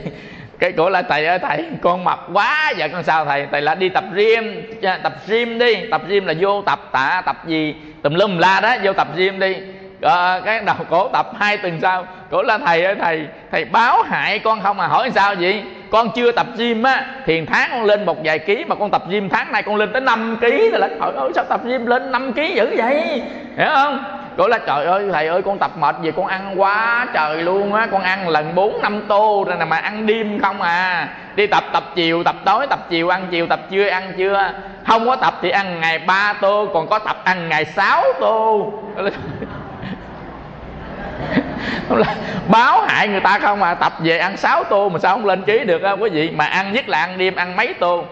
Cái cổ là thầy ơi thầy con mập quá giờ con sao thầy? Thầy là đi tập gym tập gym đi. Tập gym là vô tập tạ tập gì? Tùm lum la đó vô tập gym đi à, cái đầu cổ tập hai tuần sau. Cổ là thầy ơi thầy thầy báo hại con không mà hỏi sao vậy? Con chưa tập gym á thì tháng con lên một vài ký mà con tập gym tháng này con lên tới 5 ký rồi là trời ơi sao tập gym lên 5 ký dữ vậy? Hiểu không? Cổ là trời ơi thầy ơi con tập mệt gì con ăn quá trời luôn á. Con ăn lần bốn năm tô rồi mà ăn đêm không à. Đi tập tập chiều tập tối tập chiều ăn chiều tập trưa ăn chưa, không có tập thì ăn ngày ba tô còn có tập ăn ngày sáu tô là báo hại người ta không mà tập về ăn 6 tô mà sao không lên ký được á quý vị. Mà ăn nhất là ăn đêm ăn mấy tô.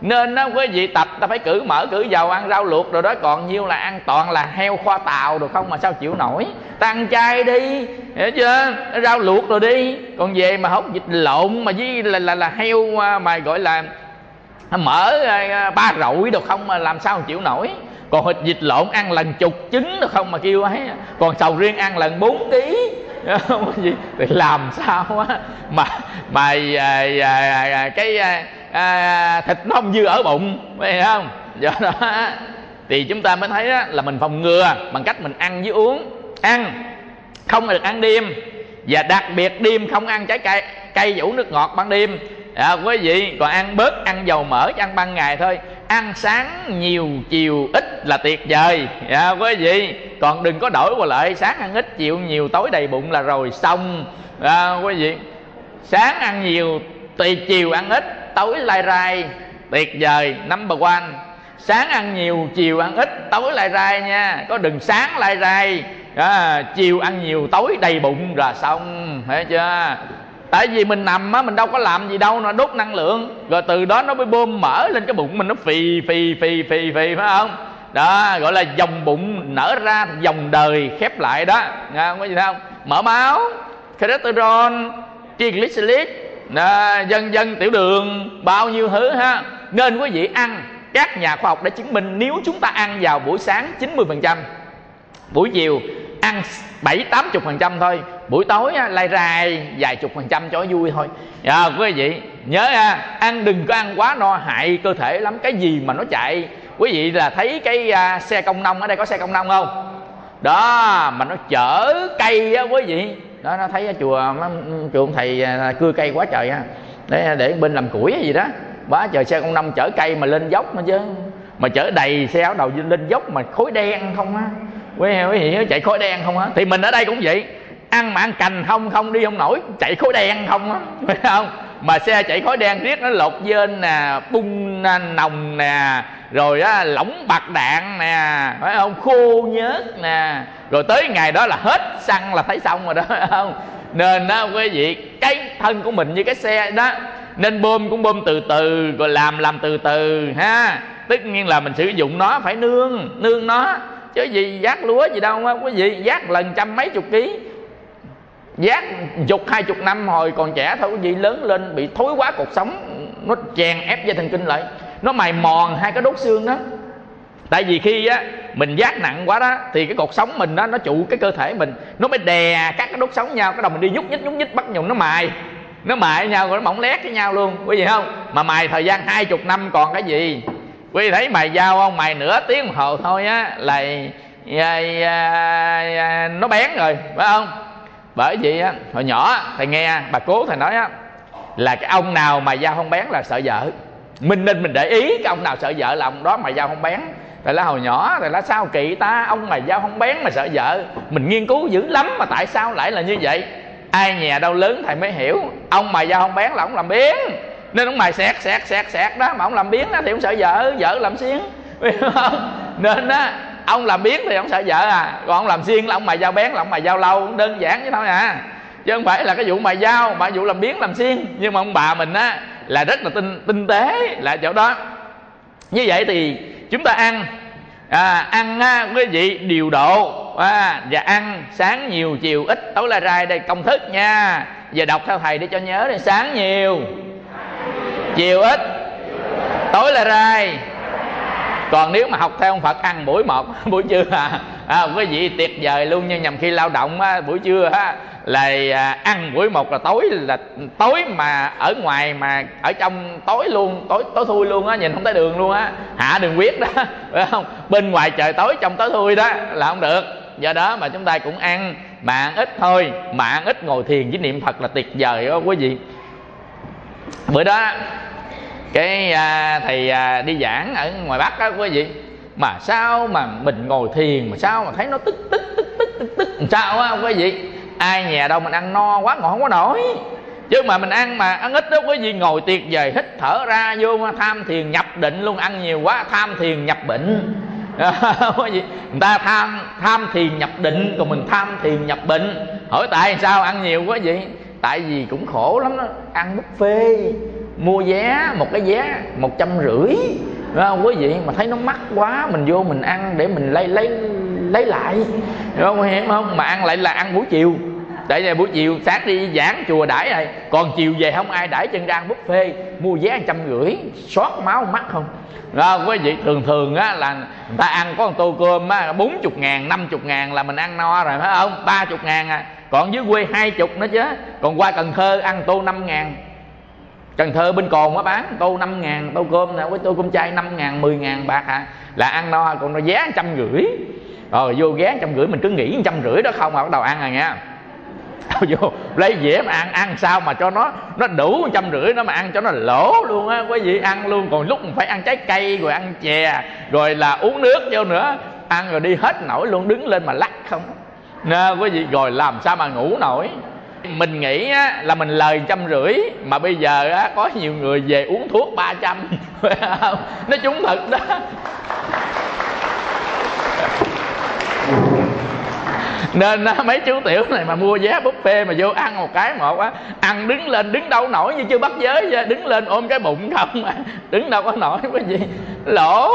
Nên đó quý vị tập ta phải cử mỡ cử dầu ăn rau luộc rồi đó. Còn nhiêu là ăn toàn là heo khoa tàu được không mà sao chịu nổi. Ta ăn chay đi hiểu chưa? Rau luộc rồi đi. Còn về mà hốc vịt lộn mà với là là, là heo à, mà gọi là à, mỡ à, ba rọi được không mà làm sao chịu nổi. Còn thịt vịt lộn ăn lần chục trứng được không mà kêu ấy. Còn sầu riêng ăn lần 4 ký không gì? Thì làm sao á? Mà mà à, à, à, à, cái à, à, thịt nó không dư ở bụng phải không? Do đó thì chúng ta mới thấy á, là mình phòng ngừa bằng cách mình ăn với uống. Ăn không được ăn đêm. Và đặc biệt đêm không ăn trái cây cây vũ nước ngọt ban đêm. À, quý vị còn ăn bớt ăn dầu mỡ ăn ban ngày thôi ăn sáng nhiều chiều ít là tuyệt vời. À, quý vị còn đừng có đổi qua lại sáng ăn ít chiều nhiều tối đầy bụng là rồi xong. À, quý vị sáng ăn nhiều tùy chiều ăn ít tối lai rai tuyệt vời number one. Sáng ăn nhiều chiều ăn ít tối lai rai nha có đừng sáng lai rai. À, chiều ăn nhiều tối đầy bụng là xong thấy chưa? Tại vì mình nằm á mình đâu có làm gì đâu nó đốt năng lượng. Rồi từ đó nó mới bơm mỡ lên cái bụng mình nó phì phì phì phì phì phải không? Đó gọi là dòng bụng nở ra dòng đời khép lại đó. Nghe không? Có gì không? Mở máu cholesterol triglycerid đó, dân dân tiểu đường bao nhiêu thứ ha. Nên quý vị ăn các nhà khoa học đã chứng minh nếu chúng ta ăn vào buổi sáng 90% buổi chiều ăn bảy tám chục phần trăm thôi buổi tối á, lai rai vài chục phần trăm cho vui thôi. À, quý vị nhớ ha ăn đừng có ăn quá no hại cơ thể lắm. Cái gì mà nó chạy? Quý vị là thấy cái uh, xe công nông ở đây có xe công nông không? Đó mà nó chở cây á quý vị. Đó nó thấy à, chùa chùa ông thầy à, cưa cây quá trời ha để để bên làm củi hay gì đó. Quá chờ xe công nông chở cây mà lên dốc nữa chứ. Mà chở đầy xe áo đầu lên dốc mà khối đen không á. Quý quý vị chạy khối đen không á? Thì mình ở đây cũng vậy ăn mà ăn cành không không đi không nổi, chạy khối đen không á, phải không? Mà xe chạy khói đen riết nó lột dên nè, bung nồng nè, rồi á, lỏng bạc đạn nè, phải không? Khô nhớt nè. Rồi tới ngày đó là hết xăng là thấy xong rồi đó, phải không? Nên đó quý vị, cái thân của mình như cái xe đó, nên bơm cũng bơm từ từ, rồi làm làm từ từ, ha. Tất nhiên là mình sử dụng nó phải nương nương nó, chứ gì, giác lúa gì đâu á, quý vị, giác lần trăm mấy chục ký giác chục hai chục năm hồi còn trẻ thôi quý vị lớn lên bị thối quá cuộc sống nó chèn ép dây thần kinh lại. Nó mài mòn hai cái đốt xương đó. Tại vì khi á mình giác nặng quá đó thì cái cột sống mình đó nó trụ cái cơ thể mình. Nó mới đè các cái đốt sống nhau. Cái đầu mình đi nhúc nhích nhúc nhích bắt nhùng nó mài. Nó mài nhau rồi nó mỏng lét với nhau luôn. Quý vị không? Mà mài thời gian hai chục năm còn cái gì? Quý vị thấy mài dao không? Mài nửa tiếng đồng hồ thôi á là à, à, à, nó bén rồi phải không? Bởi vì á, hồi nhỏ thầy nghe bà cố thầy nói á, là cái ông nào mà dao không bén là sợ vợ. Mình nên mình để ý cái ông nào sợ vợ là ông đó mà dao không bén. Thầy là hồi nhỏ, thầy là sao kỳ ta, ông mà dao không bén mà sợ vợ. Mình nghiên cứu dữ lắm mà tại sao lại là như vậy? Ai nhà đâu lớn thầy mới hiểu, ông mà dao không bén là ông làm biến nên ông mày xẹt xẹt xẹt xẹt đó, mà ông làm biến đó thì ông sợ vợ vợ làm xiên nên á ông làm biến thì ông sợ vợ à. Còn ông làm xiên là ông mày dao bén là ông mày dao lâu đơn giản vậy thôi à. Chứ không phải là cái vụ mày dao mà vụ làm biến làm xiên. Nhưng mà ông bà mình á là rất là tinh tinh tế là chỗ đó. Như vậy thì chúng ta ăn. À, ăn á, quý vị điều độ. À, và ăn sáng nhiều chiều ít. Tối là rai đây công thức nha. Và đọc theo thầy để cho nhớ đây sáng nhiều chiều ít tối là rai còn nếu mà học theo ông phật ăn buổi một buổi trưa à, à quý vị tuyệt vời luôn nhưng nhầm khi lao động á, buổi trưa á, là à, ăn buổi một là tối là tối mà ở ngoài mà ở trong tối luôn tối tối thui luôn á nhìn không thấy đường luôn á. Hạ đường huyết đó phải không? Bên ngoài trời tối trong tối thui đó là không được. Do đó mà chúng ta cũng ăn mà ăn ít thôi mà ăn ít ngồi thiền với niệm phật là tuyệt vời đó quý vị. Bữa đó cái à, thầy à, đi giảng ở ngoài bắc á quý vị mà sao mà mình ngồi thiền mà sao mà thấy nó tức tức tức tức tức tức sao á quý vị? Ai nhà đâu mình ăn no quá ngồi không có nổi. Chứ mà mình ăn mà ăn ít đó quý vị ngồi tiệt về hít thở ra vô tham thiền nhập định luôn ăn nhiều quá tham thiền nhập bệnh. Quý vị người ta tham tham thiền nhập định còn mình tham thiền nhập bệnh. Hỏi tại sao ăn nhiều quá vậy tại vì cũng khổ lắm đó ăn buffet mua vé một cái vé một trăm rưỡi. Không? Quý vị mà thấy nó mắc quá mình vô mình ăn để mình lấy lấy lấy lại. Không? Hiểu không? Mà ăn lại là ăn buổi chiều. Tại vì buổi chiều sáng đi giảng chùa đãi rồi còn chiều về không ai đãi chân ra ăn buffet. Mua vé trăm rưỡi xót máu mắt không? Đó, quý vị thường thường á là người ta ăn có một tô cơm á bốn chục ngàn năm chục ngàn là mình ăn no rồi phải không? Ba chục ngàn à. Còn dưới quê hai chục nữa chứ. Còn qua cần thơ ăn tô năm ngàn. Cần Thơ bên cồn nó bán, tô 5 ngàn, tô cơm nè, với tô cơm chay 5 ngàn 10 ngàn bạc à là ăn no còn nó giá trăm rưỡi. Rồi, vô ghé trăm rưỡi, mình cứ nghĩ trăm rưỡi đó không mà bắt đầu ăn rồi nha. Vô, lấy dễ mà ăn ăn sao mà cho nó nó đủ trăm rưỡi nó mà ăn cho nó lỗ luôn á. Quý vị ăn luôn, còn lúc phải ăn trái cây, rồi ăn chè, rồi là uống nước vô nữa. Ăn rồi đi hết nổi luôn, đứng lên mà lắc không? Nè, quý vị, rồi làm sao mà ngủ nổi? Mình nghĩ á, là mình lời trăm rưỡi mà bây giờ á, có nhiều người về uống thuốc ba trăm. Nó trúng thật đó. Nên mấy chú tiểu này mà mua vé buffet mà vô ăn một cái một á ăn đứng lên đứng đâu nổi như chưa bắt giới vậy? Đứng lên ôm cái bụng không mà đứng đâu có nổi quý vị lỗ.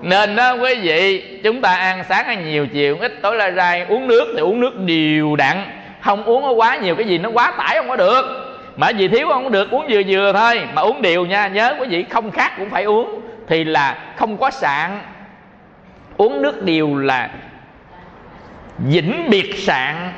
Nên đó quý vị chúng ta ăn sáng ăn nhiều chiều ít tối la rai uống nước thì uống nước đều đặn không uống nó quá nhiều cái gì nó quá tải không có được. Mà gì thiếu không có được uống vừa vừa thôi. Mà uống đều nha nhớ quý vị không khác cũng phải uống. Thì là không có sạn. Uống nước điều là vĩnh biệt sạn.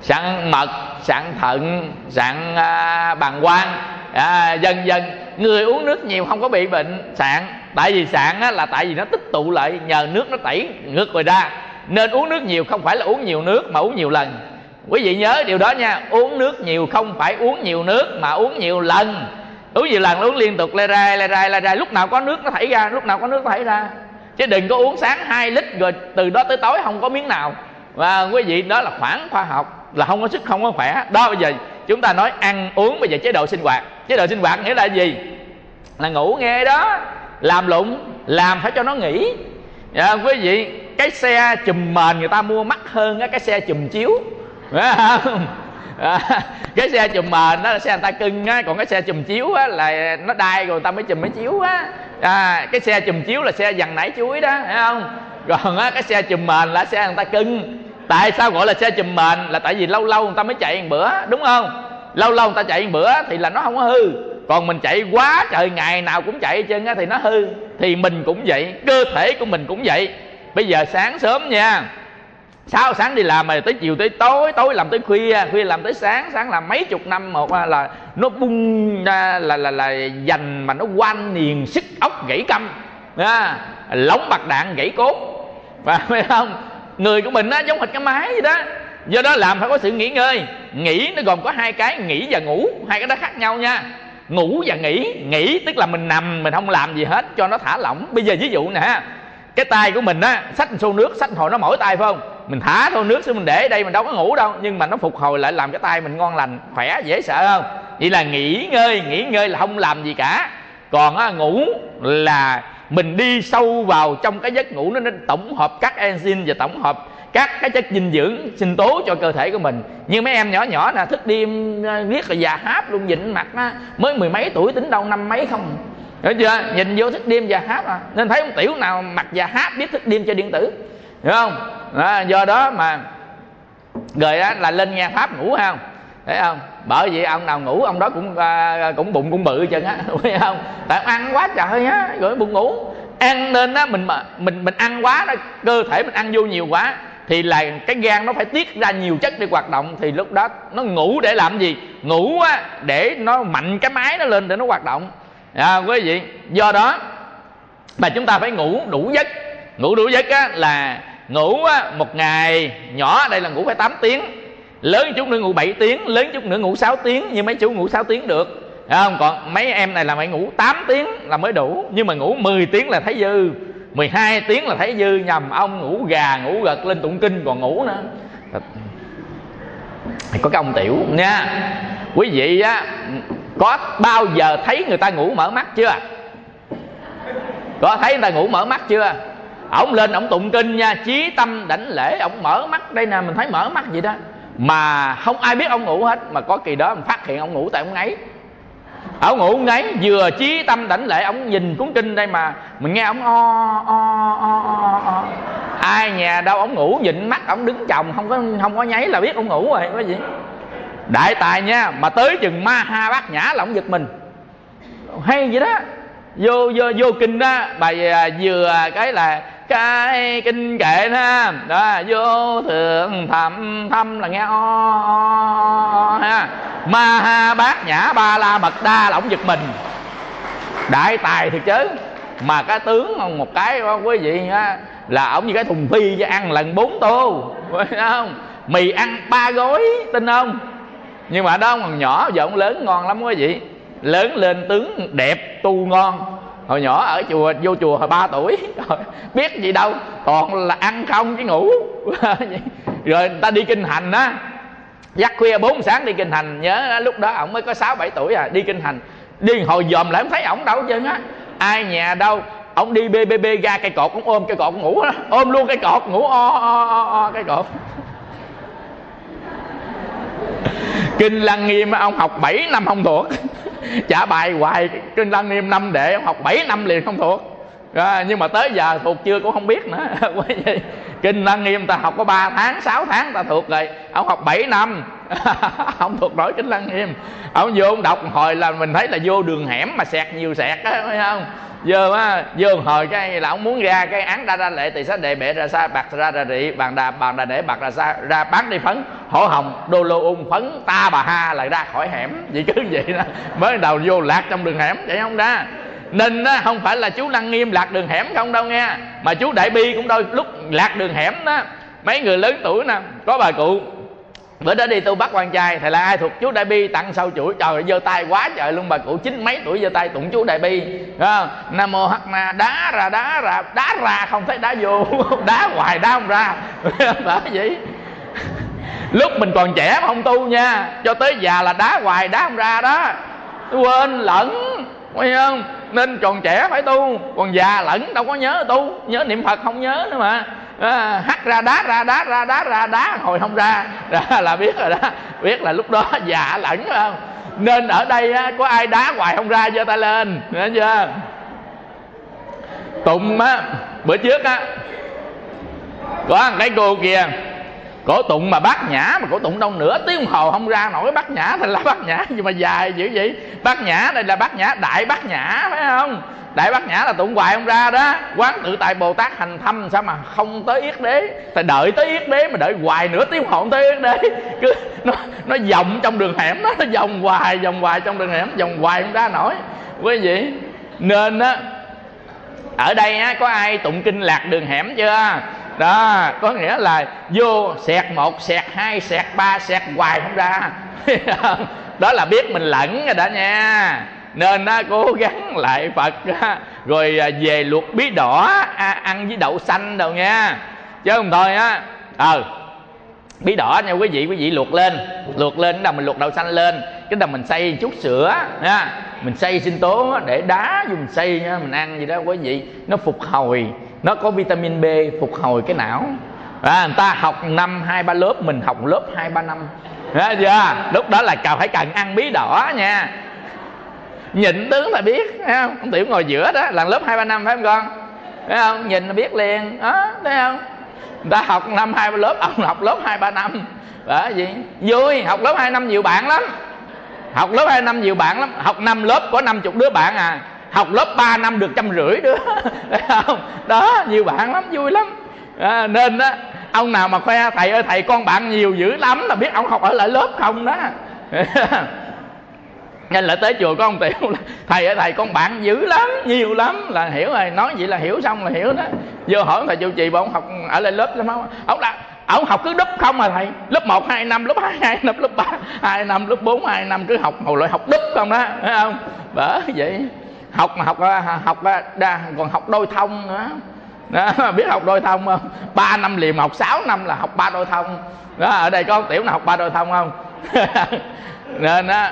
Sạn mật sạn thận sạn à, bàng quang à, dần dần người uống nước nhiều không có bị bệnh sạn. Tại vì sạn á, là tại vì nó tích tụ lại nhờ nước nó tẩy ngược rồi ra. Nên uống nước nhiều không phải là uống nhiều nước mà uống nhiều lần quý vị nhớ điều đó nha. Uống nước nhiều không phải uống nhiều nước mà uống nhiều lần. Uống nhiều lần uống liên tục lê rai lê rai lê rai. Lúc nào có nước nó thảy ra lúc nào có nước nó thảy ra. Chứ đừng có uống sáng 2 lít rồi từ đó tới tối không có miếng nào. Và quý vị đó là khoảng khoa học là không có sức không có khỏe. Đó bây giờ chúng ta nói ăn uống bây giờ chế độ sinh hoạt. Chế độ sinh hoạt nghĩa là gì? Là ngủ nghe đó làm lụng làm phải cho nó nghỉ. Dạ, quý vị cái xe chùm mền người ta mua mắc hơn cái xe chùm chiếu không? À, cái xe chùm mền đó là xe người ta cưng á còn cái xe chùm chiếu á là nó đai rồi người ta mới chùm mới chiếu á. À, cái xe chùm chiếu là xe dằn nảy chuối đó phải không? Còn á cái xe chùm mền là xe người ta cưng. Tại sao gọi là xe chùm mền? Là tại vì lâu lâu người ta mới chạy một bữa đúng không? Lâu lâu người ta chạy một bữa thì là nó không có hư. Còn mình chạy quá trời ngày nào cũng chạy chân á thì nó hư. Thì mình cũng vậy cơ thể của mình cũng vậy. Bây giờ sáng sớm nha sáu sáng đi làm mà tới chiều tới tối tối làm tới khuya khuya làm tới sáng sáng làm mấy chục năm một là nó bung ra là là là dành mà nó quanh niền sức ốc gãy câm à, lóng bạc đạn gãy cốt. Và phải không? Người của mình á giống hệt cái máy vậy đó. Do đó làm phải có sự nghỉ ngơi. Nghỉ nó gồm có hai cái nghỉ và ngủ hai cái đó khác nhau nha. Ngủ và nghỉ nghỉ tức là mình nằm mình không làm gì hết cho nó thả lỏng. Bây giờ ví dụ nè cái tay của mình á xách xô nước xách hồi nó mỏi tay phải không? Mình thả thôi nước xuống mình để đây mình đâu có ngủ đâu. Nhưng mà nó phục hồi lại làm cái tay mình ngon lành khỏe dễ sợ không vậy là nghỉ ngơi nghỉ ngơi là không làm gì cả. Còn á, ngủ là mình đi sâu vào trong cái giấc ngủ nó, nên tổng hợp các enzyme và tổng hợp các cái chất dinh dưỡng sinh tố cho cơ thể của mình. Như mấy em nhỏ nhỏ nè thức đêm à, biết là già háp luôn dịnh mặt á. Mới mười mấy tuổi tính đâu năm mấy không? Hiểu chưa? Nhìn vô thức đêm già háp à. Nên thấy ông tiểu nào mặt già háp biết thức đêm cho điện tử hiểu không? Đó, do đó mà rồi đó là lên nghe pháp ngủ không? Thấy không? Bởi vì ông nào ngủ ông đó cũng à, cũng bụng cũng bự chân á. Thấy không? Tại ăn quá trời á rồi buồn ngủ. Ăn nên á mình mà mình mình ăn quá đó cơ thể mình ăn vô nhiều quá thì là cái gan nó phải tiết ra nhiều chất để hoạt động thì lúc đó nó ngủ để làm gì? Ngủ á để nó mạnh cái máy nó lên để nó hoạt động. À, quý vị do đó mà chúng ta phải ngủ đủ giấc. Ngủ đủ giấc á là ngủ á, một ngày nhỏ đây là ngủ phải 8 tiếng. Lớn chút nữa ngủ 7 tiếng lớn chút nữa ngủ 6 tiếng nhưng mấy chú ngủ 6 tiếng được. Không? Còn mấy em này là phải ngủ 8 tiếng là mới đủ. Nhưng mà ngủ 10 tiếng là thấy dư 12 tiếng là thấy dư. Nhầm ông ngủ gà ngủ gật lên tụng kinh còn ngủ nữa. Có cái ông tiểu nha quý vị á có bao giờ thấy người ta ngủ mở mắt chưa? Có thấy người ta ngủ mở mắt chưa? Ổng lên ổng tụng kinh nha, chí tâm đảnh lễ ổng mở mắt, đây nè, mình thấy mở mắt vậy đó. Mà không ai biết ông ngủ hết, mà có kỳ đó mình phát hiện ông ngủ tại ông ấy. Ổng ngủ ngáy vừa chí tâm đảnh lễ ổng nhìn cuốn kinh đây mà mình nghe ổng o o o o o. Ai nhà đâu ổng ngủ nhịn mắt ổng đứng chồng, không có không có nháy là biết ổng ngủ rồi, có gì? Đại tài nha, mà tới chừng ma ha bát nhã là ổng giật mình. Hay vậy đó. Vô vô vô kinh đó, bài à, vừa cái là cái kinh kệ ha đó vô thượng thầm thâm là nghe o, o, o ha. Ma ha bát nhã ba la mật đa là ổng giật mình. Đại tài thực chứ. Mà cái tướng một cái quý vị á là ổng như cái thùng phi cho ăn lần bốn tô. Phải không? Mì ăn ba gói tin không? Nhưng mà đó còn nhỏ giờ ông lớn ngon lắm quý vị. Lớn lên tướng đẹp tu ngon hồi nhỏ ở chùa vô chùa hồi ba tuổi. Biết gì đâu toàn là ăn không chứ ngủ. Rồi người ta đi kinh hành á. Dắt khuya bốn sáng đi kinh hành. Nhớ lúc đó ổng mới có sáu bảy tuổi à đi kinh hành. Đi hồi dòm lại không thấy ổng đâu chứ á. Ai nhà đâu ổng đi bê bê bê ra cây cột ổng ôm cây cột ngủ đó ôm luôn cây cột ngủ o o o, o cây cột. Kinh lăng nghiêm ông học 7 năm không thuộc trả bài hoài kinh lăng nghiêm năm đệ học 7 năm liền không thuộc. À, nhưng mà tới giờ thuộc chưa cũng không biết nữa. Kinh lăng nghiêm ta học có 3 tháng 6 tháng ta thuộc rồi. Ông học 7 năm không thuộc nổi kinh lăng nghiêm ông vô ông đọc hồi là mình thấy là vô đường hẻm mà sẹt nhiều sẹt á phải không? Vô á vô hồi cái là ông muốn ra cái án đa ra lệ tỳ sẽ đệ bệ ra xa bạc ra ra rị bàn đà bàn đà để bạc ra xa ra bán đi phấn. Hổ hồng đô lô ung phấn ta bà ha lại ra khỏi hẻm. Vậy cứ vậy đó mới đầu vô lạc trong đường hẻm vậy không ra nên á, không phải là chú lăng nghiêm lạc đường hẻm không đâu nghe mà chú đại bi cũng đôi lúc lạc đường hẻm đó. Mấy người lớn tuổi nè có bà cụ bữa đó đi tu bắt quan trai, thầy là ai thuộc chú đại bi, tặng sau chuỗi. Trời giơ tay quá trời luôn, bà cụ chín mấy tuổi giơ tay tụng chú đại bi. Không? Nam mô hắc na đá ra đá ra đá ra, không thấy đá vô. Đá hoài, đá không ra. Bởi vậy, lúc mình còn trẻ mà không tu nha, cho tới già là đá hoài, đá không ra đó. Quên lẫn, phải không? Nên còn trẻ phải tu, còn già lẫn, đâu có nhớ tu. Nhớ niệm phật không nhớ nữa mà. Ờ, à, hắt ra đá ra đá ra đá ra đá hồi không ra. Đó là biết rồi đó. Biết là lúc đó giả lẫn không? Nên ở đây á, có ai đá hoài không ra giơ tay lên. Nghe chưa? Tụng á bữa trước á có cái cô kia cổ tụng mà bát nhã mà cổ tụng đâu nửa tiếng hồ không ra nổi bát nhã thì là bát nhã nhưng mà dài dữ vậy? Bát nhã đây là bát nhã đại bát nhã phải không? Đại bát nhã là tụng hoài không ra đó. Quán tự tại bồ tát hành thâm sao mà không tới yết đế? Phải đợi tới yết đế mà đợi hoài nửa tiếng hồ tới yết đế. Cứ nó nó vòng trong đường hẻm đó nó vòng hoài vòng hoài trong đường hẻm vòng hoài không ra nổi. Quý vị nên á ở đây á, có ai tụng kinh lạc đường hẻm chưa? Đó có nghĩa là vô sẹt một sẹt hai sẹt ba sẹt hoài không ra. Đó là biết mình lẫn rồi đó nha. Nên á, cố gắng lại phật á, rồi à, về luộc bí đỏ à, ăn với đậu xanh đâu nha. Chứ không thôi á ờ à, bí đỏ nha quý vị quý vị luộc lên luộc lên đầu mình luộc đậu xanh lên. Cái đầu mình xay chút sữa nha. Mình xay sinh tố để đá dùng xay nha mình ăn gì đó quý vị. Nó phục hồi nó có vitamin B phục hồi cái não. À, người ta học năm hai ba lớp mình học lớp hai ba năm. À, chưa? lúc đó là cào phải cần ăn bí đỏ nha. Nhìn tướng là biết thấy không? Ông tiểu ngồi giữa đó là lớp hai ba năm phải không con? Thấy không? Nhìn là biết liền. Đó thấy không? Người ta học năm hai ba lớp ông học lớp hai ba năm. Đó gì? Vui học lớp hai năm nhiều bạn lắm. Học lớp hai năm nhiều bạn lắm. Học năm lớp có năm chục đứa bạn à học lớp 3 năm được trăm rưỡi đứa. Không? Đó nhiều bạn lắm vui lắm. À, nên đó ông nào mà khoe thầy ơi thầy con bạn nhiều dữ lắm là biết ông học ở lại lớp không đó. Nên lại tới chùa có ông tiểu là thầy ơi thầy con bạn dữ lắm nhiều lắm. Là hiểu rồi nói vậy là hiểu xong là hiểu đó. Vô hỏi thầy chủ trì mà ông học ở lại lớp lắm không ông là ông học cứ đúc không mà thầy. Lớp 1 2 năm lớp 2 2 năm lớp 3 2 năm lớp 4 2 năm cứ học hồi lại học đúp không đó. Phải không? Bởi vậy học mà học à, học à, đa, còn học đôi thông nữa. Đó, biết học đôi thông không? Ba năm liền học sáu năm là học ba đôi thông. Đó ở đây có tiểu nào học ba đôi thông không? Nên đó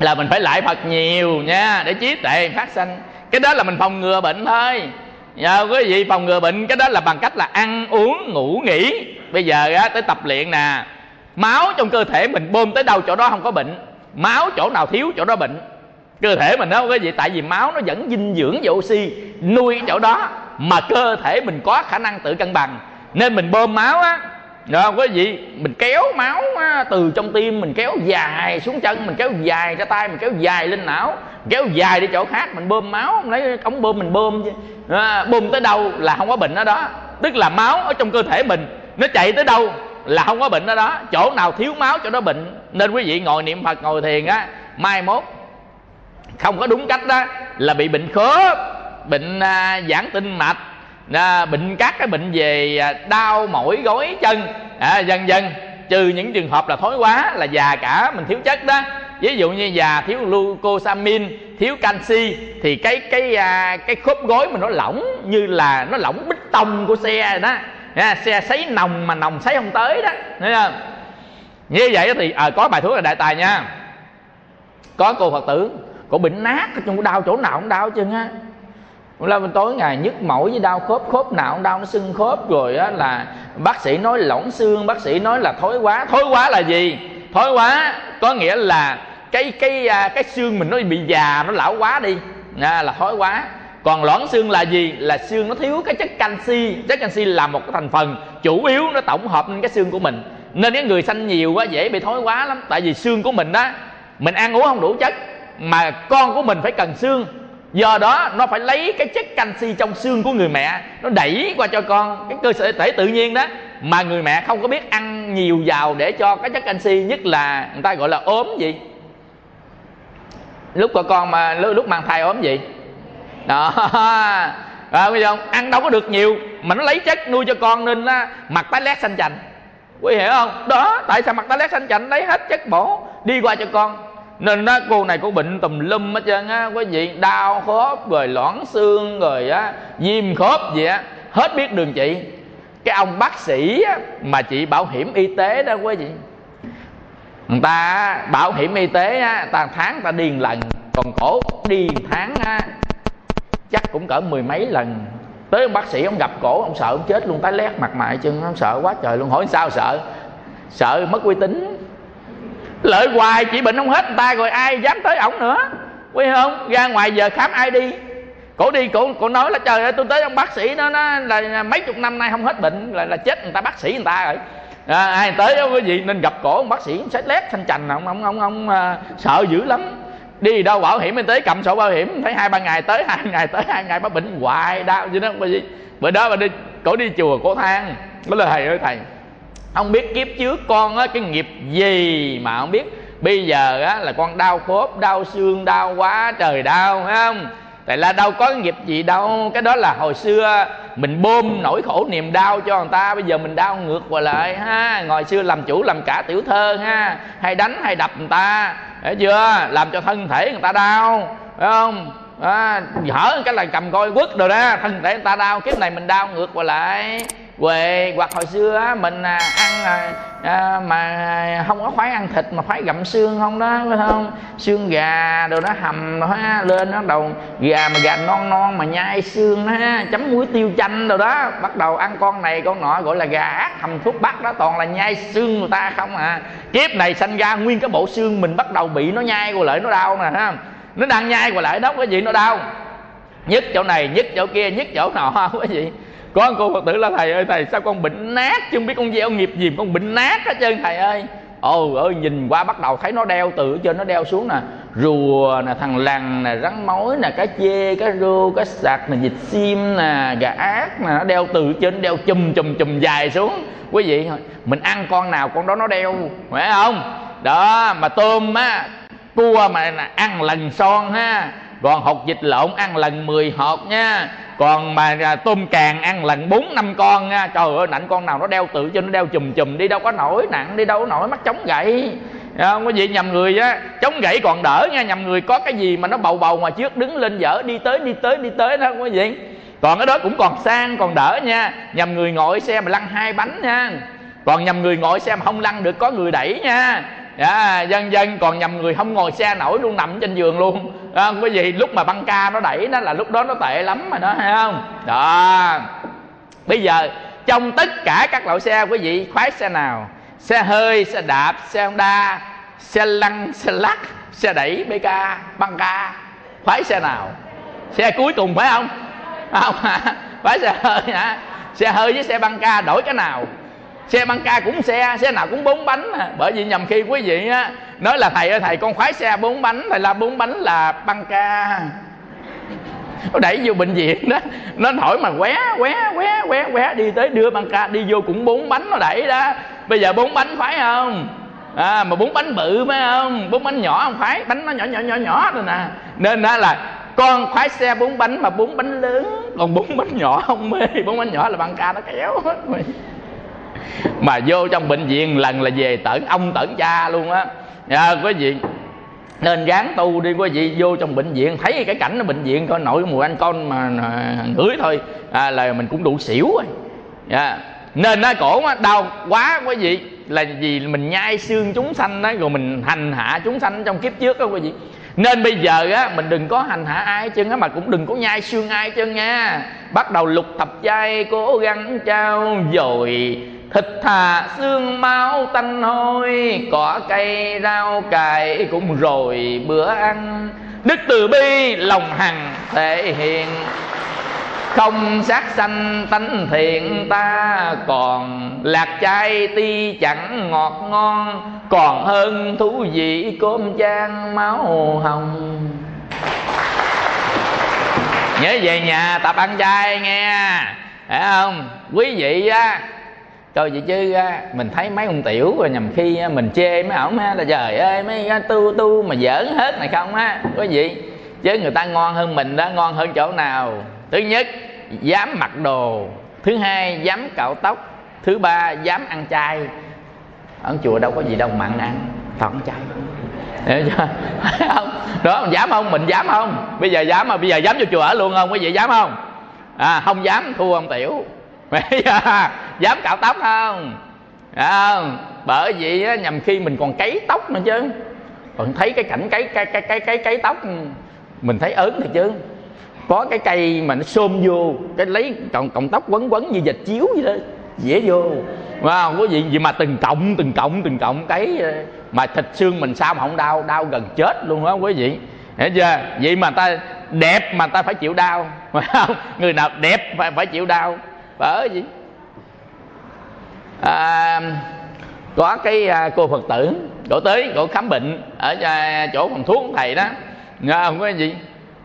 là mình phải lại Phật nhiều nha để trí tuệ phát sanh. Cái đó là mình phòng ngừa bệnh thôi. Nhờ quý vị phòng ngừa bệnh cái đó là bằng cách là ăn uống ngủ nghỉ. Bây giờ á tới tập luyện nè máu trong cơ thể mình bơm tới đâu chỗ đó không có bệnh máu chỗ nào thiếu chỗ đó bệnh cơ thể mình nó cái gì tại vì máu nó vẫn dinh dưỡng và oxy nuôi chỗ đó mà cơ thể mình có khả năng tự cân bằng. Nên mình bơm máu á rồi quý vị mình kéo máu á, từ trong tim mình kéo dài xuống chân mình kéo dài ra tay mình kéo dài lên não kéo dài đi chỗ khác mình bơm máu lấy ống bơm mình bơm chứ. À, bơm tới đâu là không có bệnh ở đó. Tức là máu ở trong cơ thể mình nó chạy tới đâu là không có bệnh ở đó. Chỗ nào thiếu máu chỗ đó bệnh. Nên quý vị ngồi niệm phật ngồi thiền á mai mốt không có đúng cách đó là bị bệnh khớp bệnh à, giãn tinh mạch à, bệnh các cái bệnh về à, đau mỏi gối chân. À, dần dần trừ những trường hợp là thói quá là già cả mình thiếu chất đó. Ví dụ như già thiếu glucosamin thiếu canxi thì cái cái à, cái khớp gối mình nó lỏng như là nó lỏng bích tông của xe đó. À, xe sấy nồng mà nồng sấy không tới đó thấy không? Như vậy thì à, có bài thuốc là đại tài nha. Có cô phật tử cổ bệnh nát trong đau chỗ nào cũng đau chứ á là mình tối ngày nhức mỏi với đau khớp khớp nào cũng đau nó sưng khớp rồi á là bác sĩ nói lỏng xương bác sĩ nói là thối quá. Thối quá là gì? Thối quá có nghĩa là cái cái à, cái xương mình nó bị già nó lão quá đi. À, là thối quá. Còn loãng xương là gì? Là xương nó thiếu cái chất canxi. Chất canxi là một cái thành phần chủ yếu nó tổng hợp lên cái xương của mình. Nên cái người xanh nhiều quá dễ bị thối quá lắm. Tại vì xương của mình đó mình ăn uống không đủ chất mà con của mình phải cần xương. Do đó nó phải lấy cái chất canxi trong xương của người mẹ nó đẩy qua cho con cái cơ sở thể tự nhiên đó mà người mẹ không có biết ăn nhiều vào để cho cái chất canxi nhất là người ta gọi là ốm gì. Lúc của con mà lúc mang thai ốm gì? Đó. À, bây giờ ăn đâu có được nhiều mà nó lấy chất nuôi cho con nên á, mặt tái lét xanh chành. Quý hiểu không? Đó tại sao mặt tái lét xanh chành? Lấy hết chất bổ đi qua cho con nên đó cô này có bệnh tùm lum hết trơn á quý vị đau khớp rồi loãng xương rồi á viêm khớp gì á. Hết biết đường chị cái ông bác sĩ á, mà chị bảo hiểm y tế đó quý vị. Người ta bảo hiểm y tế á, ta tháng ta điền lần còn cổ đi tháng á, chắc cũng cỡ mười mấy lần. Tới ông bác sĩ ông gặp cổ ông sợ ông chết luôn tái lét mặt mày chân ông sợ quá trời luôn. Hỏi sao sợ? Sợ mất uy tín lợi hoài chỉ bệnh không hết người ta rồi ai dám tới ổng nữa. Quý không? Ra ngoài giờ khám ai đi? Cổ đi cổ cổ nói là trời ơi tôi tới ông bác sĩ đó nó là mấy chục năm nay không hết bệnh là là chết người ta bác sĩ người ta rồi. À, ai tới đó quý vị nên gặp cổ ông bác sĩ sẽ lét thanh chành ông ông ông ông à, sợ dữ lắm. Đi đâu bảo hiểm y tế cầm sổ bảo hiểm thấy hai ba ngày tới hai ngày tới hai ngày bác bệnh hoài đau chứ đó bởi vì bữa đó mà đi cổ đi chùa cổ than nó là thầy ơi thầy ông biết kiếp trước con á cái nghiệp gì mà không biết. Bây giờ á là con đau khớp đau xương đau quá trời đau phải không? Tại là đâu có nghiệp gì đâu. Cái đó là hồi xưa mình bơm nỗi khổ niềm đau cho người ta bây giờ mình đau ngược qua lại ha. Ngồi xưa làm chủ làm cả tiểu thơ ha. Hay đánh hay đập người ta hiểu chưa? Làm cho thân thể người ta đau phải không? À, hở cái là cầm coi quất rồi đó thân thể người ta đau kiếp này mình đau ngược qua lại quệ hoặc hồi xưa á, mình à, ăn à, à, mà không có khoái ăn thịt mà khoái gặm xương không đó phải không? Xương gà đồ nó hầm nó lên nó đầu gà mà gà non non mà nhai xương đó chấm muối tiêu chanh đồ đó. Bắt đầu ăn con này con nọ gọi là gà ác hầm thuốc bắc đó toàn là nhai xương người ta không à. Kiếp này sanh ra nguyên cái bộ xương mình bắt đầu bị nó nhai qua lại nó đau nè ha nó đang nhai qua lại đó cái gì nó đau? Nhất chỗ này nhất chỗ kia nhất chỗ nọ cái gì? Có cô phật tử là, thầy ơi, thầy, sao con bệnh nát chứ không biết con gieo nghiệp gì con bệnh nát hết trơn, thầy ơi. Ồ, ơi, nhìn qua bắt đầu thấy nó đeo từ trên nó đeo xuống nè. Rùa nè, thằng lằn nè, rắn mối nè, cá chê, cá rô, cá sạc nè, vịt sim nè, gà ác nè, nó đeo từ trên đeo chùm chùm chùm dài xuống. Quý vị, mình ăn con nào con đó nó đeo, phải không? Đó, mà tôm á, cua mà ăn lần son ha còn hột vịt lộn ăn lần 10 hột nha. Còn mà à, tôm càng ăn lần bốn năm con nha. Trời ơi, nạnh con nào nó đeo tự cho nó đeo chùm chùm, đi đâu có nổi, nặng, đi đâu có nổi, mắt chống gậy. Không? Có gì nhầm người á, chống gậy còn đỡ nha. Nhầm người có cái gì mà nó bầu bầu mà trước, đứng lên dở, đi tới đi tới đi tới đó không có gì? Còn cái đó cũng còn sang, còn đỡ nha. Nhầm người ngồi xe mà lăn hai bánh nha. Còn nhầm người ngồi xe mà không lăn được, có người đẩy nha dạ, dân dân còn nhầm người không ngồi xe nổi luôn nằm trên giường luôn. À, quý vị lúc mà băng ca nó đẩy nó là lúc đó nó tệ lắm mà nó thấy không? Đó. Bây giờ trong tất cả các loại xe quý vị khoái xe nào? Xe hơi xe đạp xe honda xe lăn xe lắc xe đẩy bk băng ca. Khoái xe nào? Xe cuối cùng phải không? Không hả? phải xe hơi hả? Xe hơi với xe băng ca đổi cái nào? Xe băng ca cũng xe xe nào cũng bốn bánh à. bởi vì nhầm khi quý vị á nói là thầy ơi thầy con khoái xe bốn bánh thầy là bốn bánh là băng ca. Nó đẩy vô bệnh viện đó. Nó thổi mà qué qué qué qué qué đi tới đưa băng ca đi vô cũng bốn bánh nó đẩy đó. Bây giờ bốn bánh phải không? À, mà bốn bánh bự phải không? Bốn bánh nhỏ không phải bánh nó nhỏ nhỏ nhỏ nhỏ rồi nè. Nên đó là con khoái xe bốn bánh mà bốn bánh lớn còn bốn bánh nhỏ không mê. Bốn bánh nhỏ là băng ca nó kéo hết mà vô trong bệnh viện lần là về tận ông tận cha luôn á. À, quý vị nên gán tu đi quý vị vô trong bệnh viện. Thấy cái cảnh ở bệnh viện coi nội mùi anh con mà à, ngửi thôi. À, là mình cũng đủ xỉu rồi. À, nên nó cổ đau quá quý vị. Là vì mình nhai xương chúng sanh đó rồi mình hành hạ chúng sanh trong kiếp trước đó quý vị. Nên bây giờ á mình đừng có hành hạ ai chân á mà cũng đừng có nhai xương ai chân nha. Bắt đầu lục thập chay cố gắng trao dồi thịt thà xương máu tanh hôi, cỏ cây rau cải cũng rồi bữa ăn. Đức từ bi lòng hằng thể hiện, không sát sanh tánh thiện ta còn lạc chai ti chẳng ngọt ngon, còn hơn thú vị cơm chan máu hồng. Nhớ về nhà, tập ăn chay nghe. Phải không? Quý vị á coi vậy chứ mình thấy mấy ông tiểu rồi nhầm khi mình chê mấy ổng là trời ơi, mấy tu tu mà giỡn hết này không, á, có gì? Chứ người ta ngon hơn mình đó, ngon hơn chỗ nào? Thứ nhất, dám mặc đồ. Thứ hai, dám cạo tóc. Thứ ba, dám ăn chay. Ở chùa đâu có gì đâu mặn ăn toàn chay. Hiểu chưa? không. Đó dám không? Mình dám không? Bây giờ dám mà, bây giờ dám vô chùa ở luôn không? Quý vị dám không? À không dám, thua ông tiểu. Dạ, dám cạo tóc không? À, bởi vì á, nhầm khi mình còn cấy tóc nữa chứ. Còn thấy cái cảnh cấy cái cái cái cái cấy tóc mình thấy ớn thì chứ. Có cái cây mà nó xôm vô cái lấy cọng cọng tóc quấn quấn như dệt chiếu vậy đó dễ vô. Wow có gì gì mà từng cộng từng cộng từng cộng cái ờ, mà thịt xương mình sao mà không đau đau gần chết luôn á quý vị. Hiểu chưa? Vậy mà ta đẹp mà ta phải chịu đau. Phải không? Người nào đẹp phải phải chịu đau bởi gì? À, có cái à, cô phật tử cổ tới cổ khám bệnh ở à, chỗ phòng thuốc thầy đó. Nghe không có gì?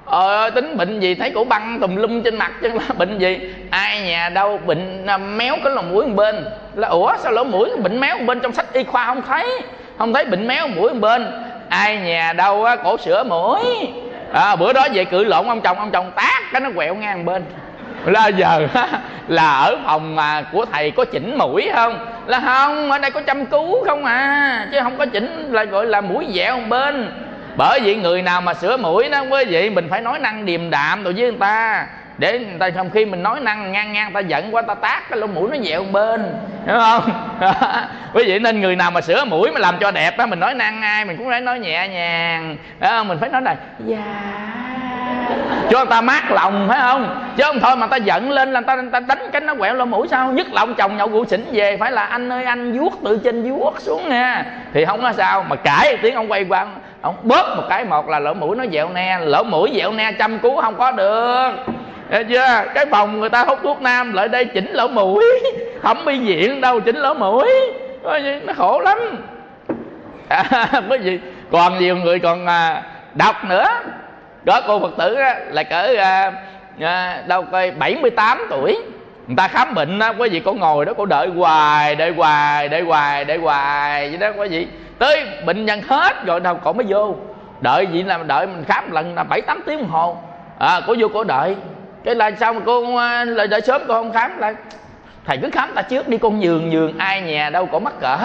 Ờ tính bệnh gì thấy cổ băng tùm lum trên mặt chứ là bệnh gì? Ai nhà đâu bệnh à, méo cái lỗ mũi một bên. Là ủa sao lỗ mũi bệnh méo một bên trong sách y khoa không thấy? Không thấy bệnh méo mũi một bên. Ai nhà đâu á cổ sửa mũi. À, bữa đó về cự lộn ông chồng ông chồng tát cái nó quẹo ngang bên là giờ là ở phòng mà của thầy có chỉnh mũi không? Là không, ở đây có chăm cứu không à? Chứ không có chỉnh, là gọi là mũi dẻo một bên. Bởi vì người nào mà sửa mũi đó, quý vị, mình phải nói năng điềm đạm rồi với người ta. Để người ta không khi mình nói năng ngang ngang, ta giận quá, ta tát cái lỗ mũi nó dẹo bên. Hiểu không? Quý vị, nên người nào mà sửa mũi mà làm cho đẹp á, mình nói năng ai, mình cũng phải nói nhẹ nhàng. Không? mình phải nói là dạ cho người ta mát lòng phải không? Chứ không thôi mà ta giận lên là ta, ta đánh cái nó quẹo lỗ mũi sao? Nhất là ông chồng nhậu rượu xỉn về phải là anh ơi anh vuốt từ trên vuốt xuống nha. Thì không có sao mà cãi tiếng ông quay qua ông bóp một cái một là lỗ mũi nó dẹo ne lỗ mũi dẹo ne chăm cứu không có được. Thấy chưa? Cái phòng người ta hút thuốc nam lại đây chỉnh lỗ mũi không bị diện đâu chỉnh lỗ mũi. Nó khổ lắm. À, quý vị còn nhiều người còn à, đọc nữa có cô phật tử á, là cỡ à, à, đâu coi 78 tuổi. Người ta khám bệnh á quý vị có ngồi đó cô đợi hoài đợi hoài đợi hoài đợi hoài vậy đó quý vị. Tới bệnh nhân hết rồi đâu còn mới vô. Đợi gì là đợi mình khám lần là bảy tám tiếng đồng hồ. À cô vô cô đợi. Cái là sao mà cô à, lại đợi sớm cô không khám lại? Thầy cứ khám ta trước đi con nhường nhường ai nhà đâu cổ mắc cỡ.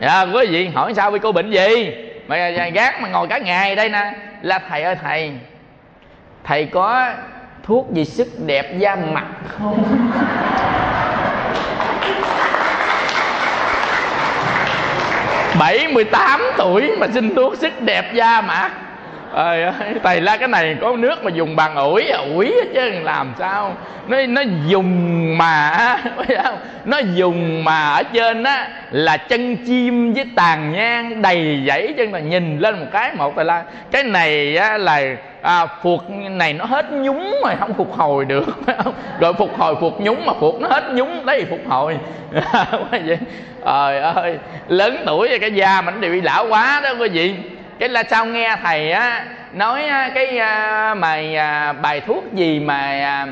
À, quý vị hỏi sao với cô bệnh gì? Mà gác mà ngồi cả ngày đây nè, là thầy ơi thầy thầy có thuốc gì sức đẹp da mặt không? Bảy mươi tám tuổi mà xin thuốc sức đẹp da mặt ơi thầy la cái này có nước mà dùng bằng ủi à, ủi chứ làm sao? Nó nó dùng mà nó dùng mà ở trên á là chân chim với tàn nhang đầy dãy chân là nhìn lên một cái một thầy la cái này á là à, phục này nó hết nhúng rồi không phục hồi được rồi phục hồi phục nhúng mà phục nó hết nhúng đấy phục hồi? Vậy. Trời ơi lớn tuổi rồi cái da mình đều bị lão quá đó quý vị cái là sao nghe thầy á nói cái à, mà à, bài thuốc gì mà à,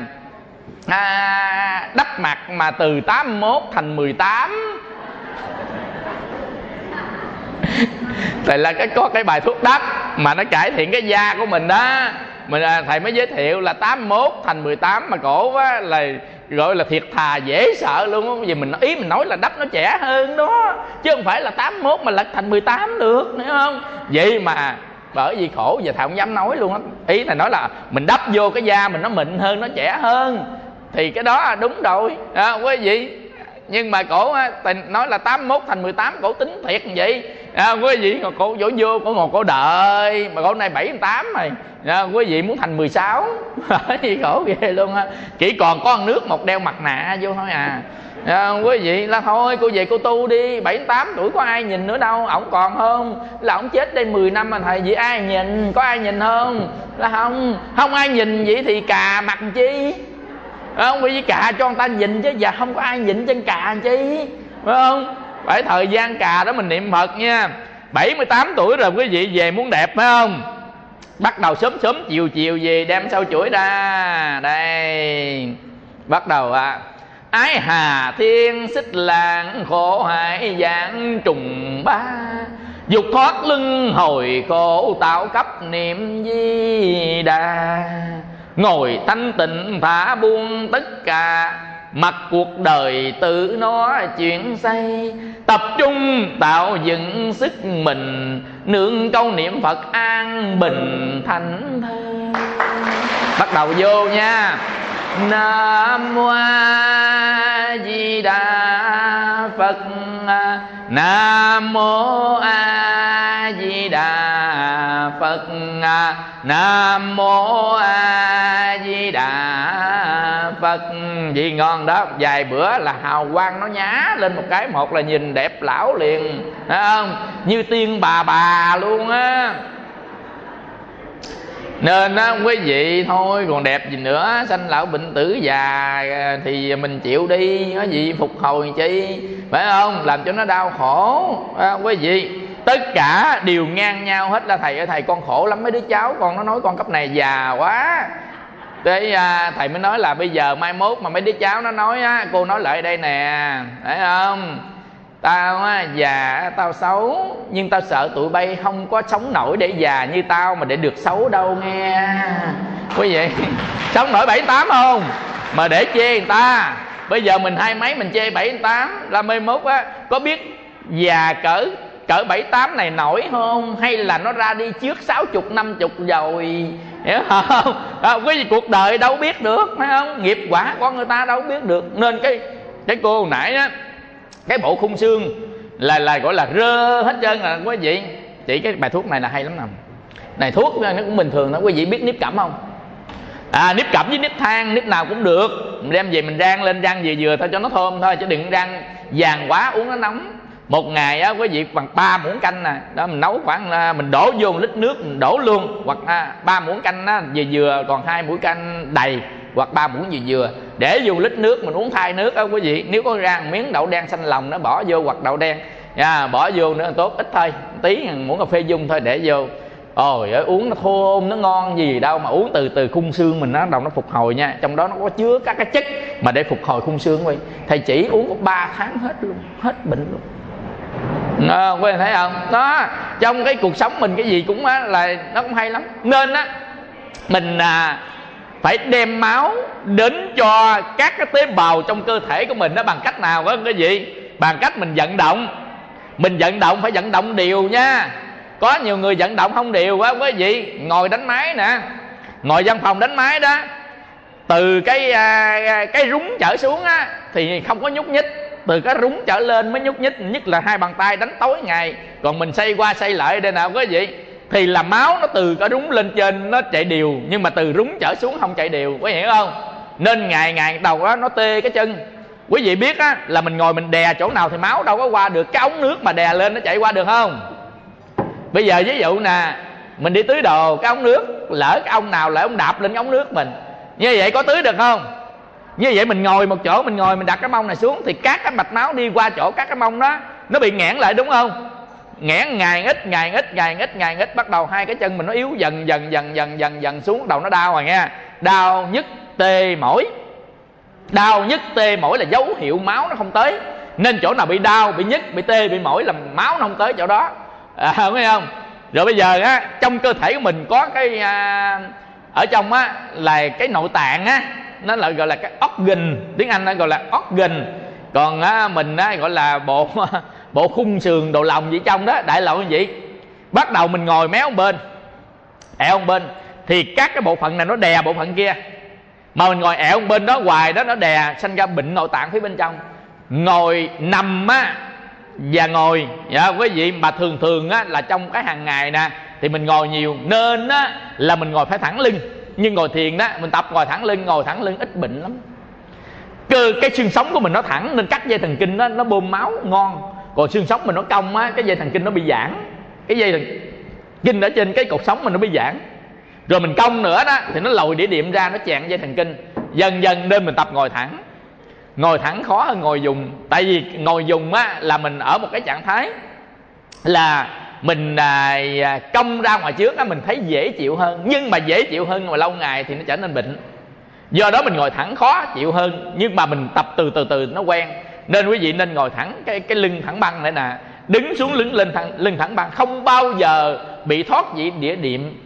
à, đắp mặt mà từ 81 thành 18 thầy là cái có cái bài thuốc đắp mà nó cải thiện cái da của mình đó. Mình à, thầy mới giới thiệu là 81 thành 18 mà cổ á là gọi là thiệt thà dễ sợ luôn á. Vì mình ý mình nói là đắp nó trẻ hơn đó. Chứ không phải là 81 mà lật thành 18 được hiểu không? Vậy mà bởi vì khổ giờ thà không dám nói luôn á. Ý là nói là mình đắp vô cái da mình nó mịn hơn nó trẻ hơn. Thì cái đó là đúng rồi. À, quý vị nhưng mà cổ nói là 81 thành 18 cổ tính thiệt như vậy à, quý vị còn cổ vỗ vô cổ ngồi cổ đợi mà cổ nay bảy tám rồi. À, quý vị muốn thành 16 gì khổ ghê luôn á. Chỉ còn có ăn nước một đeo mặt nạ vô thôi à. À, quý vị là thôi cô về cô tu đi. 78 tuổi có ai nhìn nữa đâu. Ổng còn không? Là ổng chết đây 10 năm mà thầy vậy ai nhìn? Có ai nhìn không? Là không. Không ai nhìn vậy thì cà mặt chi? Không? Vì cà cho người ta nhìn chứ. Giờ không có ai nhìn chân cà chi? Phải không? Phải thời gian cà đó mình niệm phật nha. 78 tuổi rồi quý vị về muốn đẹp, phải không? Bắt đầu sớm sớm, chiều chiều về đem sau chuỗi ra. Đây. Bắt đầu à ái hà thiên xích làng khổ hải dạng trùng ba dục thoát lưng hồi khổ tạo cấp niệm di đà. Ngồi thanh tịnh thả buông tất cả mặc cuộc đời tự nó chuyển xây tập trung tạo dựng sức mình, nương câu niệm phật an bình thành thơ bắt đầu vô nha. Nam mô a di đà phật. Nam mô a di đà phật. Nam mô a di đà phật. Gì ngon đó vài bữa là hào quang nó nhá lên một cái. Một là nhìn đẹp lão liền. Thấy không? Như tiên bà bà luôn á. Nên á quý vị thôi còn đẹp gì nữa? Sanh lão bệnh tử già thì mình chịu đi. Có gì phục hồi chi? Phải không? Làm cho nó đau khổ. À, quý vị? Tất cả đều ngang nhau hết là thầy ơi thầy con khổ lắm mấy đứa cháu con nó nói con cấp này già quá. Thế à, thầy mới nói là bây giờ mai mốt mà mấy đứa cháu nó nói á cô nói lại đây nè thấy không? Tao á già tao xấu nhưng tao sợ tụi bay không có sống nổi để già như tao mà để được xấu đâu nghe. Quý vị sống nổi bảy tám không? Mà để chê người ta. Bây giờ mình hai mấy mình chê bảy tám là mai mốt á có biết già cỡ cỡ bảy tám này nổi không? Hay là nó ra đi trước sáu chục năm chục rồi? Hiểu không? À, cái gì cuộc đời đâu biết được phải không? Nghiệp quả của người ta đâu biết được. Nên cái cái cô nãy á cái bộ khung xương là là gọi là rơ hết trơn là quý vị. Chỉ cái bài thuốc này là hay lắm nè. Này thuốc nó cũng bình thường đó quý vị biết nếp cẩm không? À nếp cẩm với nếp than nếp nào cũng được. Mình đem về mình rang lên rang về vừa thôi cho nó thơm thôi chứ đừng rang vàng quá uống nó nóng một ngày á, quý vị bằng ba muỗng canh nè. Đó, mình nấu khoảng à, mình đổ vô một lít nước, mình đổ luôn. Hoặc à, ba muỗng canh á, vừa dừa còn hai muỗng canh đầy, hoặc ba muỗng dừa dừa để vô lít nước, mình uống thay nước á, quý vị. Nếu có ra miếng đậu đen xanh lòng nó bỏ vô hoặc đậu đen. Nha, bỏ vô nữa, tốt, ít thôi. Tí, muỗng cà phê dung thôi, để vô. Ôi ơi uống nó thơm nó ngon gì đâu, mà uống từ từ khung xương mình nó đồng nó phục hồi nha. Trong đó nó có chứa các cái chất mà để phục hồi khung xương quý thầy chỉ uống có ba tháng hết luôn, hết bệnh luôn à, quý thấy không? Đó trong cái cuộc sống mình cái gì cũng á, là nó cũng hay lắm. Nên á mình à, phải đem máu đến cho các cái tế bào trong cơ thể của mình đó bằng cách nào đó cái gì? Bằng cách mình vận động. Mình vận động phải vận động đều nha. Có nhiều người vận động không đều quá quý vị ngồi đánh máy nè. Ngồi văn phòng đánh máy đó. Từ cái à, cái rúng trở xuống á thì không có nhúc nhích từ cái rúng trở lên mới nhúc nhích, nhất là hai bàn tay đánh tối ngày. Còn mình xây qua xây lại đây nào quý vị thì là máu nó từ cái rúng lên trên nó chạy đều, nhưng mà từ rúng trở xuống không chạy đều, quý hiểu không? Nên ngày ngày đầu đó nó tê cái chân. Quý vị biết á, là mình ngồi mình đè chỗ nào thì máu đâu có qua được. Cái ống nước mà đè lên nó chạy qua được không? Bây giờ ví dụ nè, mình đi tưới đồ, cái ống nước, lỡ cái ông nào lại ông đạp lên cái ống nước mình. Như vậy có tưới được không? Như vậy mình ngồi một chỗ mình ngồi mình đặt cái mông này xuống thì các cái mạch máu đi qua chỗ các cái mông đó nó bị nghẽn lại đúng không? Nghẽn ngày ít ngày ít ngày ít ngày ít bắt đầu hai cái chân mình nó yếu dần dần dần dần dần dần xuống đầu nó đau rồi nghe. Đau nhức tê mỏi. Đau nhức tê mỏi là dấu hiệu máu nó không tới. Nên chỗ nào bị đau bị nhức bị tê bị mỏi là máu nó không tới chỗ đó. À, thấy không? Rồi bây giờ á trong cơ thể của mình có cái à, ở trong á là cái nội tạng á nó lại gọi là cái organ. Tiếng anh nó gọi là organ. Còn á, mình á, gọi là bộ bộ khung sườn đồ lòng gì trong đó đại loại như vậy. Bắt đầu mình ngồi méo bên ẹo bên thì các cái bộ phận này nó đè bộ phận kia. Mà mình ngồi ẹo bên đó hoài đó nó đè sanh ra bệnh nội tạng phía bên trong. Ngồi nằm á và ngồi dạ, quý vị mà thường thường á là trong cái hàng ngày nè thì mình ngồi nhiều. Nên á là mình ngồi phải thẳng lưng nhưng ngồi thiền đó, mình tập ngồi thẳng lưng, ngồi thẳng lưng ít bệnh lắm. Cơ, cái xương sống của mình nó thẳng nên cắt dây thần kinh đó, nó bơm máu ngon. Còn xương sống mình nó cong á, cái dây thần kinh nó bị giãn. Cái dây thần kinh ở trên cái cột sống mình nó bị giãn. Rồi mình cong nữa đó, thì nó lồi đĩa điểm ra, nó chẹn dây thần kinh. Dần dần nên mình tập ngồi thẳng. Ngồi thẳng khó hơn ngồi dùng. Tại vì ngồi dùng á, là mình ở một cái trạng thái là mình à, công cong ra ngoài trước á mình thấy dễ chịu hơn. Nhưng mà dễ chịu hơn mà lâu ngày thì nó trở nên bệnh. Do đó mình ngồi thẳng khó chịu hơn nhưng mà mình tập từ từ từ nó quen. Nên quý vị nên ngồi thẳng cái cái lưng thẳng băng này nè. Đứng xuống lưng lên thẳng lưng thẳng băng. Không bao giờ bị thoát vị địa điểm.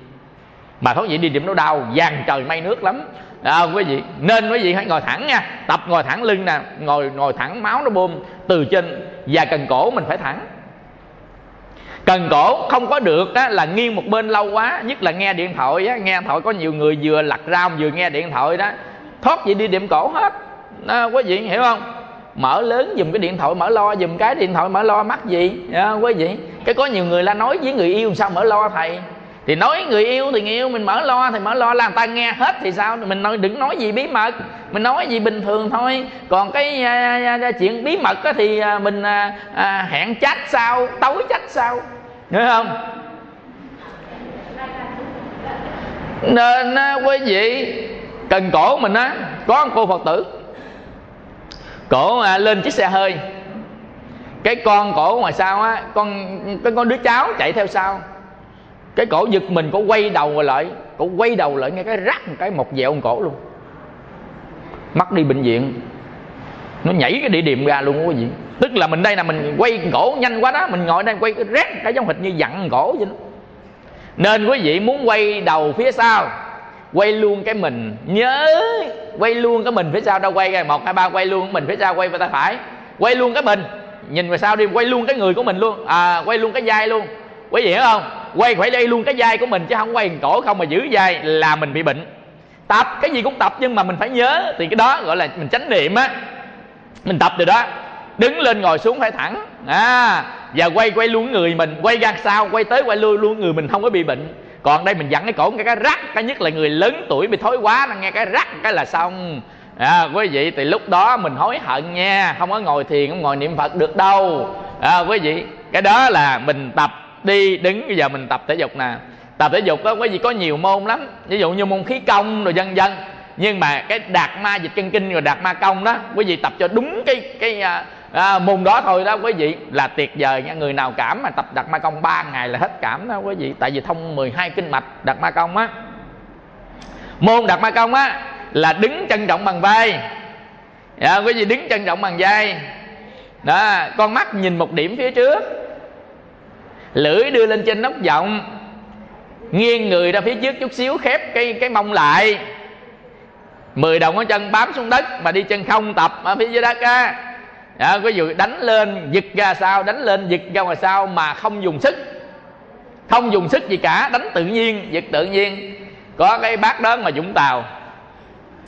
Mà thoát vị địa điểm nó đau vàng trời mây nước lắm. À, quý vị. Nên quý vị hãy ngồi thẳng nha. Tập ngồi thẳng lưng nè. Ngồi ngồi thẳng máu nó bơm từ trên và cần cổ mình phải thẳng cần cổ không có được á, là nghiêng một bên lâu quá nhất là nghe điện thoại á, nghe điện thoại có nhiều người vừa lặt rau vừa nghe điện thoại đó. Thoát gì đi điểm cổ hết. À, quý vị hiểu không? Mở lớn dùm cái điện thoại mở lo dùm cái điện thoại mở lo mắc gì? À, quý vị. Cái có nhiều người la nói với người yêu sao mở lo thầy? Thì nói người yêu thì người yêu mình mở lo thì mở lo làm ta nghe hết thì sao? Mình nói đừng nói gì bí mật. Mình nói gì bình thường thôi. Còn cái à, à, à chuyện bí mật á, thì à, mình à, à, hẹn chat sau tối chat sau nhớ không? Nên à, quý vị cần cổ mình á có một cô phật tử. Cổ à, lên chiếc xe hơi. Cái con cổ ngoài sau á con cái con đứa cháu chạy theo sau. Cái cổ giật mình cổ quay đầu lại cổ quay đầu lại nghe cái rắc một cái một dẹo con cổ luôn. Mắc đi bệnh viện nó nhảy cái địa điểm ra luôn quý vị tức là mình đây là mình quay cổ nhanh quá đó, mình ngồi đây quay cái rét cái giống hệt như dặn cổ vậy đó. Nên quý vị muốn quay đầu phía sau, quay luôn cái mình, nhớ quay luôn cái mình phía sau đâu, quay cái một, hai, ba, quay luôn mình phía sau, quay về tay phải. Quay luôn cái mình, nhìn về sau đi, quay luôn cái người của mình luôn à quay luôn cái vai luôn. Quý vị hiểu không? Quay phải đây luôn cái vai của mình, chứ không quay cổ không mà giữ vai là mình bị bệnh. Tập cái gì cũng tập, nhưng mà mình phải nhớ, thì cái đó gọi là mình chánh niệm á. Mình tập từ đó đứng lên ngồi xuống phải thẳng. À và quay quay luôn người mình quay ra sau quay tới quay lui luôn người mình không có bị bệnh. Còn đây mình dặn cái cổ cái cái rắc cái nhất là người lớn tuổi bị thối quá nó nghe cái rắc cái là xong. À, quý vị thì lúc đó mình hối hận nha không có ngồi thiền không ngồi niệm phật được đâu. À, quý vị cái đó là mình tập đi đứng bây giờ mình tập thể dục nè. Tập thể dục đó quý vị có nhiều môn lắm ví dụ như môn khí công rồi dân dân nhưng mà cái đạt ma dịch chân kinh rồi đạt ma công đó quý vị tập cho đúng cái cái à, à, mùng môn đó thôi đó quý vị. Là tuyệt vời nha người nào cảm mà tập đặt ma công 3 ngày là hết cảm đó quý vị. Tại vì thông 12 kinh mạch đặt ma công á. Môn đặt ma công á là đứng trân trọng bằng vai. À, quý vị đứng trân trọng bằng vai. Đó con mắt nhìn một điểm phía trước. Lưỡi đưa lên trên nóc giọng. Nghiêng người ra phía trước chút xíu khép cái cái mông lại. Mười đồng ngón chân bám xuống đất mà đi chân không tập ở phía dưới đất á đó, có dụ đánh lên giật ra sao đánh lên giật ra ngoài sao mà không dùng sức. Không dùng sức gì cả đánh tự nhiên giật tự nhiên. Có cái bác đó mà dũng tàu.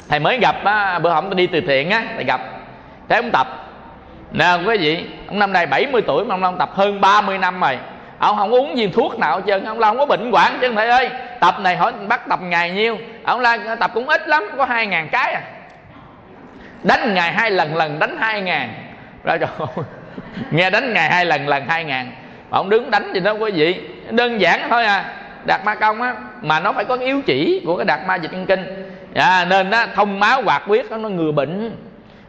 Thầy mới gặp á, bữa hôm tôi đi từ thiện á thầy gặp. Thấy ông tập. Nè quý vị ông năm nay 70 tuổi mà ông long tập hơn 30 năm rồi. Ông không uống viên thuốc nào hết trơn ông long không có bệnh quản chứ thầy ơi. Tập này hỏi bắt tập ngày nhiêu. Ông la tập cũng ít lắm có hai ngàn cái à. Đánh ngày hai lần lần đánh hai ngàn ra cho nghe đánh ngày hai lần lần hai ngàn. Mà ông đứng đánh gì đó quý vị đơn giản thôi à. Đạt ma công á mà nó phải có cái yếu chỉ của cái đạt ma dịch kinh. À, nên á thông máu hoạt huyết nó ngừa bệnh.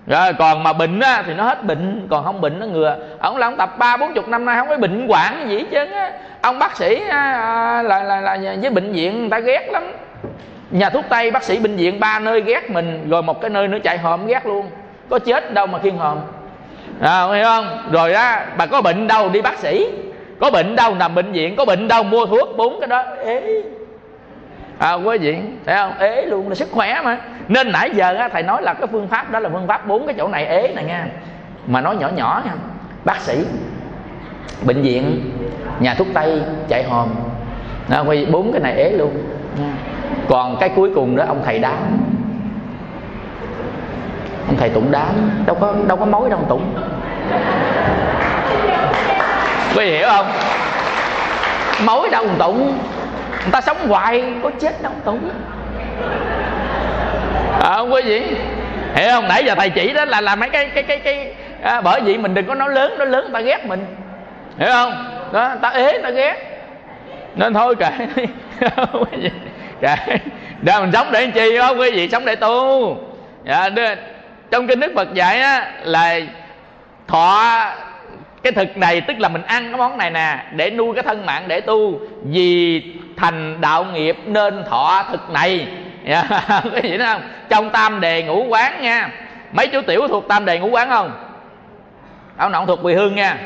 Rồi còn mà bệnh á thì nó hết bệnh còn không bệnh nó ngừa. Ông là ông tập ba bốn chục năm nay không có bệnh quản gì chứ á. Ông bác sĩ á, là, là là với bệnh viện người ta ghét lắm. Nhà thuốc tây bác sĩ bệnh viện ba nơi ghét mình rồi một cái nơi nữa chạy hòm ghét luôn. Có chết đâu mà khiên hòm à, hiểu không? Rồi đó bà có bệnh đâu đi bác sĩ. Có bệnh đâu nằm bệnh viện có bệnh đâu mua thuốc bốn cái đó. Ế. À, quý vị thấy không? Ế luôn là sức khỏe mà. Nên nãy giờ á, thầy nói là cái phương pháp đó là phương pháp bốn cái chỗ này ế này nha. Mà nói nhỏ nhỏ nha. Bác sĩ bệnh viện nhà thuốc tây chạy hòm. Đó, quý vị bốn cái này ế luôn nha. còn cái cuối cùng đó ông thầy đáng thầy tụng đám đâu có đâu có mối đâu tụng. Quý vị hiểu không? Mối đâu tụng? Người ta sống hoài có chết đâu tụng. À, không quý vị hiểu không? Nãy giờ thầy chỉ đó là là mấy cái cái cái cái à, bởi vì mình đừng có nói lớn nói lớn người ta ghét mình. Hiểu không? Đó người ta ế người ta ghét. Nên thôi kệ. Kệ. Đó mình sống để làm chi không quý vị? Sống để tu. Dạ, trong kinh đức phật dạy á, là thọ cái thực này tức là mình ăn cái món này nè để nuôi cái thân mạng để tu. Vì thành đạo nghiệp nên thọ thực này. Dạ, yeah. cái gì đó không? Trong tam đề ngũ quán nha. Mấy chú tiểu thuộc tam đề ngũ quán không? Ông nọng thuộc quỳ hương nha.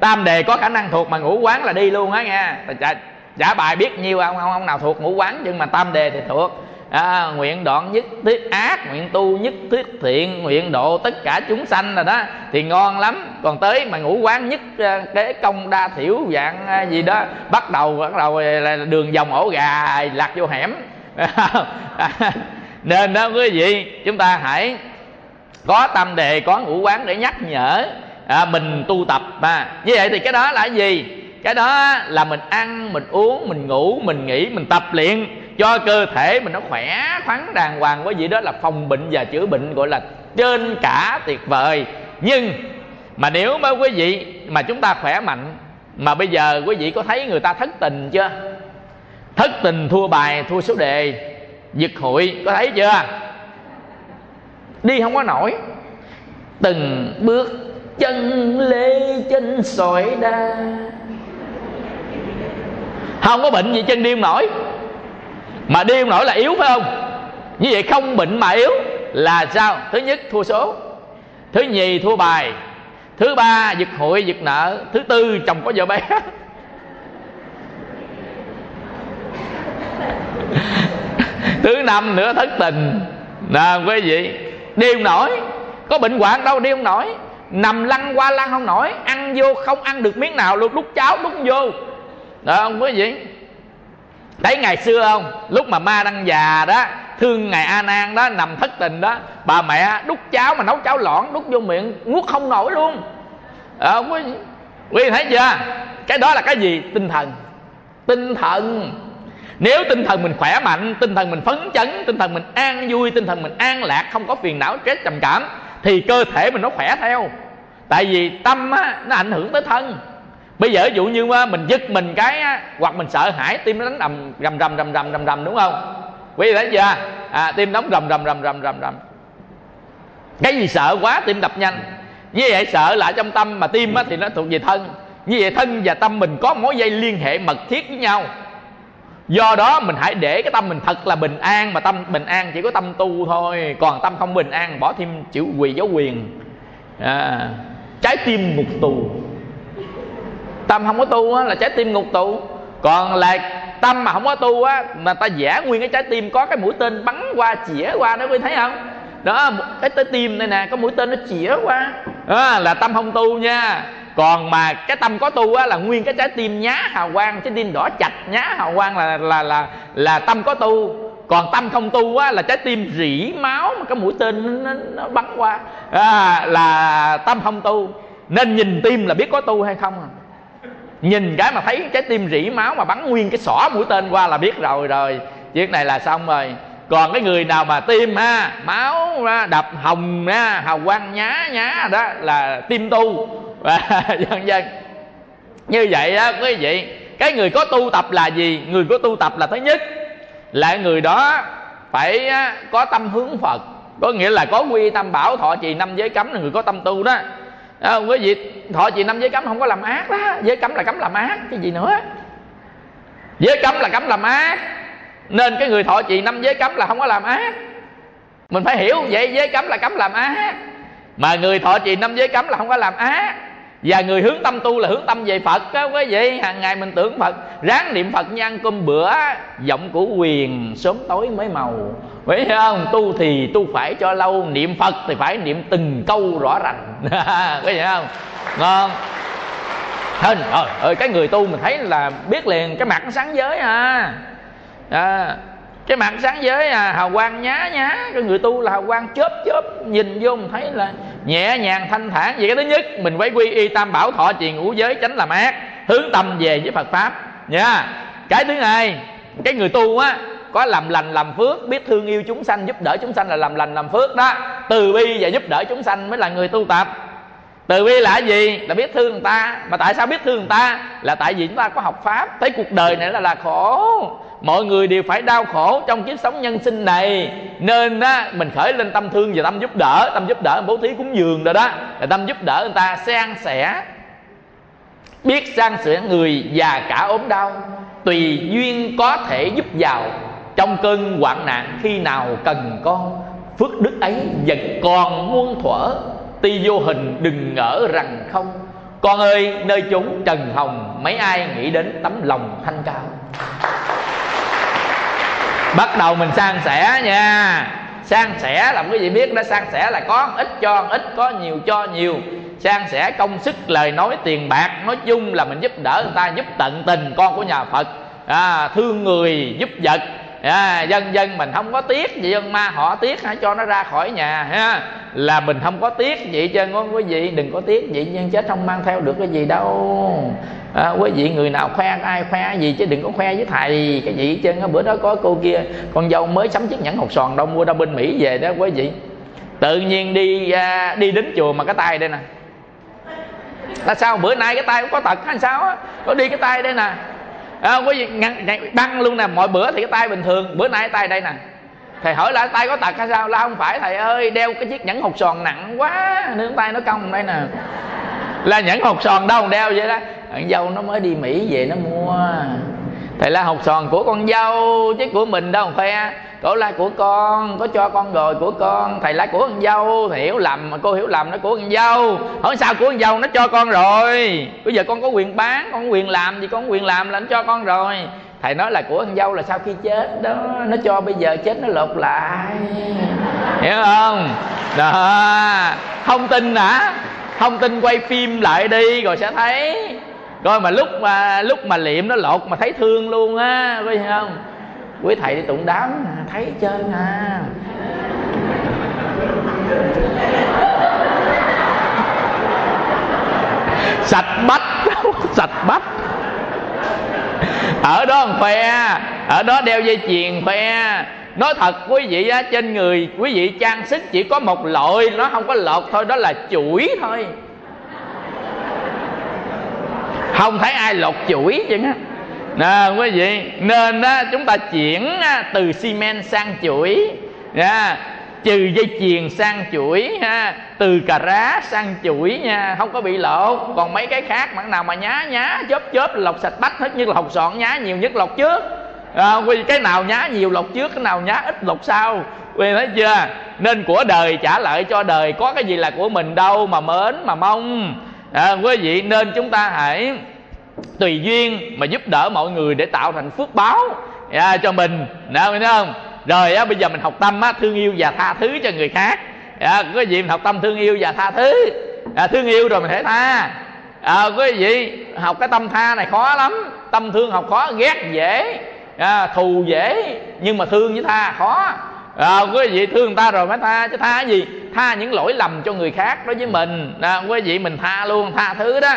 Tam đề có khả năng thuộc mà ngũ quán là đi luôn á nha. Trả, trả bài biết nhiêu ông ông, ông nào thuộc ngũ quán nhưng mà tam đề thì thuộc à, nguyện đoạn nhất thiết ác nguyện tu nhất thiết thiện nguyện độ tất cả chúng sanh rồi đó. Thì ngon lắm. Còn tới mà ngủ quán nhất kế cái công đa thiểu dạng à, gì đó bắt đầu bắt đầu là đường vòng ổ gà lạc vô hẻm. Nên đó quý vị chúng ta hãy có tâm đề có ngũ quán để nhắc nhở à, mình tu tập mà. Như vậy thì cái đó là gì? Cái đó là mình ăn mình uống mình ngủ mình nghỉ mình tập luyện cho cơ thể mình nó khỏe khoắn đàng hoàng quý gì đó là phòng bệnh và chữa bệnh gọi là trên cả tuyệt vời. Nhưng mà nếu mà quý vị, mà chúng ta khỏe mạnh, mà bây giờ quý vị có thấy người ta thất tình chưa? Thất tình thua bài, thua số đề. Giật hội, có thấy chưa? Đi không có nổi. Từng bước chân lê chân sỏi đa. Không có bệnh gì chân điên nổi mà đi không nổi là yếu, phải không? Như vậy không bệnh mà yếu là sao? Thứ nhất, thua số. Thứ nhì, thua bài. Thứ ba, giật hội giật nợ. Thứ tư, chồng có vợ bé. Thứ năm nữa thất tình. Nè, quý vị đi không nổi. Có bệnh hoạn đâu đi không nổi. Nằm lăn qua lăn không nổi. Ăn vô không ăn được miếng nào luôn. Đút cháo, đút vô. Đó không quý vị đấy ngày xưa không? Lúc mà ma đang già đó thương ngài a nan đó nằm thất tình đó bà mẹ đút cháo mà nấu cháo lõn đút vô miệng nuốt không nổi luôn. À, quý, quý thấy chưa? Cái đó là cái gì? Tinh thần. Tinh thần. Nếu tinh thần mình khỏe mạnh tinh thần mình phấn chấn tinh thần mình an vui tinh thần mình an lạc không có phiền não stress trầm cảm thì cơ thể mình nó khỏe theo. Tại vì tâm á, nó ảnh hưởng tới thân bây giờ ví dụ như mình giật mình cái á, hoặc mình sợ hãi tim nó đánh đầm rầm rầm rầm rầm rầm rầm đúng không? Quý vị thấy chưa? À, tim đóng rầm rầm rầm rầm rầm rầm. Cái gì sợ quá tim đập nhanh. Như vậy sợ lại trong tâm mà tim á, thì nó thuộc về thân. Như vậy thân và tâm mình có mối dây liên hệ mật thiết với nhau. Do đó mình hãy để cái tâm mình thật là bình an mà tâm bình an chỉ có tâm tu thôi. Còn tâm không bình an bỏ thêm chữ quỳ dấu quyền. À, trái tim ngục tù tâm không có tu á, là trái tim ngục tù còn là tâm mà không có tu á mà ta giả nguyên cái trái tim có cái mũi tên bắn qua chĩa qua đó quý thấy không? Đó cái tới tim này nè có mũi tên nó chĩa qua. Đó, là tâm không tu nha. Còn mà cái tâm có tu á là nguyên cái trái tim nhá hào quang trái tim đỏ chạch nhá hào quang là là là là tâm có tu. Còn tâm không tu á là trái tim rỉ máu mà cái mũi tên nó, nó, nó bắn qua. À, là tâm không tu. Nên nhìn tim là biết có tu hay không à? Nhìn cái mà thấy trái tim rỉ máu mà bắn nguyên cái xỏ mũi tên qua là biết rồi rồi. Việc này là xong rồi. Còn cái người nào mà tim ha máu ha, đập hồng ha, hào quang nhá nhá đó là tim tu. Và dân dân. Như vậy á quý vị cái người có tu tập là gì? Người có tu tập là thứ nhất là người đó phải có tâm hướng phật. Có nghĩa là có quy tâm bảo thọ trì năm giới cấm là người có tâm tu đó à, quý vị thọ trì năm giới cấm không có làm ác đó. Giới cấm là cấm làm ác cái gì nữa? Giới cấm là cấm làm ác nên cái người thọ trì năm giới cấm là không có làm ác. Mình phải hiểu vậy giới cấm là cấm làm ác. Mà người thọ trì năm giới cấm là không có làm ác. Và người hướng tâm tu là hướng tâm về phật á quý vị. Hàng ngày mình tưởng phật ráng niệm phật như cơm bữa giọng của quyền sớm tối mới màu phải không? Tu thì tu phải cho lâu niệm phật thì phải niệm từng câu rõ ràng có vậy không? Ngon. Hình rồi. Ơi cái người tu mình thấy là biết liền cái mặt nó sáng giới à, à cái mặt sáng giới à, hào quang nhá nhá. Cái người tu là hào quang chớp chớp nhìn vô mình thấy là nhẹ nhàng thanh thản. Vậy cái thứ nhất mình phải quy y tam bảo thọ trì ngũ giới tránh làm ác hướng tâm về với phật pháp. Nha. Cái thứ hai cái người tu á có làm lành làm phước, biết thương yêu chúng sanh, giúp đỡ chúng sanh là làm lành làm phước đó. Từ bi và giúp đỡ chúng sanh mới là người tu tập. Từ bi là gì? Là biết thương người ta. Mà tại sao biết thương người ta? Là tại vì chúng ta có học pháp. Thấy cuộc đời này là là khổ. Mọi người đều phải đau khổ trong kiếp sống nhân sinh này. Nên á, mình khởi lên tâm thương và tâm giúp đỡ. Tâm giúp đỡ bố thí cúng dường rồi đó. Là tâm giúp đỡ người ta san sẻ. Biết san sẻ người già cả ốm đau. Tùy duyên có thể giúp giàu trong cơn hoạn nạn khi nào cần con phước đức ấy vẫn còn muôn thuở. Tuy vô hình đừng ngỡ rằng không. Con ơi nơi chúng trần hồng mấy ai nghĩ đến tấm lòng thanh cao? Bắt đầu mình san sẻ nha. San sẻ làm cái gì biết đó? San sẻ là có ít cho ít có nhiều cho nhiều. San sẻ công sức lời nói tiền bạc. Nói chung là mình giúp đỡ người ta giúp tận tình con của nhà phật. À, thương người giúp vật à, dân dân mình không có tiếc gì dân ma họ tiếc hãy cho nó ra khỏi nhà ha? Là mình không có tiếc gì cho ngon quý vị đừng có tiếc gì nhân chết không mang theo được cái gì đâu. À, quý vị người nào khoe ai khoe gì chứ đừng có khoe với thầy cái gì chứ bữa đó có cô kia con dâu mới sắm chiếc nhẫn hột sòn đâu mua đâu bên mỹ về đó quý vị. Tự nhiên đi à, đi đến chùa mà cái tay đây nè. Là sao? Bữa nay cái tay cũng có tật hay sao á? Có đi cái tay đây nè à, quý vị ngăn, băng luôn nè mọi bữa thì cái tay bình thường bữa nay cái tay đây nè. Thầy hỏi là tay có tật hay sao? Là không phải thầy ơi đeo cái chiếc nhẫn hột sòn nặng quá nên tay nó cong đây nè. Là nhẫn hột sòn đâu đeo vậy đó. Con dâu nó mới đi mỹ về nó mua thầy la hột sòn của con dâu, chứ của mình đâu khoe. Cổ la của con, có cho con rồi của con. Thầy la của con dâu, thầy hiểu lầm, mà cô hiểu lầm nó của con dâu. Hỏi sao của con dâu nó cho con rồi? Bây giờ con có quyền bán, con có quyền làm gì, con có quyền làm là nó cho con rồi. Thầy nói là của con dâu là sau khi chết đó, nó cho bây giờ chết nó lột lại. Hiểu không? Đó. Không tin hả? Không tin quay phim lại đi rồi sẽ thấy coi mà lúc mà lúc mà liệm nó lột mà thấy thương luôn á có không? Quý thầy đi tụng đám, thấy hết trơn à. Sạch bách sạch bách. Ở đó khoe ở đó đeo dây chuyền khoe nói thật, quý vị á, trên người, quý vị trang sức chỉ có một loại, nó không có lột thôi, đó là chuỗi thôi không thấy ai lột chuỗi chứ á nè quý vị nên á, chúng ta chuyển từ xi men sang chuỗi. Nha trừ dây chuyền sang chuỗi ha từ cà rá sang chuỗi nha không có bị lộn còn mấy cái khác mặn nào mà nhá nhá chớp chớp lọc sạch bách hết như là hột sọn nhá nhiều nhất lọc trước. Ờ, à, vì cái nào nhá nhiều lọc trước cái nào nhá ít lọc sau. Quý thấy chưa? Nên của đời trả lại cho đời có cái gì là của mình đâu mà mến mà mong à, quý vị nên chúng ta hãy tùy duyên mà giúp đỡ mọi người để tạo thành phước báo à, cho mình. Nào thấy không? Rồi á bây giờ mình học tâm á thương yêu và tha thứ cho người khác. À, quý vị mình học tâm thương yêu và tha thứ. À, thương yêu rồi mình thể tha. À, quý vị học cái tâm tha này khó lắm. Tâm thương học khó ghét dễ à, thù dễ nhưng mà thương với tha khó à, quý vị thương ta rồi mới tha chứ tha cái gì? Tha những lỗi lầm cho người khác đối với mình. À, quý vị mình tha luôn tha thứ đó.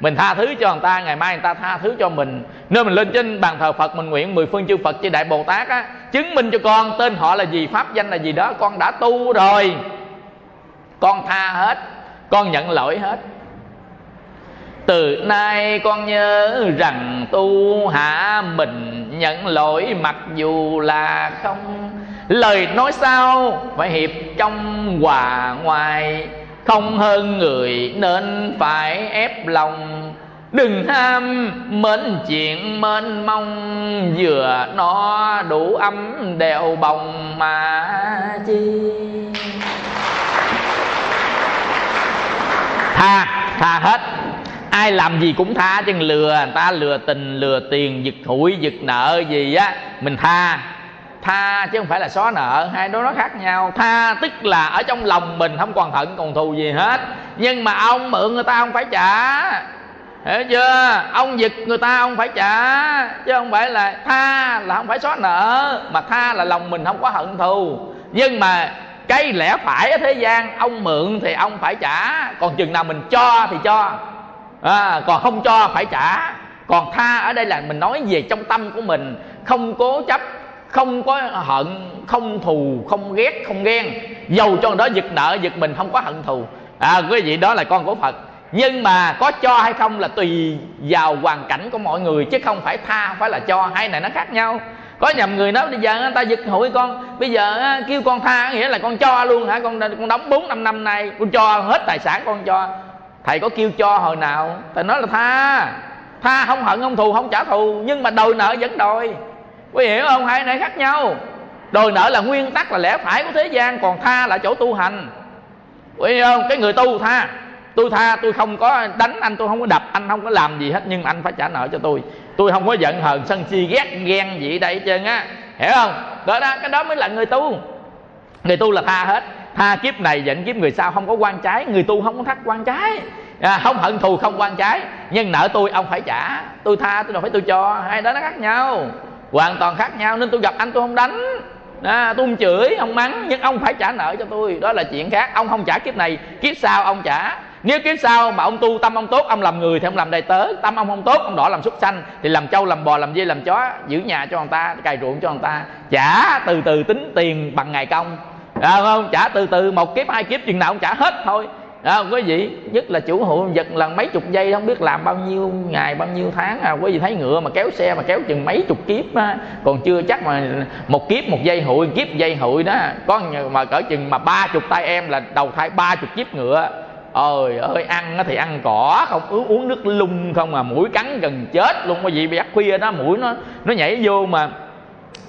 Mình tha thứ cho người ta ngày mai người ta tha thứ cho mình. Nên mình lên trên bàn thờ phật mình nguyện mười phương chư phật chư đại bồ tát á chứng minh cho con tên họ là gì pháp danh là gì đó con đã tu rồi. Con tha hết con nhận lỗi hết. Từ nay con nhớ rằng tu hạ mình nhận lỗi mặc dù là không lời nói sao? Phải hiệp trong hòa ngoài. Không hơn người nên phải ép lòng. Đừng ham, mến chuyện, mến mong. Vừa nó đủ ấm đèo bồng mà chi. Tha tha hết. Ai làm gì cũng tha chứ lừa. Người ta lừa tình, lừa tiền, giật hụi giật nợ gì á, mình tha tha chứ không phải là xóa nợ. Hai đó nó khác nhau. Tha tức là ở trong lòng mình không còn hận còn thù gì hết. Nhưng mà ông mượn người ta không phải trả. Hiểu chưa? Ông giật người ta ông phải trả. Chứ không phải là tha là không phải xóa nợ mà tha là lòng mình không có hận thù. Nhưng mà cái lẽ phải ở thế gian ông mượn thì ông phải trả. Còn chừng nào mình cho thì cho. À, còn không cho phải trả. Còn tha ở đây là mình nói về trong tâm của mình không cố chấp không có hận, không thù, không ghét, không ghen. Dầu cho đó giật nợ, giật mình, không có hận thù. À quý vị, đó là con của phật. Nhưng mà có cho hay không là tùy vào hoàn cảnh của mọi người, chứ không phải tha không phải là cho. Hai này nó khác nhau. Có nhầm người nói, bây giờ người ta giật hụi con. Bây giờ kêu con tha nghĩa là con cho luôn hả? Con con đóng bốn, năm năm nay, con cho hết tài sản con cho. Thầy có kêu cho hồi nào? Thầy nói là tha. Tha không hận, không thù, không trả thù. Nhưng mà đòi nợ vẫn đòi quý hiểu không? Hai này khác nhau. Đòi nợ là nguyên tắc là lẽ phải của thế gian còn tha là chỗ tu hành. Quý hiểu không? Cái người tu tha. Tôi tha tôi không có đánh anh tôi không có đập anh không có làm gì hết nhưng anh phải trả nợ cho tôi. Tôi không có giận hờn sân si ghét ghen gì đây hết trơn á. Hiểu không? Đó đó cái đó mới là người tu. Người tu là tha hết. Tha kiếp này giận kiếp người sau không có quan trái. Người tu không có thắt quan trái. À, không hận thù không quan trái. Nhưng nợ tôi ông phải trả. Tôi tha tôi đâu phải tôi cho. Hai đó nó khác nhau hoàn toàn khác nhau nên tôi gặp anh tôi không đánh. À, tôi không chửi không mắng nhưng ông phải trả nợ cho tôi. Đó là chuyện khác. Ông không trả kiếp này kiếp sau ông trả. Nếu kiếp sau mà ông tu tâm ông tốt ông làm người thì ông làm đầy tớ. Tâm ông không tốt ông đỏ làm súc sanh. Thì làm trâu làm bò làm dê làm chó giữ nhà cho người ta cày ruộng cho người ta. Trả từ từ tính tiền bằng ngày công. À, không trả từ từ một kiếp hai kiếp chừng nào ông trả hết thôi à, quý vị nhất là chủ hộ vật lần mấy chục giây không biết làm bao nhiêu ngày bao nhiêu tháng à. Quý vị thấy ngựa mà kéo xe mà kéo chừng mấy chục kiếp á. Còn chưa chắc mà một kiếp một dây hụi kiếp dây hụi đó. Có mà cỡ chừng mà ba chục tay em là đầu thai ba chục kiếp ngựa. Ơi ơi ăn thì ăn cỏ không uống uống nước lung không mà mũi cắn gần chết luôn. Quý vị ác khuya đó mũi nó nó nhảy vô mà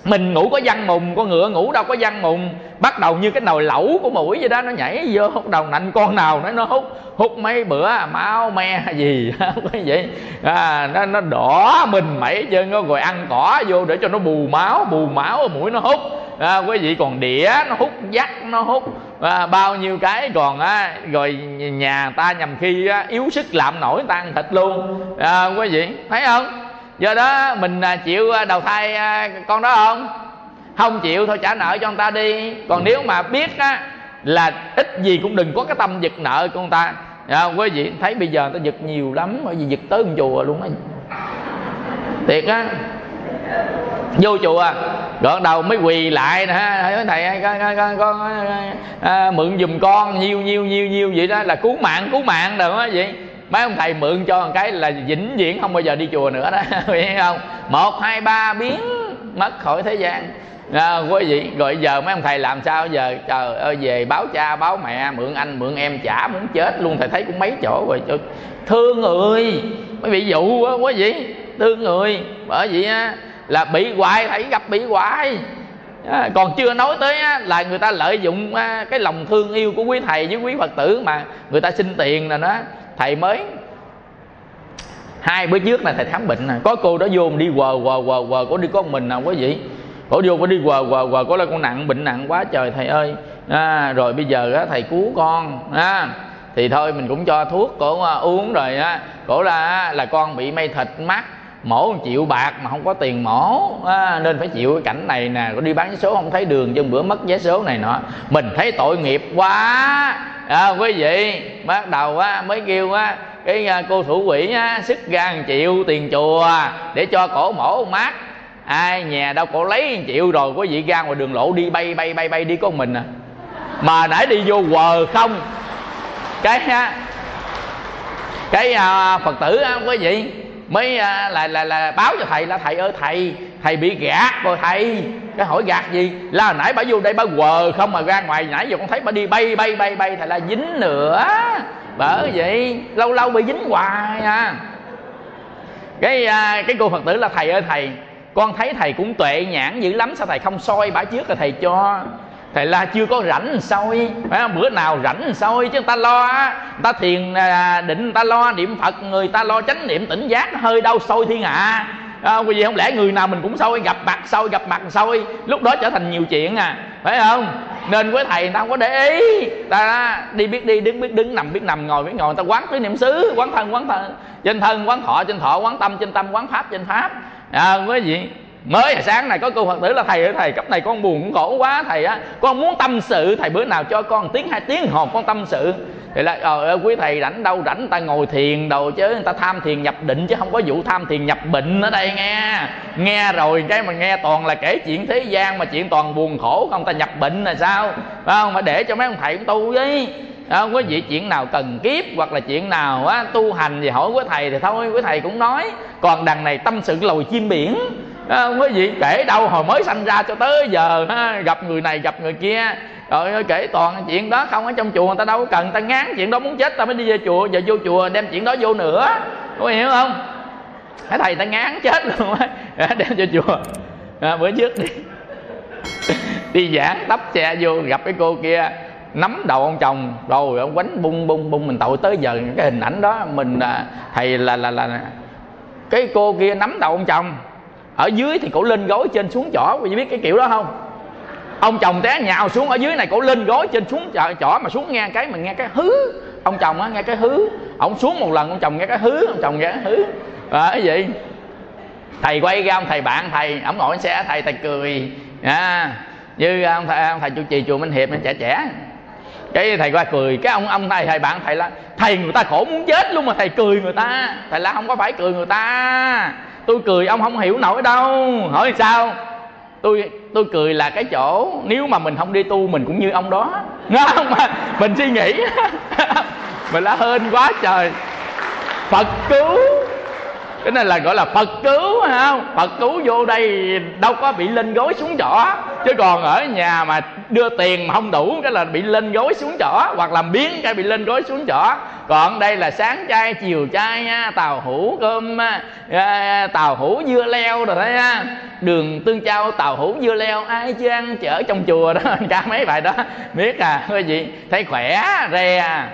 mình ngủ có văn mùng con ngựa ngủ đâu có văn mùng. Bắt đầu như cái nồi lẩu của mũi vậy đó nó nhảy vô hút đầu nạnh con nào nó nó hút hút mấy bữa à, máu me gì cái vậy à, nó nó đỏ mình mẩy chân nó rồi ăn cỏ vô để cho nó bù máu bù máu ở mũi nó hút. À, quý vị còn đĩa nó hút dắt nó hút. À, bao nhiêu cái còn á rồi nhà ta nhầm khi á, yếu sức làm nổi ta ăn thịt luôn. À, quý vị thấy không? Do đó mình à, chịu à, đầu thai à, con đó không? Không chịu thôi trả nợ cho người ta đi. Còn nếu mà biết á là ít gì cũng đừng có cái tâm giật nợ của người ta. À, quý vị thấy bây giờ người ta giật nhiều lắm bởi vì giật tới chùa luôn á. Thiệt á. Vô chùa gọn đầu mới quỳ lại nè thầy con, con, con, à, mượn giùm con nhiêu nhiêu nhiêu nhiêu vậy đó là cứu mạng cứu mạng rồi á vậy mấy ông thầy mượn cho một cái là vĩnh viễn không bao giờ đi chùa nữa đó. Hiểu không? Một hai ba biến mất khỏi thế gian. À, quý vị rồi giờ mấy ông thầy làm sao giờ? Trời ơi về báo cha báo mẹ mượn anh mượn em trả muốn chết luôn. Thầy thấy cũng mấy chỗ rồi. Trời, thương người. Mấy bị dụ quá quý vị. Thương người. Bởi vì á là bị hoài thầy gặp bị hoài. À, còn chưa nói tới á, là người ta lợi dụng á, cái lòng thương yêu của quý thầy với quý phật tử mà người ta xin tiền là nó thầy mới hai bữa trước là thầy khám bệnh nè. Có cô đó vô đi quờ quờ quờ quờ có đi có một mình nào quý vị. Cổ vô có đi quờ quờ quờ có là con nặng bệnh nặng quá trời thầy ơi. À, rồi bây giờ á, thầy cứu con à, thì thôi mình cũng cho thuốc cổ à, uống rồi á. Cổ là là con bị mây thịt mắt mổ chịu bạc mà không có tiền mổ. À, nên phải chịu cái cảnh này nè. Có đi bán vé số không thấy đường cho bữa mất vé số này nọ. Mình thấy tội nghiệp quá. À, quý vị bắt đầu á mới kêu á cái à, cô thủ quỷ á sức gan chịu tiền chùa để cho cổ mổ mát. Ai nhà đâu cổ lấy chịu rồi quý vị ra ngoài đường lộ đi bay bay bay bay đi con mình à. Mà nãy đi vô quờ không. Cái á cái à, phật tử á quý vị mới à, là là là báo cho thầy là thầy ơi thầy thầy bị gạt rồi thầy. Cái hỏi gạt gì? Là hồi nãy bà vô đây bà quờ không mà ra ngoài nãy giờ con thấy bà đi bay bay bay bay thầy là dính nữa. Bởi vậy lâu lâu bị dính hoài à. Cái à, cái cô phật tử là thầy ơi thầy con thấy thầy cũng tuệ nhãn dữ lắm sao thầy không soi bả trước rồi thầy cho? Thầy la chưa có rảnh soi. Phải không? bữa nào rảnh soi chứ người ta lo người ta thiền à, định người ta lo niệm phật người ta lo chánh niệm tỉnh giác hơi đau soi thiên hạ. À, vì không lẽ người nào mình cũng soi gặp mặt soi gặp mặt soi. Lúc đó trở thành nhiều chuyện à. Phải không? Nên với thầy người ta không có để ý. Ta đi biết đi đứng biết đứng nằm biết nằm ngồi biết ngồi. Người ta quán tứ niệm xứ quán thân quán thân. Trên thân quán thọ trên thọ quán tâm trên tâm quán pháp trên pháp. À, quý vị mới hồi sáng này có cô phật tử là, thầy ơi, thầy, cấp này con buồn khổ quá, thầy á. Con muốn tâm sự, thầy bữa nào cho con tiếng hai tiếng hồn con tâm sự. Thì là ờ quý thầy rảnh đâu, rảnh người ta ngồi thiền đồ chứ, người ta tham thiền nhập định chứ, không có vụ tham thiền nhập bệnh ở đây nghe. Nghe rồi cái mà nghe toàn là kể chuyện thế gian, mà chuyện toàn buồn khổ, không ta nhập bệnh là sao? Phải không? Mà để cho mấy ông thầy cũng tu với. Không? Có gì chuyện nào cần kiếp hoặc là chuyện nào á, tu hành gì hỏi quý thầy thì thôi, quý thầy cũng nói. Còn đằng này tâm sự lồi chim biển. Ờ, không quý gì? Kể đâu hồi mới sanh ra cho tới giờ ha, gặp người này gặp người kia. Rồi kể toàn chuyện đó không ở trong chùa người ta đâu có cần ta ngán chuyện đó muốn chết ta mới đi về chùa giờ vô chùa đem chuyện đó vô nữa. Có hiểu không? Cái thầy ta ngán chết luôn á. Dạ, đem cho chùa. À, bữa trước đi. Đi giảng tấp xe vô gặp cái cô kia nắm đầu ông chồng rồi ông quánh bung bung bung mình tội tới giờ. Cái hình ảnh đó mình à, thầy là là là cái cô kia nắm đầu ông chồng ở dưới thì cổ lên gối trên xuống chỏ quý vị biết cái kiểu đó không? Ông chồng té nhào xuống ở dưới này cổ lên gối trên xuống chỏ, chỏ mà xuống nghe cái mình nghe cái hứ. Ông chồng á nghe cái hứ. Ông xuống một lần ông chồng nghe cái hứ ông chồng nghe cái hứ. À, cái gì? Thầy quay ra ông thầy bạn thầy ổng ngồi xe thầy thầy cười. À, như ông thầy, ông thầy chủ trì chùa minh hiệp trẻ trẻ. Cái thầy qua cười cái ông ông thầy thầy bạn thầy là thầy người ta khổ muốn chết luôn mà thầy cười người ta. Thầy là không có phải cười người ta tôi cười, ông không hiểu nổi đâu. Hỏi sao? Tôi tôi cười là cái chỗ, nếu mà mình không đi tu, mình cũng như ông đó. Nghe không? Mà mình suy nghĩ. Mình lá hên quá trời. Phật cứu cái này là gọi là phật cứu phải không phật cứu vô đây đâu có bị lên gối xuống chỏ chứ còn ở nhà mà đưa tiền mà không đủ cái là bị lên gối xuống chỏ hoặc làm biến cái bị lên gối xuống chỏ còn đây là sáng chay chiều chay nha tàu hủ cơm ờ, tàu hủ dưa leo rồi đấy, ha? Đường tương trao tàu hủ dưa leo ai chưa ăn chở trong chùa đó ca mấy bài đó. Biết à quý vị thấy khỏe re à.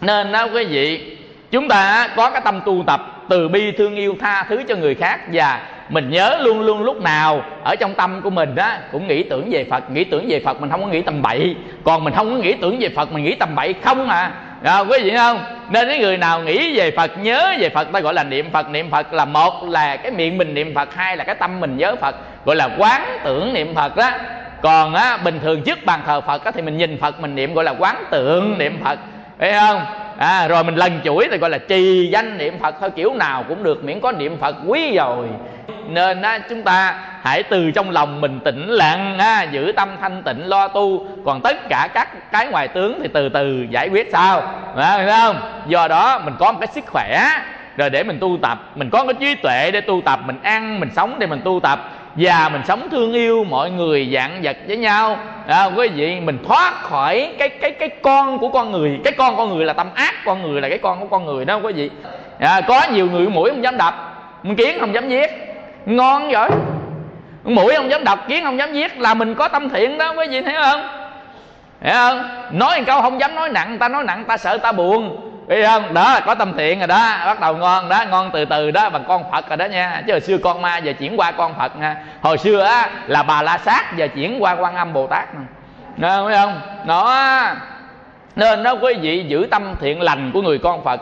nên đó quý vị chúng ta có cái tâm tu tập từ bi thương yêu tha thứ cho người khác và mình nhớ luôn luôn lúc nào ở trong tâm của mình á cũng nghĩ tưởng về phật nghĩ tưởng về phật mình không có nghĩ tầm bậy. Còn mình không có nghĩ tưởng về phật mình nghĩ tầm bậy không à. À, quý vị không? Nên cái người nào nghĩ về phật nhớ về phật ta gọi là niệm phật. Niệm phật là một là cái miệng mình niệm phật hai là cái tâm mình nhớ phật gọi là quán tưởng niệm phật đó. Còn á bình thường trước bàn thờ phật á, thì mình nhìn phật mình niệm gọi là quán tượng niệm phật. Phải không? À, rồi mình lần chuỗi thì gọi là trì danh niệm phật thôi kiểu nào cũng được miễn có niệm phật quý rồi. Nên á, chúng ta hãy từ trong lòng mình tĩnh lặng á, giữ tâm thanh tịnh lo tu. Còn tất cả các cái ngoài tướng thì từ từ giải quyết sao à, phải không? Do đó mình có một cái sức khỏe rồi để mình tu tập. Mình có cái trí tuệ để tu tập mình ăn mình sống để mình tu tập và mình sống thương yêu mọi người dạng vật với nhau. À, quý vị mình thoát khỏi cái cái cái con của con người. Cái con con người là tâm ác con người là cái con của con người đó quý vị. À, có nhiều người mũi không dám đập. Kiến không dám giết. Ngon vậy mũi không dám đập kiến không dám giết là mình có tâm thiện đó quý vị thấy không? Hiểu không? Nói một câu không dám nói nặng ta nói nặng ta sợ ta buồn biết không? Đó là có tâm thiện rồi đó. Bắt đầu ngon đó, ngon từ từ đó, bằng con phật rồi đó nha. Chứ hồi xưa con ma giờ chuyển qua con phật nha. Hồi xưa á, là bà la sát giờ chuyển qua quan âm bồ tát nè biết không? Đó. Nên đó, quý vị giữ tâm thiện lành của người con phật,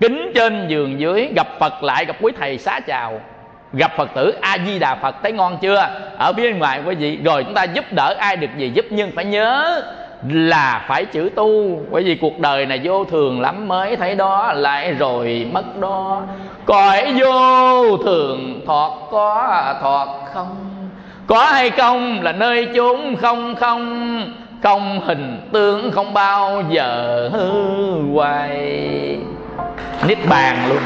kính trên giường dưới, gặp phật lại, gặp quý thầy xá chào, gặp phật tử a di đà phật, thấy ngon chưa? Ở bên ngoài, quý vị, rồi chúng ta giúp đỡ, ai được gì giúp nhưng phải nhớ là phải chữ tu. Bởi vì cuộc đời này vô thường lắm, mới thấy đó, lại rồi mất đó. Cõi vô thường, thọt có, thọt không? Có hay không là nơi chốn không không? Không hình tướng không bao giờ hư hoài. Niết bàn luôn.